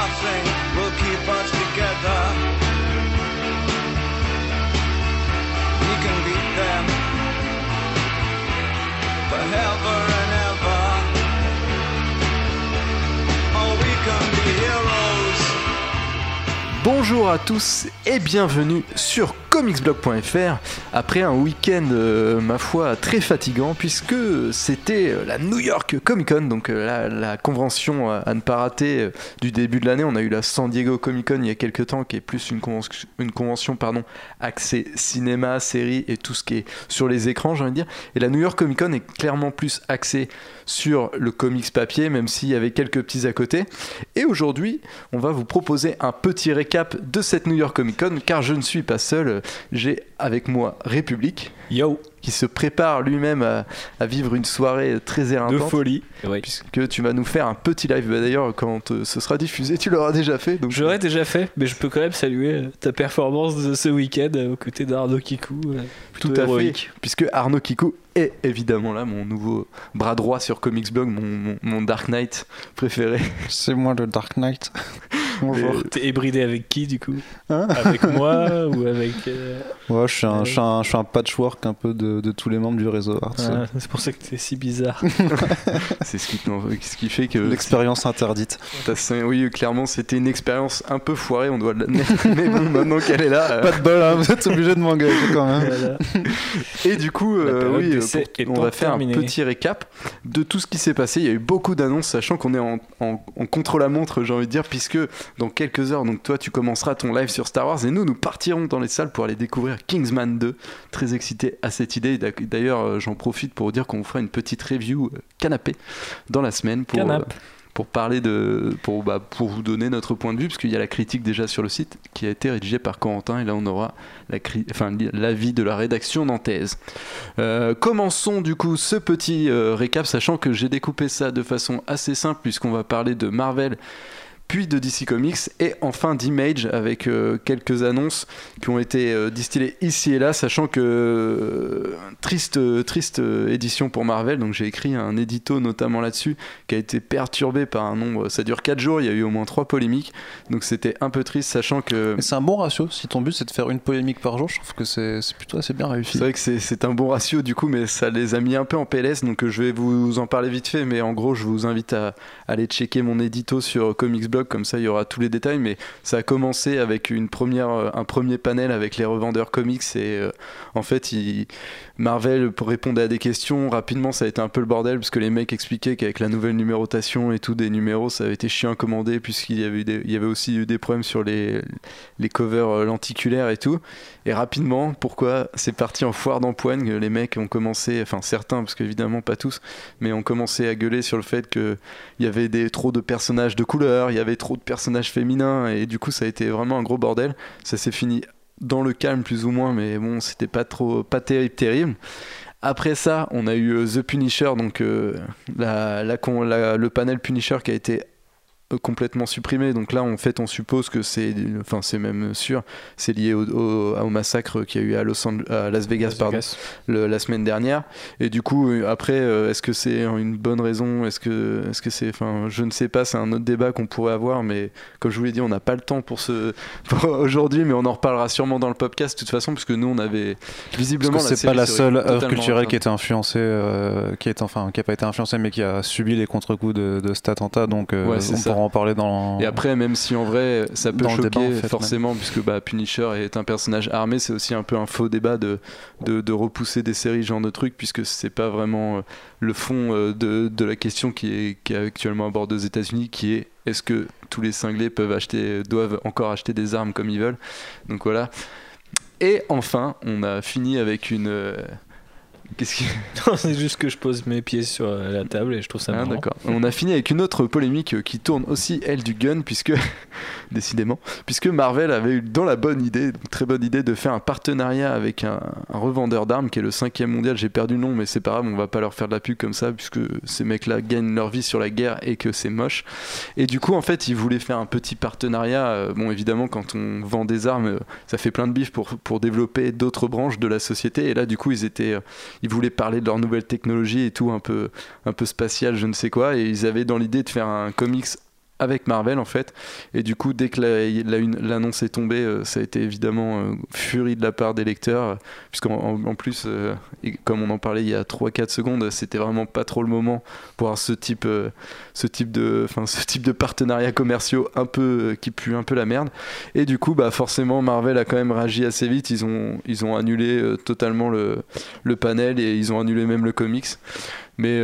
nothing will keep us together. We can beat them forever and ever. Oh, we can be heroes. Bonjour à tous et bienvenue sur comicsblog.fr après un week-end, euh, ma foi, très fatigant puisque c'était euh, la New York Comic Con, donc euh, la, convention à, ne pas rater du début de l'année. On a eu la San Diego Comic Con il y a quelques temps qui est plus une convention, axée cinéma, série et tout ce qui est sur les écrans, j'ai envie de dire. Et la New York Comic Con est clairement plus axée sur le comics papier, même s'il y avait quelques petits à côté. Et aujourd'hui, on va vous proposer un petit récap de cette New York Comic Con, car je ne suis pas seul. J'ai avec moi République, Yo, qui se prépare lui-même à, à vivre une soirée très de éreintante. folie. Oui. Puisque tu vas nous faire un petit live. Bah, D'ailleurs, quand euh, ce sera diffusé, tu l'auras déjà fait. Donc J'aurais déjà fait, mais je peux quand même saluer euh, ta performance de ce week-end euh, aux côtés d'Arnaud Kikou. euh, Tout à héroïque. fait, puisque Arnaud Kikou est évidemment là, mon nouveau bras droit sur Comics Blog, mon, mon- mon Dark Knight préféré. C'est moi le Dark Knight. Bonjour. T'es hébridé avec qui du coup? Hein? Avec moi ou avec. euh, Ouais, je suis, un, Ouais. je, suis un, je suis un patchwork un peu de, de tous les membres du réseau. Ars. ah, C'est pour ça que t'es si bizarre. C'est ce qui, non, ce qui fait que. L'expérience interdite. Oui, clairement, c'était une expérience un peu foirée, on doit l'admettre. Mais bon, maintenant qu'elle est là. euh, Pas de bol, hein, vous êtes obligé de m'engager quand même. Voilà. Et du coup, euh, oui, euh, pour- on va faire un petit récap de tout ce qui s'est passé. Il y a eu beaucoup d'annonces, sachant qu'on est en, en- en contre-la-montre, j'ai envie de dire, puisque dans quelques heures, donc toi, tu commenceras ton live sur Star Wars et nous, nous partirons dans les salles pour aller découvrir Kingsman 2. Très excité à cette idée. D'ailleurs, euh, j'en profite pour vous dire qu'on vous fera une petite review euh, canapé dans la semaine pour, euh, pour parler de pour, bah, pour vous donner notre point de vue parce qu'il y a la critique déjà sur le site qui a été rédigée par Corentin et là on aura la cri- enfin l'avis de la rédaction nantaise. Euh, commençons du coup ce petit euh, récap sachant que j'ai découpé ça de façon assez simple puisqu'on va parler de Marvel puis de DC Comics et enfin d'Image avec euh, quelques annonces qui ont été euh, distillées ici et là, sachant que euh, triste, triste édition pour Marvel. Donc j'ai écrit un édito notamment là-dessus qui a été perturbé par un nombre. Ça dure 4 jours, il y a eu au moins 3 polémiques, donc c'était un peu triste, sachant que Mais c'est un bon ratio. Si ton but c'est de faire une polémique par jour, je trouve que c'est c'est plutôt assez bien réussi. C'est vrai que c'est- c'est un bon ratio du coup, mais ça les a mis un peu en PLS, donc je vais vous en parler vite fait, mais en gros je vous invite à aller checker mon édito sur Comics Blog, comme ça il y aura tous les détails, mais ça a commencé avec une première, euh, un premier panel avec les revendeurs comics et euh, en fait il- Marvel répondait à des questions, rapidement ça a été un peu le bordel parce que les mecs expliquaient qu'avec la nouvelle numérotation et tout des numéros ça avait été chiant à commander puisqu'il y avait, eu des- aussi eu des problèmes sur les, covers euh, lenticulaires et tout. Et rapidement, pourquoi c'est parti en foire d'empoigne Les mecs ont commencé, enfin certains, parce qu'évidemment pas tous, mais ont commencé à gueuler sur le fait qu'il y avait trop de personnages de couleur, il y avait trop de personnages féminins, et du coup ça a été vraiment un gros bordel. Ça s'est fini dans le calme plus ou moins, mais bon, c'était pas trop, pas terrible, terrible. Après ça, on a eu euh, The Punisher, donc euh, le panel Punisher qui a été complètement supprimé. Donc là, en fait, on suppose que c'est, enfin, c'est même sûr, c'est lié au, au- au massacre qu'il y a eu à, Los Ange- à Las Vegas, Las pardon, Vegas. le- la semaine dernière. Et du coup, euh, après, euh, est-ce que c'est une bonne raison? Est-ce que, est-ce que c'est, enfin, je ne sais pas. C'est un autre débat qu'on pourrait avoir, mais comme je vous l'ai dit, on n'a pas le temps pour ce pour aujourd'hui, mais on en reparlera sûrement dans le podcast de toute façon, puisque nous, on avait Parce visiblement que c'est pas la seule œuvre culturelle qui a été influencée, euh, qui est enfin qui a pas été influencée, mais qui a subi les contre-coups de, de cet attentat. Donc euh, Ouais, c'est on ça. Pourra en parler dans. Et après, même si en vrai ça peut choquer débat, en fait, forcément, puisque bah, Punisher est un personnage armé, c'est aussi un peu un faux débat de, de, de repousser des séries, genre de trucs, puisque c'est pas vraiment euh, le fond euh, de, de la question qui est, qui est actuellement abordée aux États-Unis, qui est est-ce que tous les cinglés peuvent acheter, doivent encore acheter des armes comme ils veulent? Donc voilà. Et enfin, on a fini avec une. Qu'est-ce c'est juste que je pose mes pieds sur euh, la table et je trouve ça Ah, marrant. d'accord. On a fini avec une autre polémique euh, qui tourne aussi, elle, du gun, puisque, décidément, puisque Marvel avait eu dans la bonne idée, une très bonne idée, de faire un partenariat avec un, un revendeur d'armes qui est le cinquième mondial. J'ai perdu le nom, mais c'est pas grave, on va pas leur faire de la pub comme ça, puisque ces mecs-là gagnent leur vie sur la guerre et que c'est moche. Et du coup, en fait, ils voulaient faire un petit partenariat. euh, Bon, évidemment, quand on vend des armes, ça fait plein de bif pour, pour développer d'autres branches de la société. Et là, du coup, ils étaient, ils voulaient parler de leur nouvelle technologie et tout, un peu, un peu spatial, je ne sais quoi. Et ils avaient dans l'idée de faire un comics avec Marvel en fait. Et du coup, dès que la- la- l'annonce est tombée, euh, ça a été évidemment euh, furie de la part des lecteurs, puisqu'en en, en plus, euh, comme on en parlait il y a 3-4 secondes, c'était vraiment pas trop le moment pour avoir ce type, ce type de, enfin, ce type de partenariats commerciaux un peu qui pue un peu la merde. Et du coup, bah forcément, Marvel a quand même réagi assez vite. Ils ont, ils ont annulé totalement le, le panel et ils ont annulé même le comics. Mais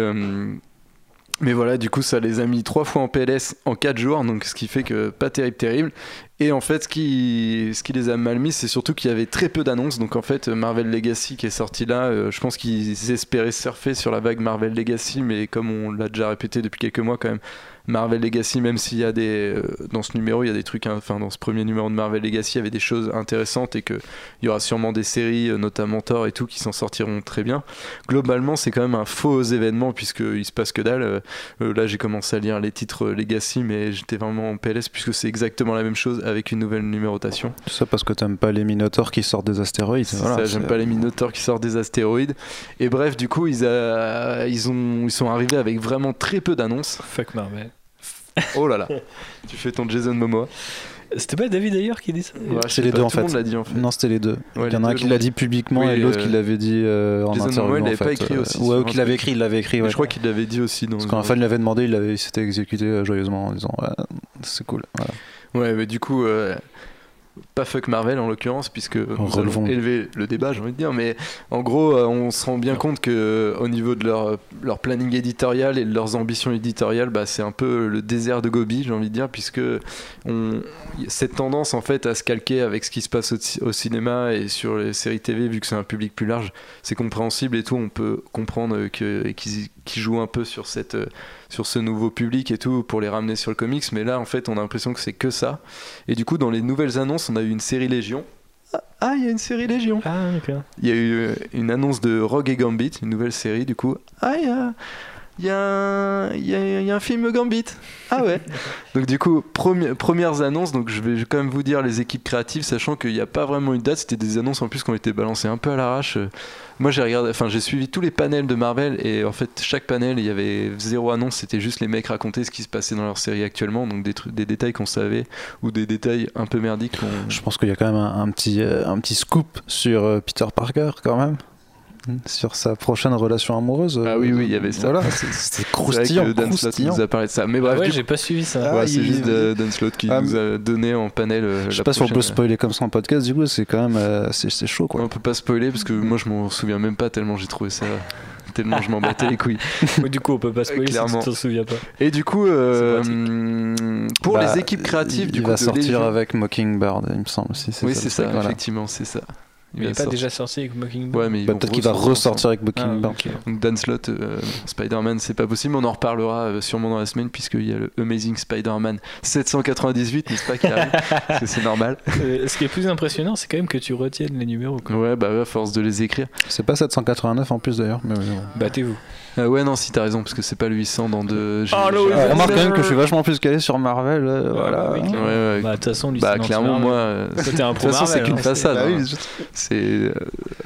mais voilà, du coup, ça les a mis trois fois en PLS en 4 jours, donc ce qui fait que pas terrible, terrible. Et en fait, ce qui, ce qui les a mal mis, c'est surtout qu'il y avait très peu d'annonces. Donc en fait, Marvel Legacy qui est sorti là, euh, je pense qu'ils espéraient surfer sur la vague Marvel Legacy, mais comme on l'a déjà répété depuis quelques mois quand même, Marvel Legacy, même s'il y a des euh, dans ce numéro, il y a des trucs, hein, enfin dans ce premier numéro de Marvel Legacy, il y avait des choses intéressantes et que il y aura sûrement des séries, euh, notamment Thor et tout, qui s'en sortiront très bien. Globalement, c'est quand même un faux événement puisqu'il se passe que dalle. Euh, là, j'ai commencé à lire les titres Legacy, mais j'étais vraiment en PLS puisque c'est exactement la même chose avec une nouvelle numérotation. Tout ça parce que t'aimes pas les minotaures qui sortent des astéroïdes. C'est voilà, ça, j'aime pas les minotaures qui sortent des astéroïdes. Et bref, du coup, ils, a- ils, ont, ils sont arrivés avec vraiment très peu d'annonces. Fuck Marvel. Oh là là, tu fais ton Jason Momoa. C'était pas David d'ailleurs qui dit ça Ouais, C'est les deux, en tout le fait. monde l'a dit en fait. Non, c'était les deux. Ouais, il y en a un qui l'a dit. publiquement Oui, et l'autre euh, qui l'avait dit euh, en Jason interview. Momoa, il en l'avait fait. pas écrit Euh, aussi Ouais, ou qu'il l'avait écrit, il l'avait écrit. Ouais. je crois qu'il l'avait dit aussi dans Parce fin, il l'avait demandé, il, avait, il s'était exécuté euh, joyeusement en disant ouais, c'est cool. Voilà. Ouais, mais du coup, euh, pas fuck Marvel en l'occurrence, puisque nous Relevons. allons élever le débat, j'ai envie de dire. Mais en gros, euh, on se rend bien compte que euh, au niveau de leur, leur planning éditorial et de leurs ambitions éditoriales, bah, c'est un peu le désert de Gobi, j'ai envie de dire, puisque on, cette tendance en fait à se calquer avec ce qui se passe au, ci- au cinéma et sur les séries TV, vu que c'est un public plus large, c'est compréhensible et tout. On peut comprendre euh, que qu'ils jouent un peu sur cette euh, sur ce nouveau public et tout pour les ramener sur le comics mais là en fait on a l'impression que c'est que ça. Et du coup dans les nouvelles annonces on a eu une série Légion. Ah, il y a une série Légion. Ah, d'accord. il y a eu euh, une annonce de Rogue et Gambit une nouvelle série du coup. Ah il y a il y, a un- il y y a un film Gambit. Ah ouais. donc du coup, premi- premières annonces. Donc je vais quand même vous dire les équipes créatives, sachant qu'il n'y a pas vraiment une date. C'était des annonces en plus qui ont été balancées un peu à l'arrache. Moi j'ai regardé, enfin j'ai suivi tous les panels de Marvel et en fait chaque panel il y avait zéro annonce. C'était juste les mecs raconter ce qui se passait dans leur série actuellement. Donc des trucs, des détails qu'on savait ou des détails un peu merdiques. Je pense qu'il y a quand même un, un petit, euh, un petit scoop sur euh, Peter Parker quand même. Sur sa prochaine relation amoureuse. Ah oui, oui, il y avait ça. Voilà, c'est- c'était C'est vrai croustillant. que Dan Slott croustillant. nous a parlé de ça. Mais Ah bref, ouais, du j'ai pas suivi ça. Ah, Ouais, c'est il- juste euh, Dan Slott qui Ah, nous a donné en panel. euh, Je sais pas si on peut prochaine- spoiler comme ça en podcast, du coup, c'est quand même euh, c'est c'est chaud quoi. On peut pas spoiler parce que moi je m'en souviens même pas tellement j'ai trouvé ça. Tellement je m'en battais les couilles. Ouais, du coup, on peut pas spoiler si Clairement. tu t'en souviens pas. Et du coup, euh, C'est pour Bah, les équipes créatives, il du coup, va sortir Légion- avec Mockingbird, il me semble. Si, Oui, c'est ça, voilà. effectivement, c'est ça. Il est pas déjà sorti avec Mockingbird Ouais, mais Bah, Peut-être qu'il va ressortir avec Ah, Mockingbird. ok. Donc Dan Slott, euh, Spider-Man, c'est pas possible, on en reparlera euh, sûrement dans la semaine puisqu'il y a le Amazing Spider-Man 798, n'est-ce pas, qui arrive Parce que c'est normal. Euh, Ce qui est plus impressionnant, c'est quand même que tu retiennes les numéros. quoi. Ouais, bah à force de les écrire. C'est pas 789 en plus d'ailleurs. Mais. Battez-vous. Ah ouais, non, si t'as raison, parce que c'est pas le 800 dans deux. j'ai- Oh, le j'ai- oui, On remarque quand même que je suis vachement plus calé sur Marvel. euh, Ah, voilà. bah oui, Ouais, ouais. Bah, de toute façon, lui, Bah, c'est clairement, moi. euh, Toi, t'es un De pro toute façon, c'est Marvel, qu'une hein. façade. Bah oui, hein. je- C'est euh,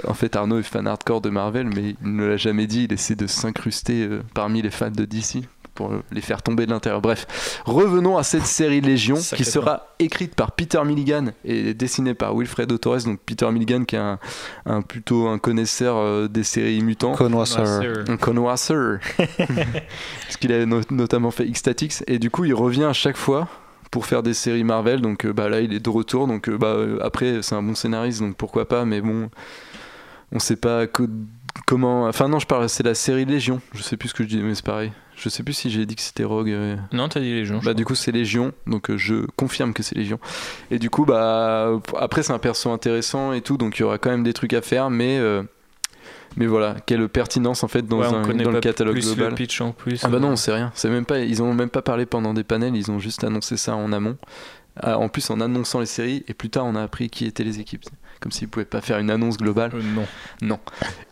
en fait Arnaud est fan hardcore de Marvel, mais il ne l'a jamais dit. Il essaie de s'incruster euh, parmi les fans de DC pour les faire tomber de l'intérieur. Bref, revenons à cette série Légion qui sera écrite par Peter Milligan et dessinée par Wilfredo Torres. Donc Peter Milligan qui est un, un- plutôt un connaisseur euh, des séries mutants. Connoisseur. Un connoisseur. Parce qu'il a no- notamment fait X-Statix. Et du coup, il revient à chaque fois pour faire des séries Marvel. Donc euh, bah, là, il est de retour. Donc euh, bah, après, c'est un bon scénariste, donc pourquoi pas. Mais bon, on sait pas co- comment. Enfin, non, je parle, c'est la série Légion. Je sais plus ce que je dis, mais c'est pareil. Je sais plus si j'ai dit que c'était Rogue. euh, Non, t'as dit gens. bah du coup c'est Légion, donc euh, je confirme que c'est Légion. Et du coup bah après c'est un perso intéressant et tout, donc il y aura quand même des trucs à faire, mais euh, mais voilà quelle pertinence en fait dans, Ouais, on un, connaît dans le pas catalogue plus global. le pitch en plus. Ah bah non on sait rien, c'est même pas ils ont même pas parlé pendant des panels, ils ont juste annoncé ça en amont. Ah, en plus en annonçant les séries et plus tard on a appris qui étaient les équipes, comme s'ils pouvaient pas faire une annonce globale. Euh, non.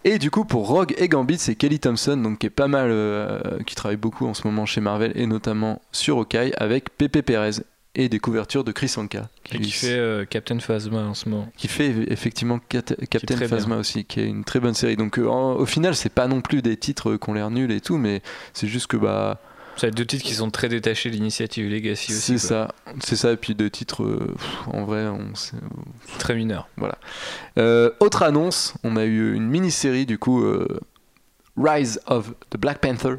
Et du coup, pour Rogue et Gambit, c'est Kelly Thompson, donc qui est pas mal, euh, qui travaille beaucoup en ce moment chez Marvel et notamment sur Hawkeye avec Pepe Perez et des couvertures de Chris Anka, Et qui fait euh, Captain Phasma en ce moment. qui fait effectivement Cat- Captain Phasma aussi, qui est une très bonne série. Donc en- au final, c'est pas non plus des titres qui ont l'air nuls et tout, mais c'est juste que bah Être deux titres qui sont très détachés de l'initiative Legacy aussi. C'est ça, c'est ça. Et puis deux titres, euh, pff, en vrai, on Très mineur. Euh, autre annonce, on a eu une mini-série du coup, euh, Rise of the Black Panther.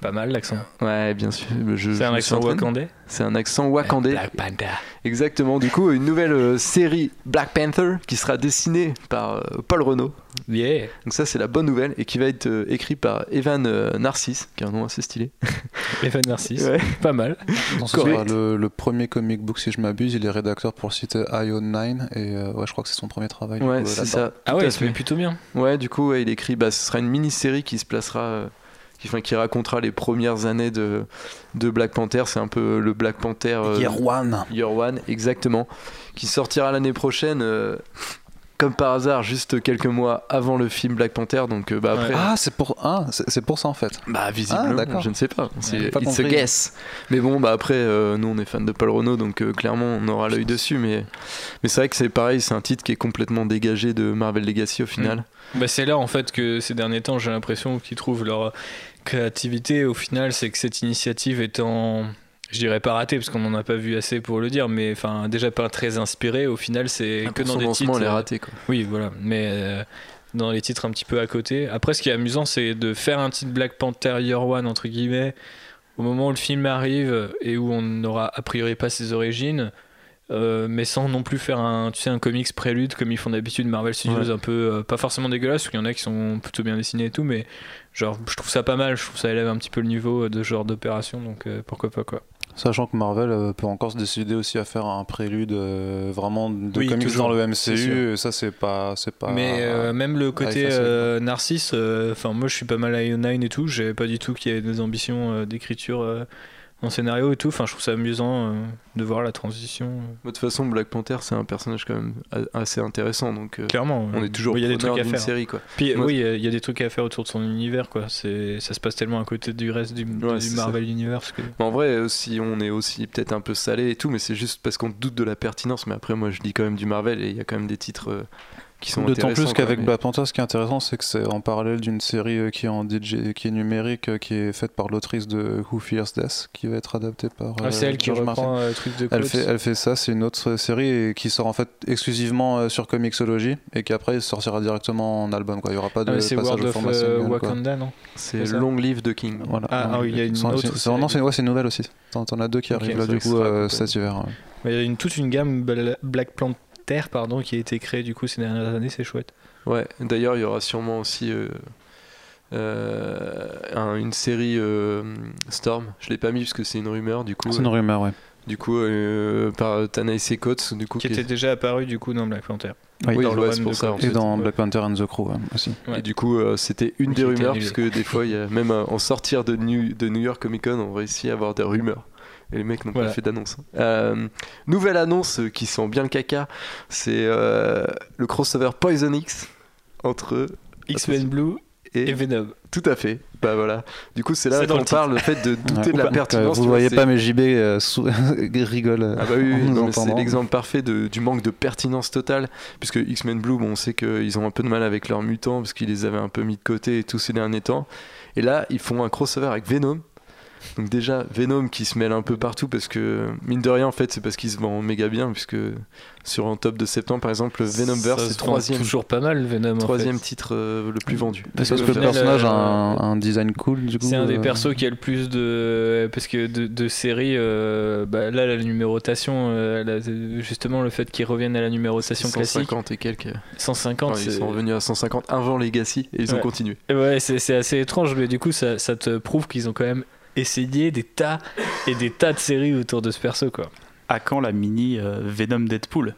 Pas mal l'accent. Ouais, bien sûr. C'est un accent wakandais C'est un accent wakandais. Black Panther. Exactement. Du coup, une nouvelle euh, série Black Panther qui sera dessinée par euh, Paul Renault. Yeah. Donc ça, c'est la bonne nouvelle et qui va être euh, écrit par Evan Narcisse, qui a un nom assez stylé. Evan Narcisse. Ouais. Pas mal. Le, le premier comic book, si je m'abuse. Il est rédacteur pour le site IO9 et euh, ouais, je crois que c'est son premier travail. Ouais, c'est ça. Ah ouais, il se fait. plutôt bien. Ouais, du coup, ouais, il écrit. Bah, ce sera une mini-série qui se placera, euh, qui, enfin, qui racontera les premières années de, de Black Panther. C'est un peu le Black Panther. euh, Year One. Year One, exactement, qui sortira l'année prochaine. euh, comme par hasard, juste quelques mois avant le film Black Panther, donc euh, bah après, Ah, c'est pour, ah, c'est pour ça en fait. bah visiblement, Ah, d'accord. je ne sais pas, c'est pas it's a compris. guess. Mais bon, bah après, euh, nous on est fan de Paul Renault, donc euh, clairement on aura l'œil dessus, mais mais c'est vrai que c'est pareil, c'est un titre qui est complètement dégagé de Marvel Legacy au final. Bah, c'est là en fait que ces derniers temps j'ai l'impression qu'ils trouvent leur créativité au final c'est que cette initiative étant je dirais pas ratée parce qu'on n'en a pas vu assez pour le dire mais enfin déjà pas très inspirée au final c'est que dans des titres elle est ratée quoi. oui voilà mais euh, dans les titres un petit peu à côté après ce qui est amusant c'est de faire un titre Black Panther Year One entre guillemets au moment où le film arrive et où on n'aura a priori pas ses origines euh, mais sans non plus faire un, tu sais, un comics prélude comme ils font d'habitude Marvel Studios, Ouais. un peu euh, pas forcément dégueulasse, parce qu'il y en a qui sont plutôt bien dessinés et tout, mais genre je trouve ça pas mal, je trouve ça élève un petit peu le niveau de ce genre d'opération, donc euh, pourquoi pas quoi. Sachant que Marvel euh, peut encore se décider aussi à faire un prélude euh, vraiment de Oui, comics toujours, dans le. MCU. Et ça, c'est pas, c'est pas. mais euh, même le côté euh, narcisse, euh, enfin moi je suis pas mal à Io9 et tout, j'avais pas du tout qu'il y ait des ambitions euh, d'écriture euh, en scénario et tout, enfin je trouve ça amusant euh, de voir la transition. De toute façon, Black Panther c'est un personnage quand même assez intéressant, donc euh, Clairement, on est toujours il y a des trucs à faire. série quoi. Puis Moi, oui, il y a des trucs à faire autour de son univers, quoi. C'est, ça se passe tellement à côté du reste du, Ouais, du c'est Marvel Universe que. En vrai, euh, si on est aussi peut-être un peu salé et tout, mais c'est juste parce qu'on doute de la pertinence. Mais après, moi, je dis quand même du Marvel et il y a quand même des titres qui sont D'autant plus qu'avec mais- Black Panther, ce qui est intéressant, c'est que c'est en parallèle d'une série euh, qui est en DJ, qui est numérique, euh, qui est faite par l'autrice de Who Fears Death, qui va être adaptée par. Ah, c'est euh, elle qui George reprend Martin. le truc de Elle fait, elle fait ça, c'est une autre série et qui sort en fait exclusivement euh, sur Comixology et qui après sortira directement en album. Quoi. Il n'y aura pas Ah, de c'est passage World au format euh, single. quoi. Wakanda, non? C'est Long Live the King. Voilà. Ah, ah oui, il y a une C'est- autre c'est- série. non, c'est ouais, c'est une nouvelle aussi. T'en t'en as deux qui arrivent là du coup euh, cet hiver. Il y a une, toute une gamme Bla- Black Panther pardon, qui a été créée du coup ces dernières années, c'est chouette. Ouais, d'ailleurs, il y aura sûrement aussi euh, euh, un- une série euh, Storm. Je l'ai pas mis parce que c'est une rumeur, du coup. C'est une rumeur, ouais. du coup, euh, par Tanaïs Coates, du coup. Qui qui est- était déjà apparu du coup dans Black Panther. Oui, Oui, dans ouais, pour ça. en. Et dans. Black Panther and the Crew ouais, aussi. Ouais. Et du coup, euh, c'était une Qui des rumeurs, parce que des fois, il y a, même euh, en sortir de New, de New York Comic Con, on réussit à avoir des rumeurs. Et les mecs n'ont Voilà. pas fait d'annonce. Euh, nouvelle annonce qui sent bien le caca, c'est euh, le crossover Poison X entre X-Men. Blue et, et Venom. tout à fait. Bah voilà. Du coup, c'est là qu'on parle le fait de douter Ouais. de la pertinence. Vous voyez pas, mais JB euh, sou- rigole. Ah bah oui, oui, c'est l'exemple parfait de- du manque de pertinence totale, puisque X-Men Blue, bon, on sait qu'ils ont un peu de mal avec leurs mutants, parce qu'ils les avaient un peu mis de côté et tout ces derniers temps. Et là, ils font un crossover avec Venom. Donc déjà, Venom qui se mêle un peu partout, parce que, mine de rien, en fait, c'est parce qu'il se vend méga bien, puisque sur un top de septembre, par exemple, Venomverse, Ça c'est troisième, toujours pas mal Venom. en troisième fait. titre euh, le plus vendu. Parce Parce que le personnage a euh, un, un design cool, du coup. C'est un des euh, persos qui a le plus de. Parce que de, de séries. euh, bah, là, la numérotation, euh, la- justement, le fait qu'ils reviennent à la numérotation classique. 150 et quelques. 150, Enfin, ils sont revenus à 150 avant Legacy et ils ont continué. Ouais, c'est c'est assez étrange, mais du coup, ça, ça te prouve qu'ils ont quand même essayé des tas et des tas de séries autour de ce perso, quoi. À quand la mini euh, Venom Deadpool?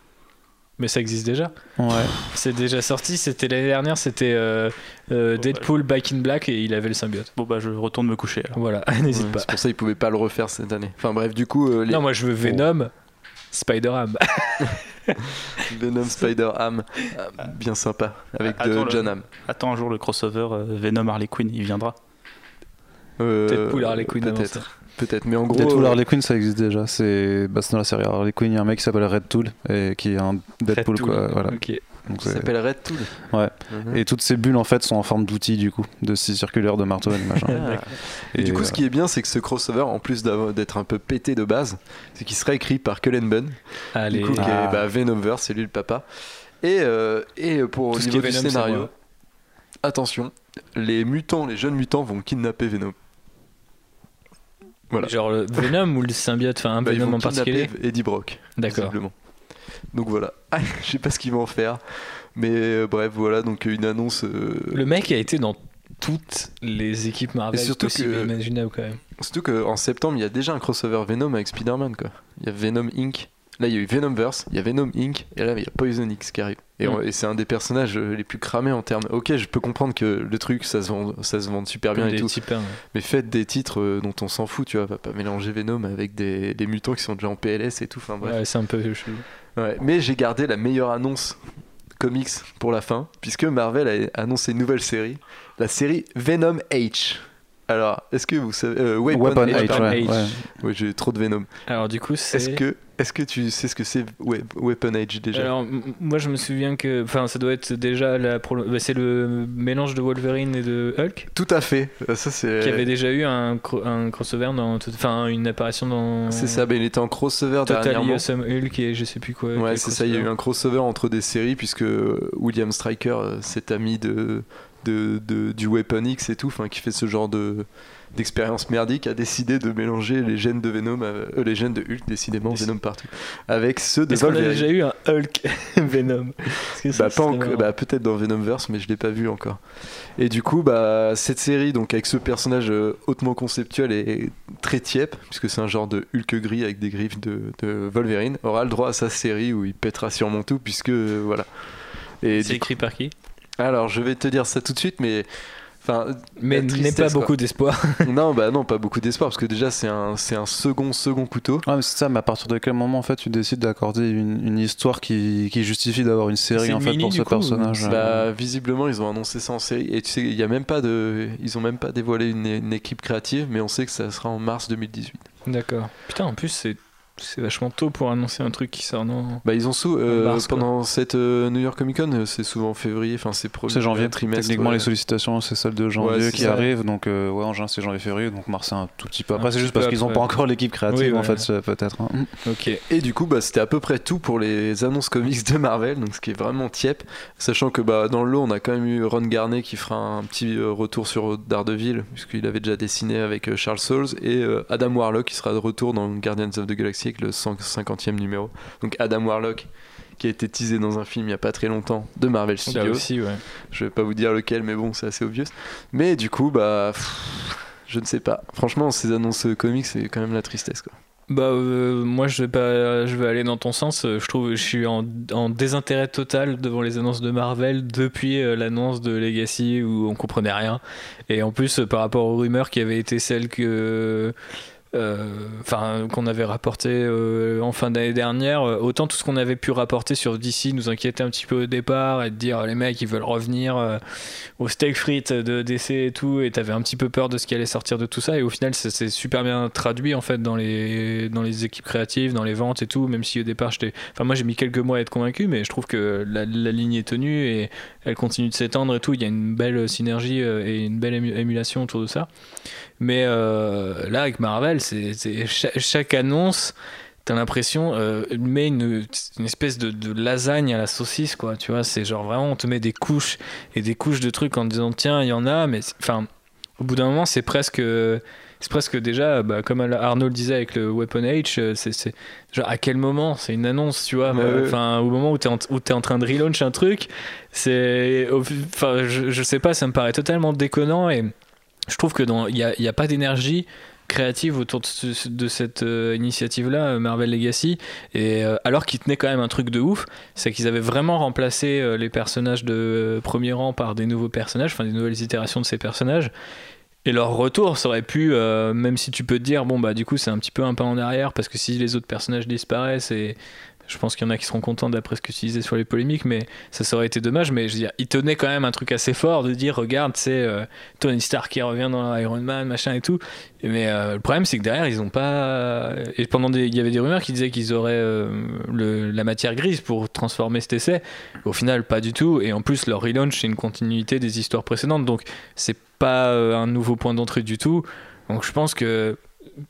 Mais ça existe déjà. Ouais. C'est déjà sorti. C'était l'année dernière. C'était euh, euh, Bon, Deadpool Back in Black et il avait le symbiote. Bon bah je retourne me coucher alors. Voilà, n'hésite Ouais, pas. C'est pour ça qu'ils pouvaient pas le refaire cette année. Enfin bref, du coup, euh, les Non, moi je veux Venom, Spider-Ham. Venom Spider-Ham, bien sympa, avec Attends, de le- John Hamm. Attends un jour le crossover euh, Venom Harley Quinn, il viendra. Euh, Deadpool Harley Quinn ça. Peut-être, peut-être, mais en gros. Deadpool euh, Harley Quinn, ça existe déjà. C'est bah, dans la série Harley Quinn, il y a un mec qui s'appelle Red Tool et qui est un Deadpool, Red quoi. Voilà. Donc, Ça s'appelle Red Tool. Ouais. Mhm. Et toutes ces bulles en fait sont en forme d'outils du coup, de scie circulaire, de marteau et de machin. Ah. Et, du coup, ce qui est bien, c'est que ce crossover, en plus d'être un peu pété de base, c'est qu'il sera écrit par Cullen Bunn, Allez. du coup, qui Ah. est bah, Venomverse, c'est lui le papa. Et, euh, et pour Tout au ce niveau qui est du Venom, scénario, attention, les mutants, les jeunes mutants vont kidnapper Venom. Voilà. Genre le Venom ou le symbiote, enfin un Bah, Venom en particulier. Eddie Brock. D'accord. Donc voilà. Ah, je sais pas ce qu'ils vont en faire. Mais euh, bref, voilà, donc euh, une annonce. euh, Le mec a été dans toutes les équipes Marvel Et surtout possibles que- imaginables quand même. Surtout qu'en septembre, il y a déjà un crossover Venom avec Spider-Man, quoi. Il y a Venom Inc. Là, il y a eu Venomverse, il y a Venom Inc. Et là, il y a Poison X qui arrive. Et, Mm. et c'est un des personnages euh, les plus cramés en termes. Ok, je peux comprendre que le truc, ça se vend, ça se vend super bien et tout. types, hein. Mais faites des titres euh, dont on s'en fout, tu vois. Va pas mélanger Venom avec des, des mutants qui sont déjà en PLS et tout. Enfin bref. Ouais, c'est un peu chelou. Ouais, mais j'ai gardé la meilleure annonce comics pour la fin, puisque Marvel a annoncé une nouvelle série, la série Venom H. Alors, est-ce que vous savez euh, Weapon, Weapon H, H, pardon. ouais, H. ouais. Ouais, j'ai trop de Venom. Alors du coup, c'est. Est-ce que, est-ce que tu sais ce que c'est We- Weapon H déjà? Alors, moi je me souviens que. Enfin, ça doit être déjà la. bah, c'est le mélange de Wolverine et de Hulk Tout à fait. Euh, Ça c'est. qui avait déjà eu un, cro- un crossover dans. Enfin, une apparition dans. C'est ça. Ben, il était en crossover Total dernièrement. Awesome Hulk et je sais plus quoi. Ouais, c'est ça. Il y a eu un crossover entre des séries puisque William Stryker, euh, cet ami de, de, de- du Weapon X et tout, enfin qui fait ce genre de d'expérience merdique, a décidé de mélanger les gènes de Venom, euh, les gènes de Hulk, décidément Déci- Venom partout, avec ceux de Est-ce qu'on a Wolverine. déjà eu un Hulk Venom que Bah, pas bah, peut-être dans Venomverse, mais je l'ai pas vu encore. Et du coup, bah, cette série, donc avec ce personnage euh, hautement conceptuel et très tiep, puisque c'est un genre de Hulk gris avec des griffes de, de Wolverine, aura le droit à sa série où il pètera sûrement tout, puisque euh, voilà. Et C'est écrit par qui? Alors, je vais te dire ça tout de suite, mais. Enfin, Mais n'est pas quoi. beaucoup d'espoir. non, bah non, pas beaucoup d'espoir, parce que déjà, c'est un, c'est un second, second couteau. Ouais, mais c'est ça, mais à partir de quel moment en fait tu décides d'accorder une, une histoire qui, qui justifie d'avoir une série C'est en fait mini, pour ce coup, personnage euh, Bah, visiblement, ils ont annoncé ça en série. Et tu sais, il y a même pas de. Ils ont même pas dévoilé une, une équipe créative, mais on sait que ça sera en mars 2018. D'accord. Putain, en plus, c'est c'est vachement tôt pour annoncer un truc qui sort non Bah, ils ont sous. euh, mars, pendant cette euh, New York Comic Con, euh, c'est souvent en février, enfin, c'est pro- C'est janvier. trimestre. Techniquement, ouais. les sollicitations, c'est celle de janvier Ouais, qui ça. arrive. Donc, euh, ouais, en juin, c'est janvier-février. Donc, mars, c'est un tout petit peu. Après, c'est juste parce qu'ils n'ont pas encore l'équipe créative, Oui, en fait, peut-être. hein. Ok. Et du coup, bah, c'était à peu près tout pour les annonces comics de Marvel, donc ce qui est vraiment tiep. Sachant que bah, dans le lot, on a quand même eu Ron Garnet qui fera un petit retour sur Daredevil, puisqu'il avait déjà dessiné avec Charles Soules, et euh, Adam Warlock qui sera de retour dans Guardians of the Galaxy avec le 150e numéro. Donc Adam Warlock qui a été teasé dans un film il n'y a pas très longtemps de Marvel Là Studios. aussi, ouais. Je vais pas vous dire lequel, mais bon, c'est assez obvious. Mais du coup, bah. pff, je ne sais pas. Franchement, ces annonces comics, c'est quand même la tristesse, quoi. Bah, euh, moi, je vais, pas, je vais aller dans ton sens. Euh, Je trouve je suis en, en désintérêt total devant les annonces de Marvel depuis euh, l'annonce de Legacy où on comprenait rien. Et en plus, par rapport aux rumeurs qui avaient été celles que. Euh, Enfin, qu'on avait rapporté euh, en fin d'année dernière, euh, autant tout ce qu'on avait pu rapporter sur DC nous inquiétait un petit peu au départ et de dire les mecs ils veulent revenir au steak frites de DC et tout, et t'avais un petit peu peur de ce qui allait sortir de tout ça, et au final ça s'est super bien traduit en fait dans les, dans les équipes créatives, dans les ventes et tout, même si au départ j'étais. Enfin, moi j'ai mis quelques mois à être convaincu, mais je trouve que la, ligne est tenue et elle continue de s'étendre et tout, il y a une belle synergie et une belle ému- émulation autour de ça. Mais euh, là avec Marvel, c'est chaque, chaque annonce. T'as l'impression, euh, met une, une espèce de, de lasagne à la saucisse, quoi. Tu vois, c'est genre vraiment, on te met des couches et des couches de trucs en te disant, tiens, il y en a, mais enfin, au bout d'un moment, c'est presque, c'est presque déjà, bah, comme Arnaud le disait avec le Weapon H, euh, c'est, genre à quel moment C'est une annonce, tu vois. Au moment où t'es en, où t'es en train de relaunch un truc, c'est, enfin, je, je sais pas, ça me paraît totalement déconnant et je trouve que dans, il y a, a pas d'énergie créative autour de, ce- de cette euh, initiative-là, euh, Marvel Legacy, et euh, alors qu'ils tenaient quand même un truc de ouf, c'est qu'ils avaient vraiment remplacé les personnages de premier rang par des nouveaux personnages, enfin des nouvelles itérations de ces personnages. Et leur retour, ça aurait pu, même si tu peux te dire, bon bah du coup c'est un petit peu un pas en arrière, parce que si les autres personnages disparaissent, et Je pense qu'il y en a qui seront contents d'après ce que tu disais sur les polémiques, mais ça, ça aurait été dommage. Mais je veux dire, il tenait quand même un truc assez fort de dire regarde, c'est euh, Tony Stark qui revient dans Iron Man, machin et tout. Mais euh, le problème, c'est que derrière, ils ont pas. Et pendant des... il y avait des rumeurs qui disaient qu'ils auraient euh, la matière grise pour transformer cet essai. Au final, pas du tout. Et en plus, leur relaunch, c'est une continuité des histoires précédentes. Donc, c'est pas un nouveau point d'entrée du tout. Donc, je pense que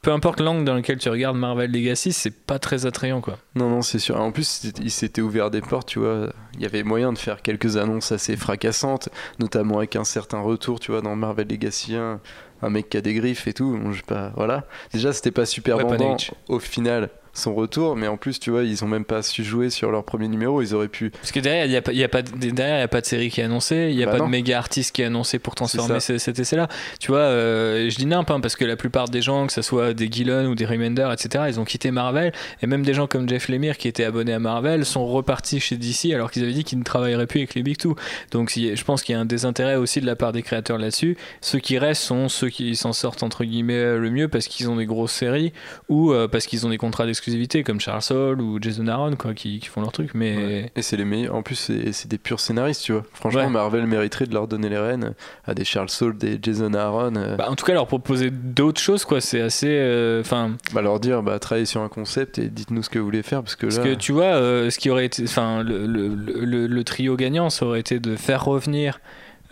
peu importe l'angle dans lequel tu regardes Marvel Legacy, c'est pas très attrayant, quoi. Non, non, c'est sûr. En plus, il s'était ouvert des portes, tu vois. Il y avait moyen de faire quelques annonces assez fracassantes, notamment avec un certain retour, tu vois, dans Marvel Legacy 1, un mec qui a des griffes et tout. Bon, je sais pas, voilà. Déjà, c'était pas super vendant Age. au final son retour, mais en plus, tu vois, ils ont même pas su jouer sur leur premier numéro. Ils auraient pu. Parce que derrière, il n'y a, pas- il y a, pas de- derrière, il y a pas de série qui est annoncée, il n'y a Bah pas non. de méga artiste qui est annoncé pour transformer ce- cet essai-là. Tu vois, euh, je dis nimp, hein, parce que la plupart des gens, que ce soit des Gillen ou des Remender, etc., ils ont quitté Marvel. Et même des gens comme Jeff Lemire qui étaient abonnés à Marvel sont repartis chez DC alors qu'ils avaient dit qu'ils ne travailleraient plus avec les Big Two. Donc je pense qu'il y a un désintérêt aussi de la part des créateurs là-dessus. Ceux qui restent sont ceux qui s'en sortent entre guillemets le mieux parce qu'ils ont des grosses séries ou euh, parce qu'ils ont des contrats d'exclusivité comme Charles Soule ou Jason Aaron quoi, qui, qui font leur truc. Mais Et c'est les meilleurs. En plus, c'est des purs scénaristes, tu vois. Franchement, Ouais. Marvel mériterait de leur donner les rênes à des Charles Soule, des Jason Aaron. euh, Bah, en tout cas, leur proposer d'autres choses, quoi. C'est assez. euh, Enfin, bah, leur dire, bah, travaillez sur un concept et dites-nous ce que vous voulez faire, parce que parce là. que tu vois, euh, ce qui aurait été. Enfin, le, le- le- le trio gagnant, ça aurait été de faire revenir.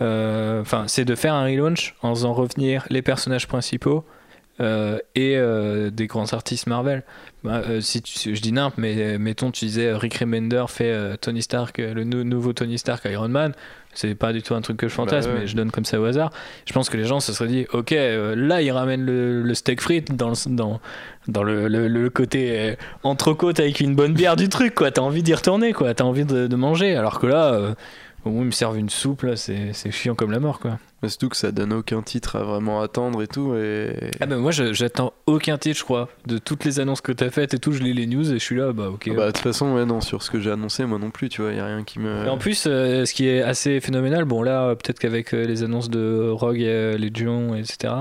Enfin, c'est de faire un relaunch en faisant revenir les personnages principaux. Euh, et euh, des grands artistes Marvel. Bah, euh, si tu- je dis nimp, mais mettons, tu disais Rick Remender fait Tony Stark, le nou- nouveau Tony Stark Iron Man. C'est pas du tout un truc que je fantasme, Bah mais je donne comme ça au hasard. Je pense que les gens se seraient dit, ok, là il ramène le, le steak frites dans le, dans, dans le, le- le côté entrecôte avec une bonne bière du truc, quoi. T'as envie d'y retourner, quoi. T'as envie de, de manger. Alors que là, au moins ils me servent une soupe, là, c'est chiant comme la mort, quoi. Mais surtout que ça donne aucun titre à vraiment attendre et tout. Et... Ah ben moi j'attends aucun titre je crois de toutes les annonces que t'as faites et tout je lis les news et je suis là bah ok Ah bah, de toute façon, ouais, non, sur ce que j'ai annoncé, moi non plus, tu vois, il a rien qui me. Et en plus euh, ce qui est assez phénoménal bon là peut-être qu'avec euh, les annonces de Rogue et euh, Legion etc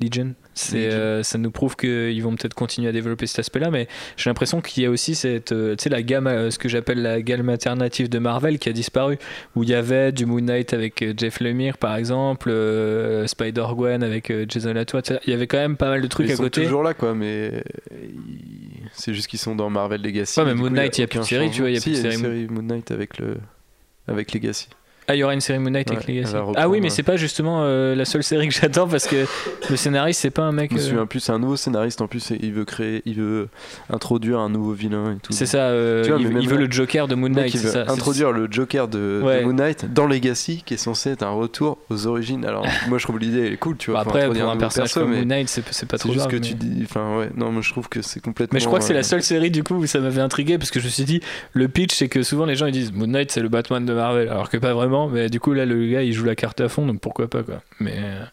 Legion. Euh, ça nous prouve qu'ils vont peut-être continuer à développer cet aspect là mais j'ai l'impression qu'il y a aussi cette euh, tu sais la gamme euh, ce que j'appelle la gamme alternative de Marvel qui a disparu où il y avait du Moon Knight avec euh, Jeff Lemire par exemple euh, Spider-Gwen avec euh, Jason Latour il y avait quand même pas mal de trucs ils à sont côté toujours là, quoi, mais. ils- C'est juste qu'ils sont dans Marvel Legacy. Ouais, mais Moon coup, Knight, il y a plus de série, tu vois, il y a plus de série Moon Knight avec, le... avec Legacy. Ah, il y aura une série Moon Knight avec Ouais, Legacy. elle va Ah oui, mais c'est pas justement euh, la seule série que j'attends parce que le scénariste, c'est pas un mec. Je me euh, souviens plus, c'est un nouveau scénariste en plus, et il veut créer, il veut introduire un nouveau vilain et tout. C'est ça, euh, vois, il, veut là, le Joker de Moon Knight. il veut ça, introduire le Joker de, de Ouais. Moon Knight dans Legacy, qui est censé être un retour aux origines. Alors, moi, je trouve l'idée elle est cool, tu vois. faut après, pour un personnage perso, comme Moon Knight, c'est pas c'est trop juste que tu dis. Enfin, ouais, non, mais je trouve que c'est complètement. Mais je crois que c'est euh, la seule série du coup où ça m'avait intrigué parce que je me suis dit le pitch c'est que souvent les gens ils disent Moon Knight c'est le Batman de Marvel alors que pas vraiment mais du coup là le gars il joue la carte à fond donc pourquoi pas quoi mais euh,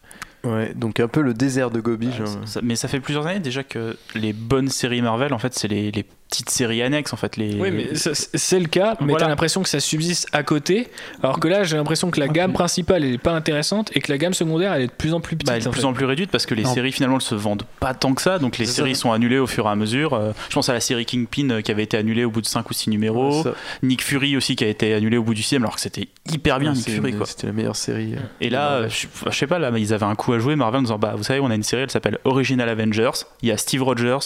Ouais, donc un peu le désert de Gobi. Genre. ça- ça- mais ça fait plusieurs années déjà que les bonnes séries Marvel, en fait, c'est les, les petites séries annexes, en fait. Les... oui mais c'est le cas mais Voilà. t'as l'impression que ça subsiste à côté alors que là j'ai l'impression que la gamme principale elle est pas intéressante et que la gamme secondaire elle est de plus en plus petite Bah, elle est de plus fait. en plus réduite parce que les Non. séries finalement ne se vendent pas tant que ça, donc les séries ça. sont annulées au fur et à mesure. Euh, je pense à la série Kingpin euh, qui avait été annulée au bout de 5 ou 6 numéros, Nick Fury aussi qui a été annulé au bout du 6 alors que c'était hyper bien Nick Fury quoi. C'était la meilleure série. euh, Et là, je, je sais pas, là, mais ils avaient un coup à jouer, Marvel, en disant Bah, vous savez, on a une série, elle s'appelle Original Avengers. Il y a Steve Rogers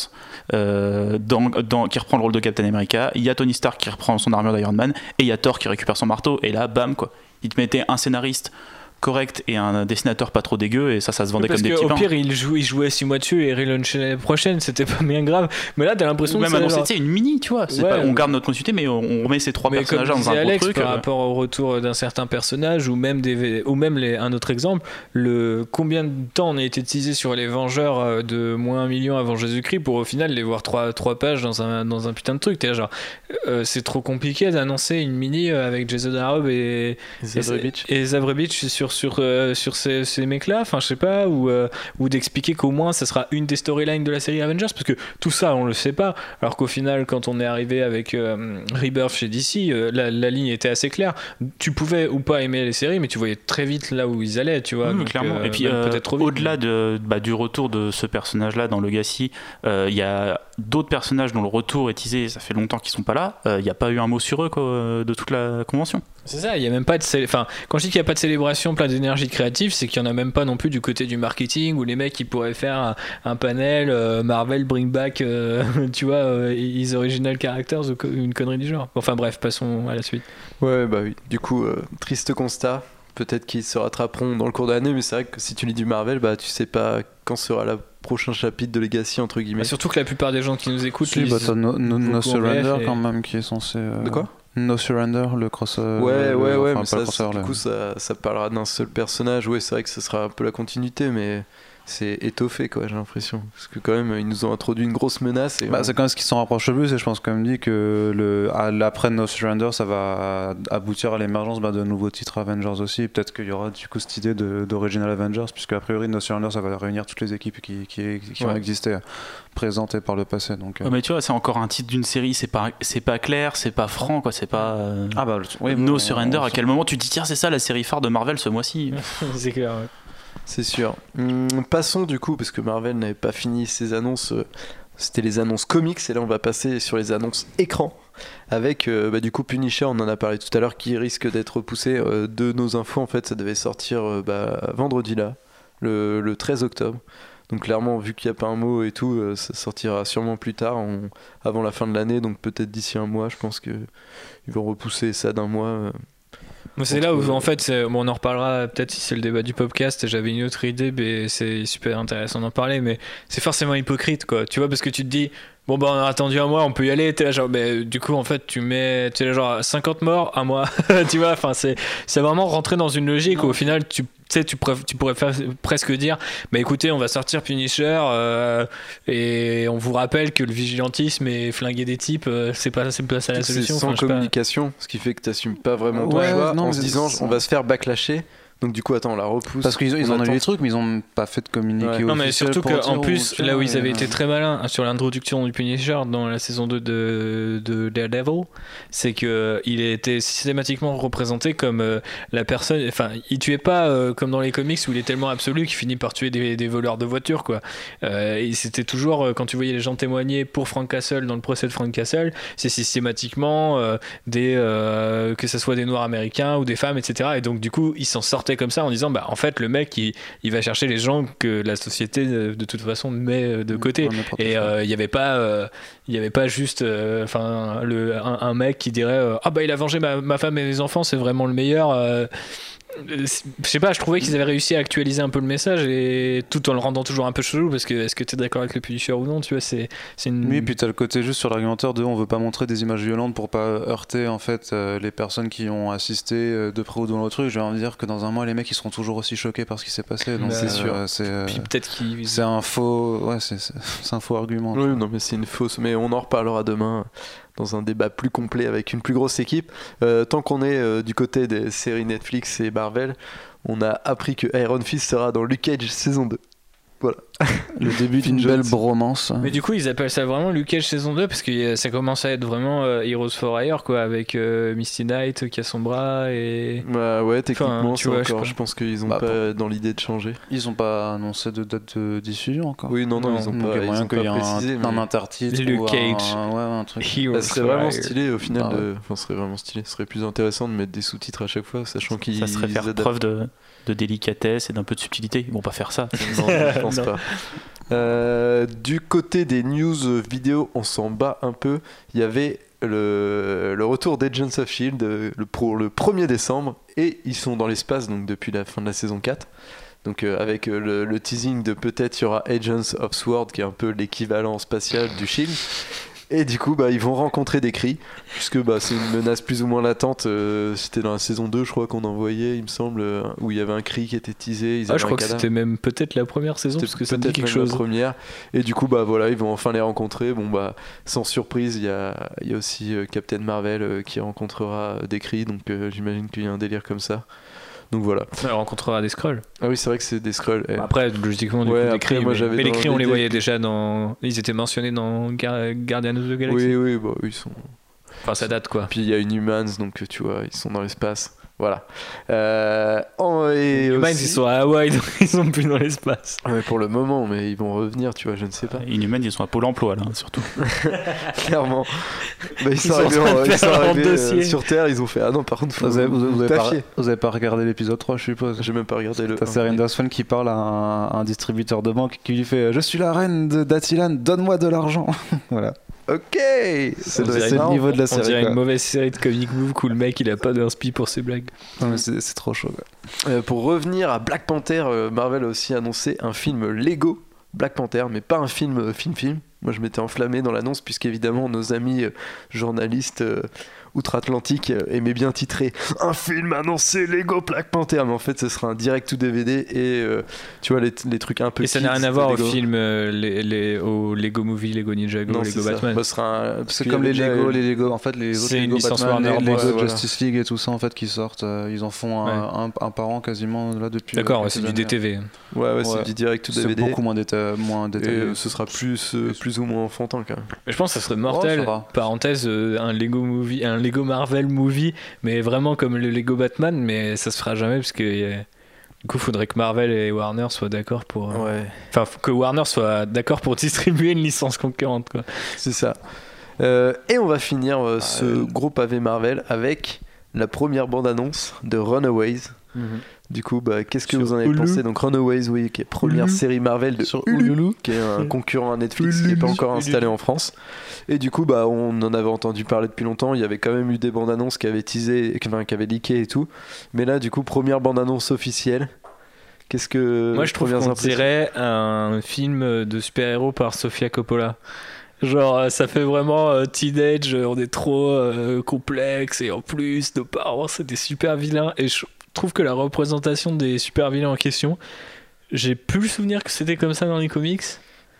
euh, dans, dans- qui reprend le rôle de Captain America. Il y a Tony Stark qui reprend son armure d'Iron Man. Et il y a Thor qui récupère son marteau. Et là, bam, quoi. Ils te mettaient un scénariste correct et un dessinateur pas trop dégueu. Et ça, ça se vendait parce comme des que petits au pains. pire il, joue, il jouait 6 mois dessus et relaunché l'année prochaine c'était pas bien grave mais là t'as l'impression que même genre- sais, une mini, tu vois. C'est Ouais, pas- on garde notre continuité, mais on, on remet ces trois mais comme personnages dans un gros Alex truc. par euh, rapport au retour d'un certain personnage ou même des ou même les, un autre exemple le combien de temps on a été teasé sur les Vengeurs euh, de moins un million avant Jésus-Christ pour au final les voir trois, trois pages dans un, dans un putain de truc t'es genre euh, c'est trop compliqué d'annoncer une mini avec Jason Aaron et, et, et Zabrevich sur, sur, euh, sur ces, ces mecs-là, enfin je sais pas, ou, euh, ou d'expliquer qu'au moins ça sera une des storylines de la série Avengers, parce que tout ça on le sait pas, alors qu'au final quand on est arrivé avec euh, Rebirth chez DC, la, la ligne était assez claire. Tu pouvais ou pas aimer les séries, mais tu voyais très vite là où ils allaient, tu vois. Donc, clairement. Et puis, au-delà de, bah, du retour de ce personnage-là dans Legacy, il y a d'autres personnages dont le retour est teasé. Ça fait longtemps qu'ils sont pas là. Il n'y a pas eu un mot sur eux quoi, de toute la convention. C'est ça, il y a même pas de célé- enfin quand je dis qu'il n'y a pas de célébration plein d'énergie créative, c'est qu'il y en a même pas non plus du côté du marketing où les mecs qui pourraient faire un, un panel euh, Marvel bring back euh, tu vois euh, his original characters ou co- une connerie du genre. Enfin bref, passons à la suite. Ouais, bah oui. Du coup, euh, triste constat. Peut-être qu'ils se rattraperont dans le cours de l'année, mais c'est vrai que si tu lis du Marvel, bah tu sais pas quand sera le prochain chapitre de Legacy, entre guillemets. Bah, surtout que la plupart des gens qui nous écoutent Si, bah, t'as no, no- Surrender et- quand même qui est censé. euh, De quoi? No Surrender, le cross. euh, Ouais, le- ouais, ouais, enfin, mais ça, crossover, du coup, ça, ça parlera d'un seul personnage. Ouais, c'est vrai que ce sera un peu la continuité, mais c'est étoffé, quoi, j'ai l'impression. Parce que, quand même, ils nous ont introduit une grosse menace. Et Bah, on- c'est quand même ce qui s'en rapproche le plus, et je pense quand même dit que le, l'après No Surrender, ça va aboutir à l'émergence bah, de nouveaux titres Avengers aussi. Peut-être qu'il y aura du coup cette idée de- d'Original Avengers, puisque a priori No Surrender, ça va réunir toutes les équipes qui, qui, qui ont existé, présentées par le passé. Donc, euh, Ouais, mais tu vois, c'est encore un titre d'une série. C'est pas, c'est pas clair, c'est pas franc, quoi. C'est pas. euh, Ah bah, oui, no on- Surrender. on- À quel moment tu te dis tiens, c'est ça la série phare de Marvel ce mois-ci? C'est clair. ouais. C'est sûr. Hum, passons du coup, parce que Marvel n'avait pas fini ses annonces. euh, C'était les annonces comics, et là on va passer sur les annonces écran. Avec euh, bah, du coup Punisher, on en a parlé tout à l'heure, qui risque d'être repoussé. Euh, de nos infos, en fait, ça devait sortir bah, vendredi là, le, le 13 octobre. Donc clairement, vu qu'il n'y a pas un mot et tout, ça sortira sûrement plus tard, avant la fin de l'année, donc peut-être d'ici un mois. Je pense que ils vont repousser ça d'un mois. C'est là où en fait, bon, on en reparlera peut-être si c'est le débat du podcast. J'avais une autre idée, mais c'est super intéressant d'en parler. Mais c'est forcément hypocrite, quoi. Tu vois, parce que tu te dis, bon, bah, on a attendu un mois, on peut y aller. T'es là, genre, mais du coup, en fait, tu mets, tu es là, genre, 50 morts, un mois. tu vois, enfin, c'est, vraiment rentrer dans une logique où au final, tu sais, tu, pourrais- tu pourrais faire, presque dire, bah écoutez, on va sortir Punisher euh, et on vous rappelle que le vigilantisme et flinguer des types, euh, c'est pas, c'est pas ça la C'est solution. sans Enfin, sais pas. communication, ce qui fait que tu n'assumes pas vraiment ton Ouais, choix non, en se c'est- disant c'est- on va se faire backlasher. Donc du coup, attends, on la repousse. Parce qu'ils ils On en ont eu attend. des trucs, mais ils ont pas fait de communiqué Ouais. Non mais officiel surtout pour qu'en plus, là où ils avaient euh, été très malins hein, sur l'introduction du Punisher dans la saison 2 de, de Daredevil, c'est que il était systématiquement représenté comme euh, la personne, enfin il tuait pas euh, comme dans les comics où il est tellement absolu qu'il finit par tuer des, des voleurs de voitures quoi. Euh, et c'était toujours, euh, quand tu voyais les gens témoigner pour Frank Castle dans le procès de Frank Castle, c'est systématiquement euh, des, euh, que ce soit des noirs américains ou des femmes etc. Et donc du coup il s'en sortait comme ça en disant bah en fait le mec il, il va chercher les gens que la société euh, de toute façon met euh, de côté. Ouais, n'importe Et euh, il n'y avait pas, euh, il y avait pas juste, euh, enfin, le un, un mec qui dirait, euh, ah bah il a vengé ma, ma femme et mes enfants, c'est vraiment le meilleur. Euh. Je sais pas, je trouvais qu'ils avaient réussi à actualiser un peu le message et tout en le rendant toujours un peu chelou parce que est-ce que tu es d'accord avec le Punisher ou non, tu vois, c'est c'est une. Oui, puis t'as le côté juste sur l'argumentaire de on veut pas montrer des images violentes pour pas heurter en fait euh, les personnes qui ont assisté euh, de près ou de loin au truc. Je vais en dire que dans un mois les mecs ils seront toujours aussi choqués par ce qui s'est passé. Donc Bah, c'est sûr. euh, c'est euh, peut-être qu'ils. c'est un faux ouais c'est un faux argument. Oui, non, mais c'est une fausse. Mais on en reparlera demain dans un débat plus complet avec une plus grosse équipe. Euh, tant qu'on est euh, du côté des séries Netflix et Marvel, on a appris que Iron Fist sera dans Luke Cage saison 2. Le début d'une belle bromance. Mais du coup, ils appellent ça vraiment Luke Cage saison 2 parce que euh, ça commence à être vraiment euh, Heroes for Hire quoi, avec euh, Misty Knight qui a son bras et. Bah ouais, techniquement, Enfin, tu c'est vois, je encore, je, pense qu'ils ont Bah, pas dans l'idée de changer. Ils ont pas annoncé de date de diffusion encore. Oui, non, non, Non, ils ont Donc, pas, il y a ils moyen ont qu'il y ait pas un, précisé. un mais- intertitre Luke ou un- Cage. ouais, un truc. Heroes Ça serait for vraiment stylé au final. Ah ouais. de... Enfin, ce serait vraiment stylé. Ce serait plus intéressant de mettre des sous-titres à chaque fois, sachant qu'ils Ça serait faire adaptent. preuve de, de délicatesse et d'un peu de subtilité. Ils vont pas faire ça. Non, je pense pas. Euh, du côté des news vidéo, on s'en bat un peu. Il y avait le, le retour d'Agents of Shield le, pour le 1er décembre et ils sont dans l'espace donc depuis la fin de la saison 4. Donc euh, avec euh, le, le teasing de peut-être il y aura Agents of Sword qui est un peu l'équivalent spatial du Shield. Et du coup, bah, ils vont rencontrer des cris, puisque bah, c'est une menace plus ou moins latente. euh, C'était dans la saison 2, je crois qu'on en voyait, il me semble, euh, où il y avait un cri qui était teasé. Ils Ah, je crois que c'était même peut-être la première saison parce que ça dit quelque même la chose. première. Et du coup, bah voilà, ils vont enfin les rencontrer. Bon bah, sans surprise, il y a, il y a aussi euh, Captain Marvel qui rencontrera des cris, donc euh, j'imagine qu'il y a un délire comme ça. Donc voilà. Elle rencontrera des scrolls. Ah oui, c'est vrai que c'est des scrolls. eh. Après, logiquement, du Ouais, coup, les après, cris, moi, mais, les cris, on les voyait déjà dans. Ils étaient mentionnés dans Gar- Guardians of the Galaxy. oui, oui, bah, ils sont. Enfin, ça date quoi. Puis il y a Inhumans, donc tu vois, ils sont dans l'espace. Voilà. Euh, en- et Humans, aussi- ils sont à Hawaï, donc ils sont plus dans l'espace. Ouais, pour le moment, mais ils vont revenir, tu vois, je ne sais pas. Inhumains, ils sont à Pôle emploi là, surtout. Clairement. Bah, ils, sont arrivés, en- ils faire sont leur arrivés, euh, sur Terre, ils ont fait Ah non, par contre, faut Vous avez, vous, vous avez pas, vous avez pas regardé l'épisode 3, je suppose J'ai même pas regardé le. T'as Seren Swan qui parle à un, un distributeur de banque qui lui fait Je suis la reine de- d'Atilan, donne-moi de l'argent. voilà. Ok C'est On dirait le niveau de la On série. dirait quoi. une mauvaise série de comic move où le mec il a pas d'inspi pour ses blagues. Non, mais c'est trop chaud. quoi. Euh, pour revenir à Black Panther, euh, Marvel a aussi annoncé un film Lego Black Panther, mais pas un film euh, film-film. Moi, je m'étais enflammé dans l'annonce, puisqu'évidemment, nos amis journalistes euh, outre-Atlantique euh, aimaient bien titrer un film annoncé Lego Black Panther, mais en fait, ce sera un direct to DVD et euh, tu vois, les, les trucs un peu. Et ça n'a rien à voir au Lego. film, euh, les, les- au Lego Movie, Lego Ninjago, Non, Lego c'est. Batman. Bah, ce sera un- parce C'est comme les Lego, les Lego, en fait, les autres C'est Lego Batman, Warner les Lego voilà. Justice League et tout ça, en fait, qui sortent. euh, ils en font un, un, un par an quasiment là depuis. D'accord, euh, c'est du. DTV. Ouais, ouais, c'est du direct to C'est DVD. beaucoup moins, moins détaillé. euh, ce sera plus, euh, plus ou moins enfantin quand même. Mais je pense que ça serait Oh, mortel. Parenthèse, euh, un Lego Movie, un Lego Marvel Movie, mais vraiment comme le Lego Batman, mais ça se fera jamais parce que euh, du coup, faudrait que Marvel et Warner soient d'accord pour. euh, Ouais. Enfin, que Warner soit d'accord pour distribuer une licence concurrente, quoi. C'est ça. Euh, et on va finir euh, ce gros pavé Marvel avec la première bande-annonce de Runaways. Du coup, bah, qu'est-ce que Sur vous en avez Hulu. pensé Donc Runaways, oui, qui est première Hulu. série Marvel de Sur Hulu, Hulu. qui est un concurrent à Netflix qui n'est pas encore installé en France. Et du coup, bah, on en avait entendu parler depuis longtemps. Il y avait quand même eu des bandes annonces qui avaient teasé, enfin, qui avaient leaké et tout. Mais là, du coup, première bande annonce officielle. Qu'est-ce que Moi, je trouve qu'on dirait un film de super-héros par Sofia Coppola. Genre, euh, ça fait vraiment euh, teenage, euh, on est trop euh, complexe et en plus, nos parents, c'est des super vilains. Et je trouve que la représentation des super vilains en question, j'ai plus le souvenir que c'était comme ça dans les comics.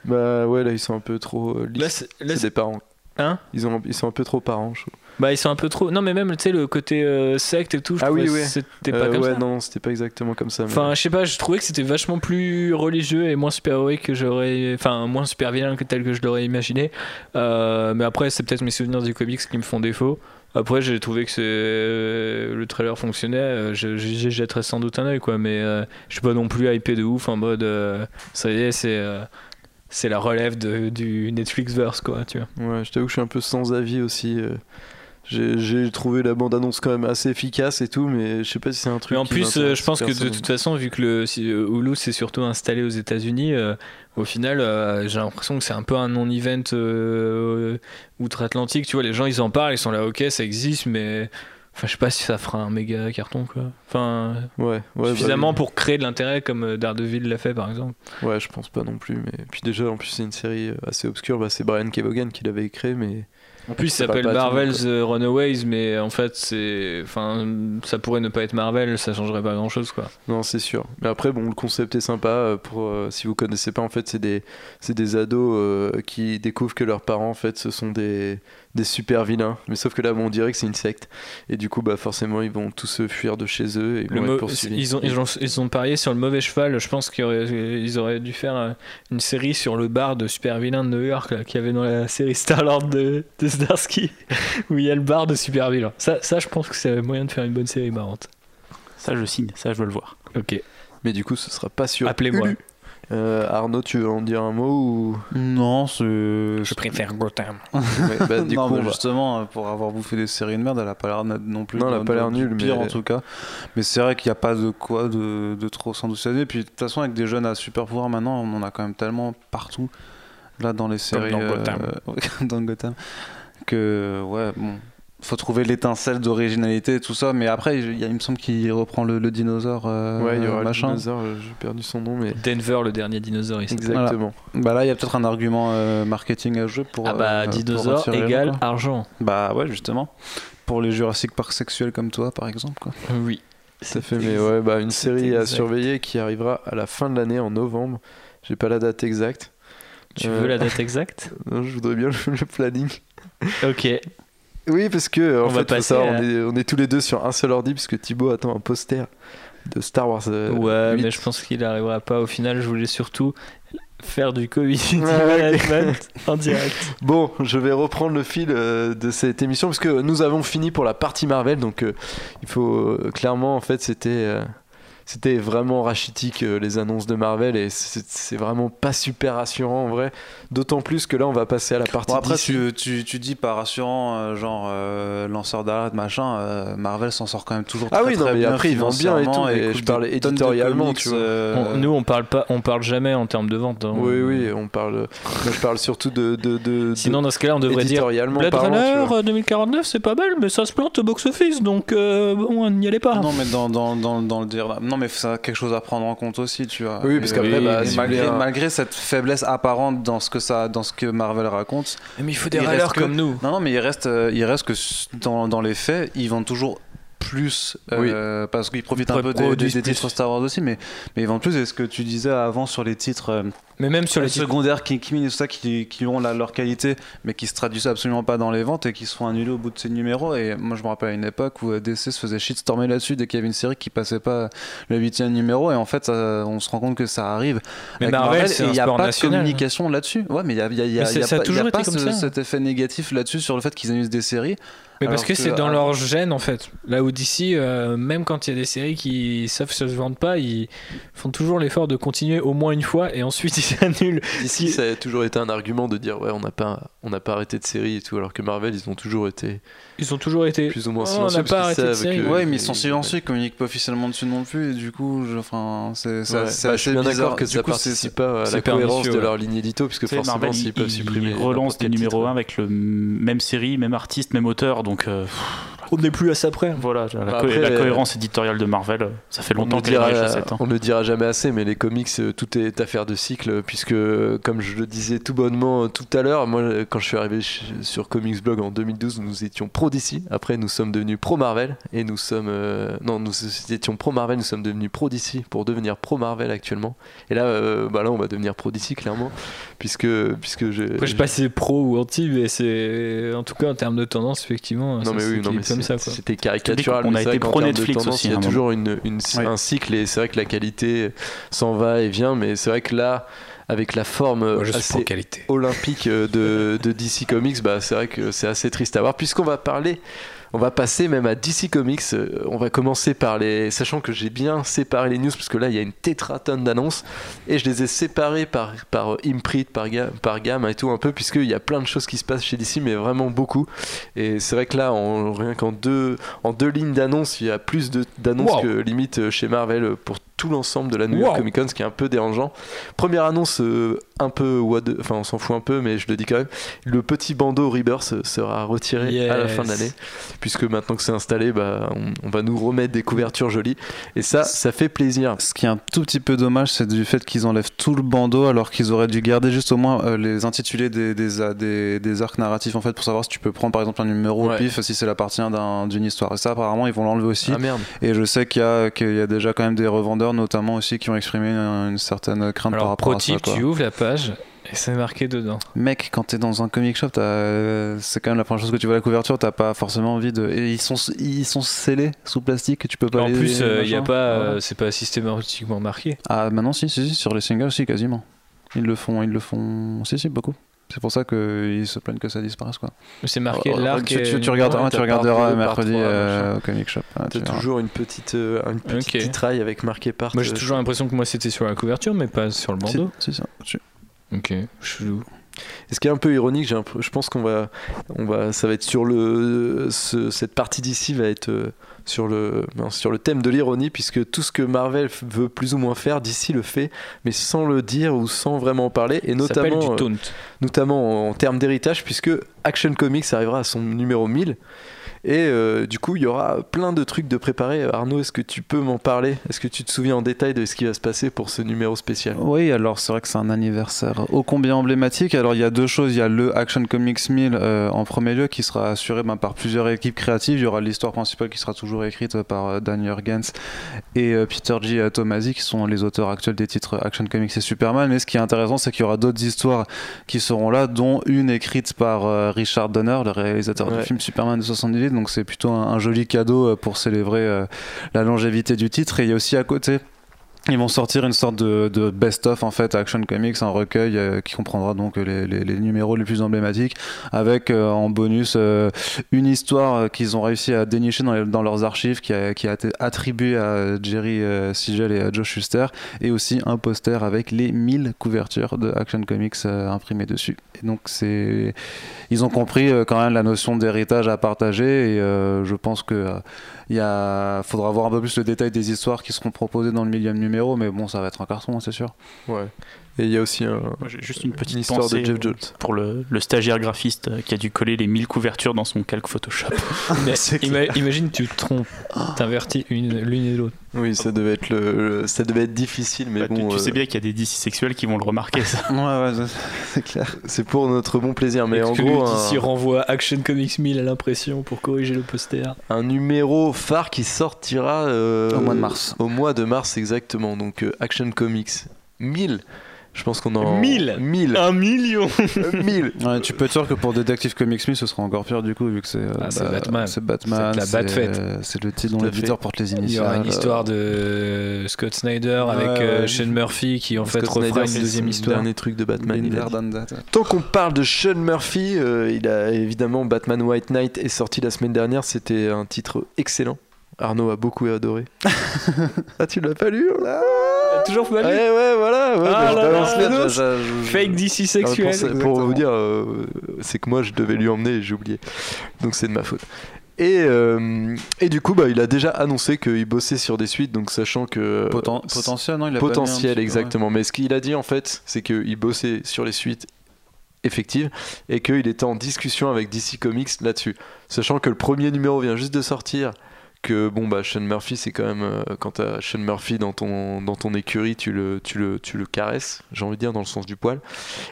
Bah ouais, là, ils sont un peu trop euh. Là, c'est- là, C'est c'est- des parents. Hein? Ils, ont, ils sont un peu trop parents, je trouve. Bah, ils sont un peu trop. Non, mais même, tu sais, le côté euh, secte et tout, je Ah oui, oui. que c'était pas Euh, comme ouais, ça. non, c'était pas exactement comme ça. mais- Enfin, je sais pas, je trouvais que c'était vachement plus religieux et moins super-héroïque que j'aurais. Enfin, moins super vilain que tel que je l'aurais imaginé. Euh, mais après, c'est peut-être mes souvenirs du comics qui me font défaut. Après, j'ai trouvé que c'est... euh, le trailer fonctionnait. euh, J'y jetterais sans doute un œil, quoi. Mais euh, je suis pas non plus hypé de ouf en mode. euh, ça y est, c'est. c'est la relève de- du Netflixverse, quoi, tu vois. Ouais, je t'avoue que je suis un peu sans avis aussi. J'ai trouvé la bande-annonce quand même assez efficace et tout, mais je sais pas si c'est un truc. Mais en plus, euh, je pense que de toute façon, vu que le si, euh, Hulu s'est surtout installé aux États-Unis, euh, au final, euh, j'ai l'impression que c'est un peu un non-event euh, outre-Atlantique. Tu vois, les gens ils en parlent, ils sont là, ok, ça existe, mais enfin, je sais pas si ça fera un méga carton, quoi. Enfin, Ouais, ouais, suffisamment bah pour créer de l'intérêt comme Daredevil l'a fait, par exemple. Ouais, je pense pas non plus. Mais puis déjà, en plus, c'est une série assez obscure. Bah, c'est Brian Kevogan qui l'avait créé, mais En plus, va s'appelle monde, Marvel's euh, Runaways, mais en fait, c'est, enfin, ça pourrait ne pas être Marvel, ça changerait pas grand-chose, quoi. non, c'est sûr. Mais après, bon, le concept est sympa. euh, Pour euh, si vous connaissez pas, en fait, c'est des c'est des ados euh, qui découvrent que leurs parents, en fait, ce sont des des super vilains. Mais sauf que là, bon, on dirait que c'est une secte. Et du coup, bah forcément, ils vont tous se fuir de chez eux et ils Le vont être poursuivis. ils, ont, ils, ont, ils ont parié sur le mauvais cheval. Je pense qu'ils auraient, ils auraient dû faire euh, une série sur le bar de super vilain de New York là, qu'il y avait dans la série Starlord de, de Starsky, où il y a le bar de super vilain. Ça, ça, je pense que c'est moyen de faire une bonne série marrante. Ça, je signe, ça, je veux le voir. Ok. Mais du coup, ce sera pas sur. Appelez-moi. Euh, Arnaud, tu veux en dire un mot ou? Non, c'est. Je préfère Gotham. Ouais, bah, du non, coup, va- justement, euh, pour avoir bouffé des séries de merde, elle a pas l'air na- non plus. Non, elle a pas l'air du nulle, Pire mais- en tout cas. Mais c'est vrai qu'il n'y a pas de quoi de, de trop s'enthousiasmer. Puis de toute façon, avec des jeunes à super pouvoir maintenant, on en a quand même tellement partout. Là, dans les séries. dans Gotham. euh, dans Gotham. Que, ouais, bon. Faut trouver l'étincelle d'originalité et tout ça. Mais après, il, me semble qu'il reprend le, le dinosaure. euh, Ouais, il y aura machin. le dinosaure, euh, j'ai perdu son nom, mais. Denver, le dernier dinosaure ici. Exactement. Bah là, il y a peut-être un argument euh, marketing à jouer pour. Ah bah, euh, dinosaure égale argent. Bah ouais, justement. Pour les Jurassic Park sexuels comme toi, par exemple. Quoi. Oui. Ça fait, mais ouais, bah, une série à surveiller qui arrivera à la fin de l'année, en novembre. J'ai pas la date exacte. Tu Euh, veux la date exacte? Non, je voudrais bien le, le planning. Ok. Oui, parce que en On fait, à- on, est, on est tous les deux sur un seul ordi, puisque Thibaut attend un poster de Star Wars. euh, Ouais, 8. mais je pense qu'il arrivera pas. Au final, je voulais surtout faire du management en direct. Bon, je vais reprendre le fil euh, de cette émission parce que nous avons fini pour la partie Marvel, donc euh, il faut euh, clairement en fait c'était c'était vraiment rachitique les annonces de Marvel et c'est vraiment pas super rassurant en vrai. D'autant plus que là on va passer à la partie Bon, après, tu, tu, tu dis pas rassurant, euh, genre euh, lanceur d'alerte, machin. euh, Marvel s'en sort quand même toujours Ah très, oui, non, très mais bien. après, ils vendent bien et tout, coûtent je parle éditorialement, comics, tu vois. euh, On- nous, on parle pas, on parle jamais en termes de vente. hein. Oui, oui, on parle. Moi, je parle surtout de. de, de Sinon, dans ce cas-là, on de- devrait dire éditorialement Blade parlant, Runner vois. euh, 2049, c'est pas mal, mais ça se plante au box-office, donc euh, bon, n'y allez pas. Non, mais dans, dans, dans, dans le dire. Non, mais ça a quelque chose à prendre en compte aussi, tu vois. Oui, parce Et, qu'après, bah, et malgré, malgré cette faiblesse apparente dans ce que, ça, dans ce que Marvel raconte, Mais il faut des râleurs que- comme nous. Non, non, mais il reste, euh, il reste que dans, dans les faits, ils vendent toujours plus euh, parce qu'ils profitent un peu des, des, des titres Star Wars aussi, mais, mais ils vendent plus. Et ce que tu disais avant sur les titres euh, Mais même sur les titres. secondaires qui, qui minent et tout ça, qui, qui ont la- leur qualité, mais qui se traduisent absolument pas dans les ventes et qui se font annuler au bout de ces numéros? Et moi, je me rappelle à une époque où euh, DC se faisait shitstormer là-dessus dès qu'il y avait une série qui passait pas le huitième numéro. Et en fait, ça- on se rend compte que ça arrive. Mais Marvel, il n'y a pas national. de communication là-dessus. Ouais, mais il y a, il y a- il y a- Mais c'est- il y a ça a pas, a toujours été pas comme ce- ça. cet effet négatif là-dessus sur le fait qu'ils annulent des séries. Mais parce que, que, c'est dans leur gène en fait. Là où d'ici, même quand il y a des séries qui savent que ça se vendent pas, ils font toujours l'effort de continuer au moins une fois et ensuite ils s'annulent. Ici, ça a toujours été un argument de dire ouais, on n'a pas, on n'a pas arrêté de série et tout, alors que Marvel, ils ont toujours été Ils ont toujours été. plus ou moins Oh, on silencieux. n'a parce pas arrêté de série. que- ouais, mais ils sont silencieux, ils communiquent pas officiellement dessus non plus. Et du coup, je- enfin, c'est c'est Ouais, bah, je suis bien d'accord que Du ça coup, participe pas à la cohérence de leur ligne édito, puisque forcément, Marvel, s'ils ils, peuvent ils supprimer. relancent n'importe des numéros titre. 1 avec le même série, même artiste, même auteur, donc On n'est plus à ça près. voilà, la, Bah, co- après, la euh, cohérence éditoriale de Marvel, ça fait On longtemps qu'elle est chaussettes. hein. on ne dira jamais assez, mais les comics, euh, tout est affaire de cycle, puisque, comme je le disais tout bonnement euh, tout à l'heure, moi, euh, quand je suis arrivé sur Comics Blog en 2012, nous étions pro DC. Après, nous sommes devenus pro Marvel, et nous sommes. euh, non, nous étions pro Marvel, nous sommes devenus pro DC pour devenir pro Marvel actuellement. Et là, euh, bah là, on va devenir pro DC, clairement, puisque, puisque je. Après, je sais pas si c'est pro ou anti, mais c'est. En tout cas, en termes de tendance, effectivement. Non ça mais oui, non mais ça. C'était caricatural. On a été pro Netflix tendance, aussi, Il y a un toujours une, une- Ouais. un cycle et c'est vrai que la qualité s'en va et vient, mais c'est vrai que là, avec la forme Moi, assez olympique euh, de, de DC Comics, bah, c'est vrai que c'est assez triste à voir. Puisqu'on va parler, on va passer même à DC Comics. euh, On va commencer par les. Sachant que j'ai bien séparé les news, parce que là, il y a une tétratonne d'annonces. Et je les ai séparées par, par imprint, par, ga- par gamme et tout, un peu, puisqu'il y a plein de choses qui se passent chez DC, mais vraiment beaucoup. Et c'est vrai que là, en, rien qu'en deux, en deux lignes d'annonces, il y a plus de- d'annonces Wow. que limite euh, chez Marvel euh, pour tout l'ensemble de la New York Wow. Comic Con, ce qui est un peu dérangeant. Première annonce euh, un peu enfin on s'en fout un peu, mais je le dis quand même. Le petit bandeau Rebirth sera retiré à la fin de l'année, puisque maintenant que c'est installé, bah, on, on va nous remettre des couvertures jolies. Et ça, ça fait plaisir. Ce qui est un tout petit peu dommage, c'est du fait qu'ils enlèvent tout le bandeau alors qu'ils auraient dû garder juste au moins euh, les intitulés des, des, a- des, des arcs narratifs en fait pour savoir si tu peux prendre par exemple un numéro Ouais. au pif si c'est l'appartient d'un- d'une histoire. Et ça apparemment ils vont l'enlever aussi. Ah merde. Et je sais qu'il y, a- qu'il y a déjà quand même des revendeurs notamment aussi qui ont exprimé une, une certaine crainte par Alors, rapport pro à ça. quoi. tu ouvres la page et c'est marqué dedans. Mec, quand t'es dans un comic shop, euh, c'est quand même la première chose que tu vois la couverture, t'as pas forcément envie de. Et ils sont, ils sont scellés sous plastique, tu peux pas en les- plus, il y a pas, euh, Voilà. c'est pas systématiquement marqué. Ah, maintenant, si, si, si, sur les singles, si, quasiment. Ils le font, ils le font. Si, si, beaucoup. C'est pour ça qu'ils se plaignent que ça disparaisse, quoi. C'est marqué Oh, l'arc. tu, tu, et- tu regardes, Ouais, ouais, tu t'as regarderas par par mercredi euh, machin. au comic shop. Tu T'as toujours une petite, euh, une petite Ok. titraille avec marqué part. Moi, j'ai euh, toujours l'impression que moi c'était sur la couverture, mais pas sur le bandeau. si, si. Ok, chelou. Et ce qui est un peu ironique, j'ai un peu- je pense qu'on va, on va, ça va être sur le, ce- cette partie d'ici va être euh, sur le, non, sur le thème de l'ironie, puisque tout ce que Marvel veut plus ou moins faire, d'ici le fait, mais sans le dire ou sans vraiment en parler, et notamment, euh, notamment en, en termes d'héritage, puisque Action Comics arrivera à son numéro 1000. Et euh, du coup, il y aura plein de trucs de préparer. Arnaud, est-ce que tu peux m'en parler? Est-ce que tu te souviens en détail de ce qui va se passer pour ce numéro spécial? Oui, alors c'est vrai que c'est un anniversaire ô combien emblématique. Alors il y a deux choses. Il y a le Action Comics 1000 euh, en premier lieu qui sera assuré ben, par plusieurs équipes créatives. Il y aura l'histoire principale qui sera toujours écrite par euh, Dan Jurgens et euh, Peter G. Tomasi qui sont les auteurs actuels des titres Action Comics et Superman. Mais ce qui est intéressant, c'est qu'il y aura d'autres histoires qui seront là, dont une écrite par Richard Donner, le réalisateur Ouais. du film Superman de 78. Donc c'est plutôt un, joli cadeau euh, pour célébrer euh, la longévité du titre. Et il y a aussi à côté ils vont sortir une sorte de, best-of en fait Action Comics, un recueil euh, qui comprendra donc les, numéros les plus emblématiques, avec en bonus une histoire qu'ils ont réussi à dénicher dans, leurs archives, qui a, été attribuée à Jerry Siegel et à Joe Shuster, et aussi un poster avec les 1000 couvertures de Action Comics imprimées dessus. Et donc c'est, ils ont compris euh, quand même la notion d'héritage à partager, et euh, je pense que euh, il faudra voir un peu plus le détail des histoires qui seront proposées dans le millième numéro, mais bon, ça va être un carton, c'est sûr. Ouais. Et il y a aussi un, juste une petite histoire pensée de Jeff euh, Jones. pour le, le stagiaire graphiste euh, qui a dû coller les 1000 couvertures dans son calque Photoshop. Mais C'est ima- imagine, tu te trompes, t'invertis une- l'une et l'autre. Oui, ça devait être le, le- ça devait être difficile, mais Bah, tu- bon, tu, euh, sais bien qu'il y a des DC sexuels qui vont le remarquer ça. Ouais, ouais, c'est clair. c'est pour notre bon plaisir. Mais en gros, un, renvoie Action Comics 1000 à l'impression pour corriger le poster. un numéro phare qui sortira euh, Au mois de mars. Au mois de mars exactement. Donc euh, Action Comics 1000. Je pense qu'on en 1000 1000 Un million 1000 Ouais, tu peux être sûr que pour Detective Comics 1000, ce sera encore pire du coup, vu que c'est euh, Ah, c'est Batman. C'est Batman. C'est la Bat-Fête. euh, C'est le titre dont l'éditeur porte les Il y initiales. aura une histoire de Scott Snyder avec Ouais, euh, ouais. Sean Murphy qui en fait Scott refera Snyder, une c'est deuxième histoire. Dernier truc de Batman. Tant qu'on parle de Sean Murphy, euh, il a évidemment Batman White Knight est sorti la semaine dernière. C'était un titre excellent. Arnaud a beaucoup adoré. ah, tu l'as pas lu là Toujours pas lu ouais, voilà. Ouais, Ah bah, je là balance là. les Je- dos. je- Fake DC sexuel. pour, vous dire, euh, c'est que moi je devais lui emmener et j'ai oublié. Donc c'est de ma faute. Et, euh, et du coup, bah, il a déjà annoncé qu'il bossait sur des suites, donc sachant que. Poten- euh, potentiel, non il a potentiel, exactement. Mais ce qu'il a dit en fait, c'est qu'il bossait sur les suites effectives et qu'il était en discussion avec DC Comics là-dessus. Sachant que le premier numéro vient juste de sortir, que bon, bah, Sean Murphy, c'est quand même. euh, quand t'as Sean Murphy dans ton, dans ton écurie, tu le, tu, le, tu le caresses, j'ai envie de dire, dans le sens du poil.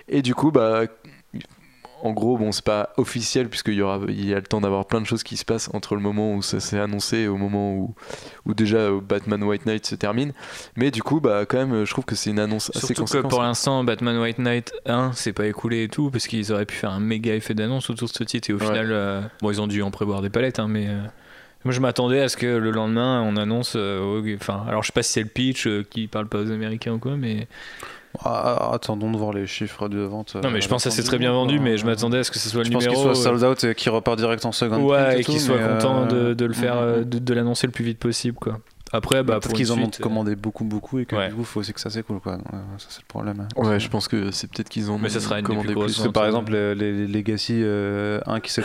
Et du coup, bah. En gros, bon, c'est pas officiel puisqu'il y aura, il y a le temps d'avoir plein de choses qui se passent entre le moment où ça s'est annoncé et au moment où, où déjà euh, Batman White Knight se termine. Mais du coup, bah, quand même, je trouve que c'est une annonce assez Surtout que conséquente. pour l'instant, Batman White Knight 1 c'est pas écoulé et tout, parce qu'ils auraient pu faire un méga effet d'annonce autour de ce titre, et au Ouais. final, euh, bon, ils ont dû en prévoir des palettes, hein, mais euh, moi je m'attendais à ce que le lendemain on annonce. euh, Enfin, alors je sais pas si c'est le pitch euh, qui parle pas aux Américains ou quoi, mais. Ah, attendons de voir les chiffres de vente. Non, mais je pense que ça s'est très bien vendu, mais je m'attendais à ce que ce soit Je le pense qu'il numéro. soit euh, sold out et qu'il repart direct en seconde. Ouais, et qu'ils soient contents euh, de, de le faire, euh, de, de l'annoncer le plus vite possible, quoi. Après, bah, Peut-être qu'ils en ont euh, commandé beaucoup, beaucoup, et que Ouais. du coup, il faut aussi que ça s'écoule, quoi. Ouais, ça, c'est le problème. hein. Ouais, je pense que c'est peut-être qu'ils en ont Mais ça sera une des commandé plus grosses plus. Parce que par vente, exemple, les, les- les Legacy euh, 1 qui s'est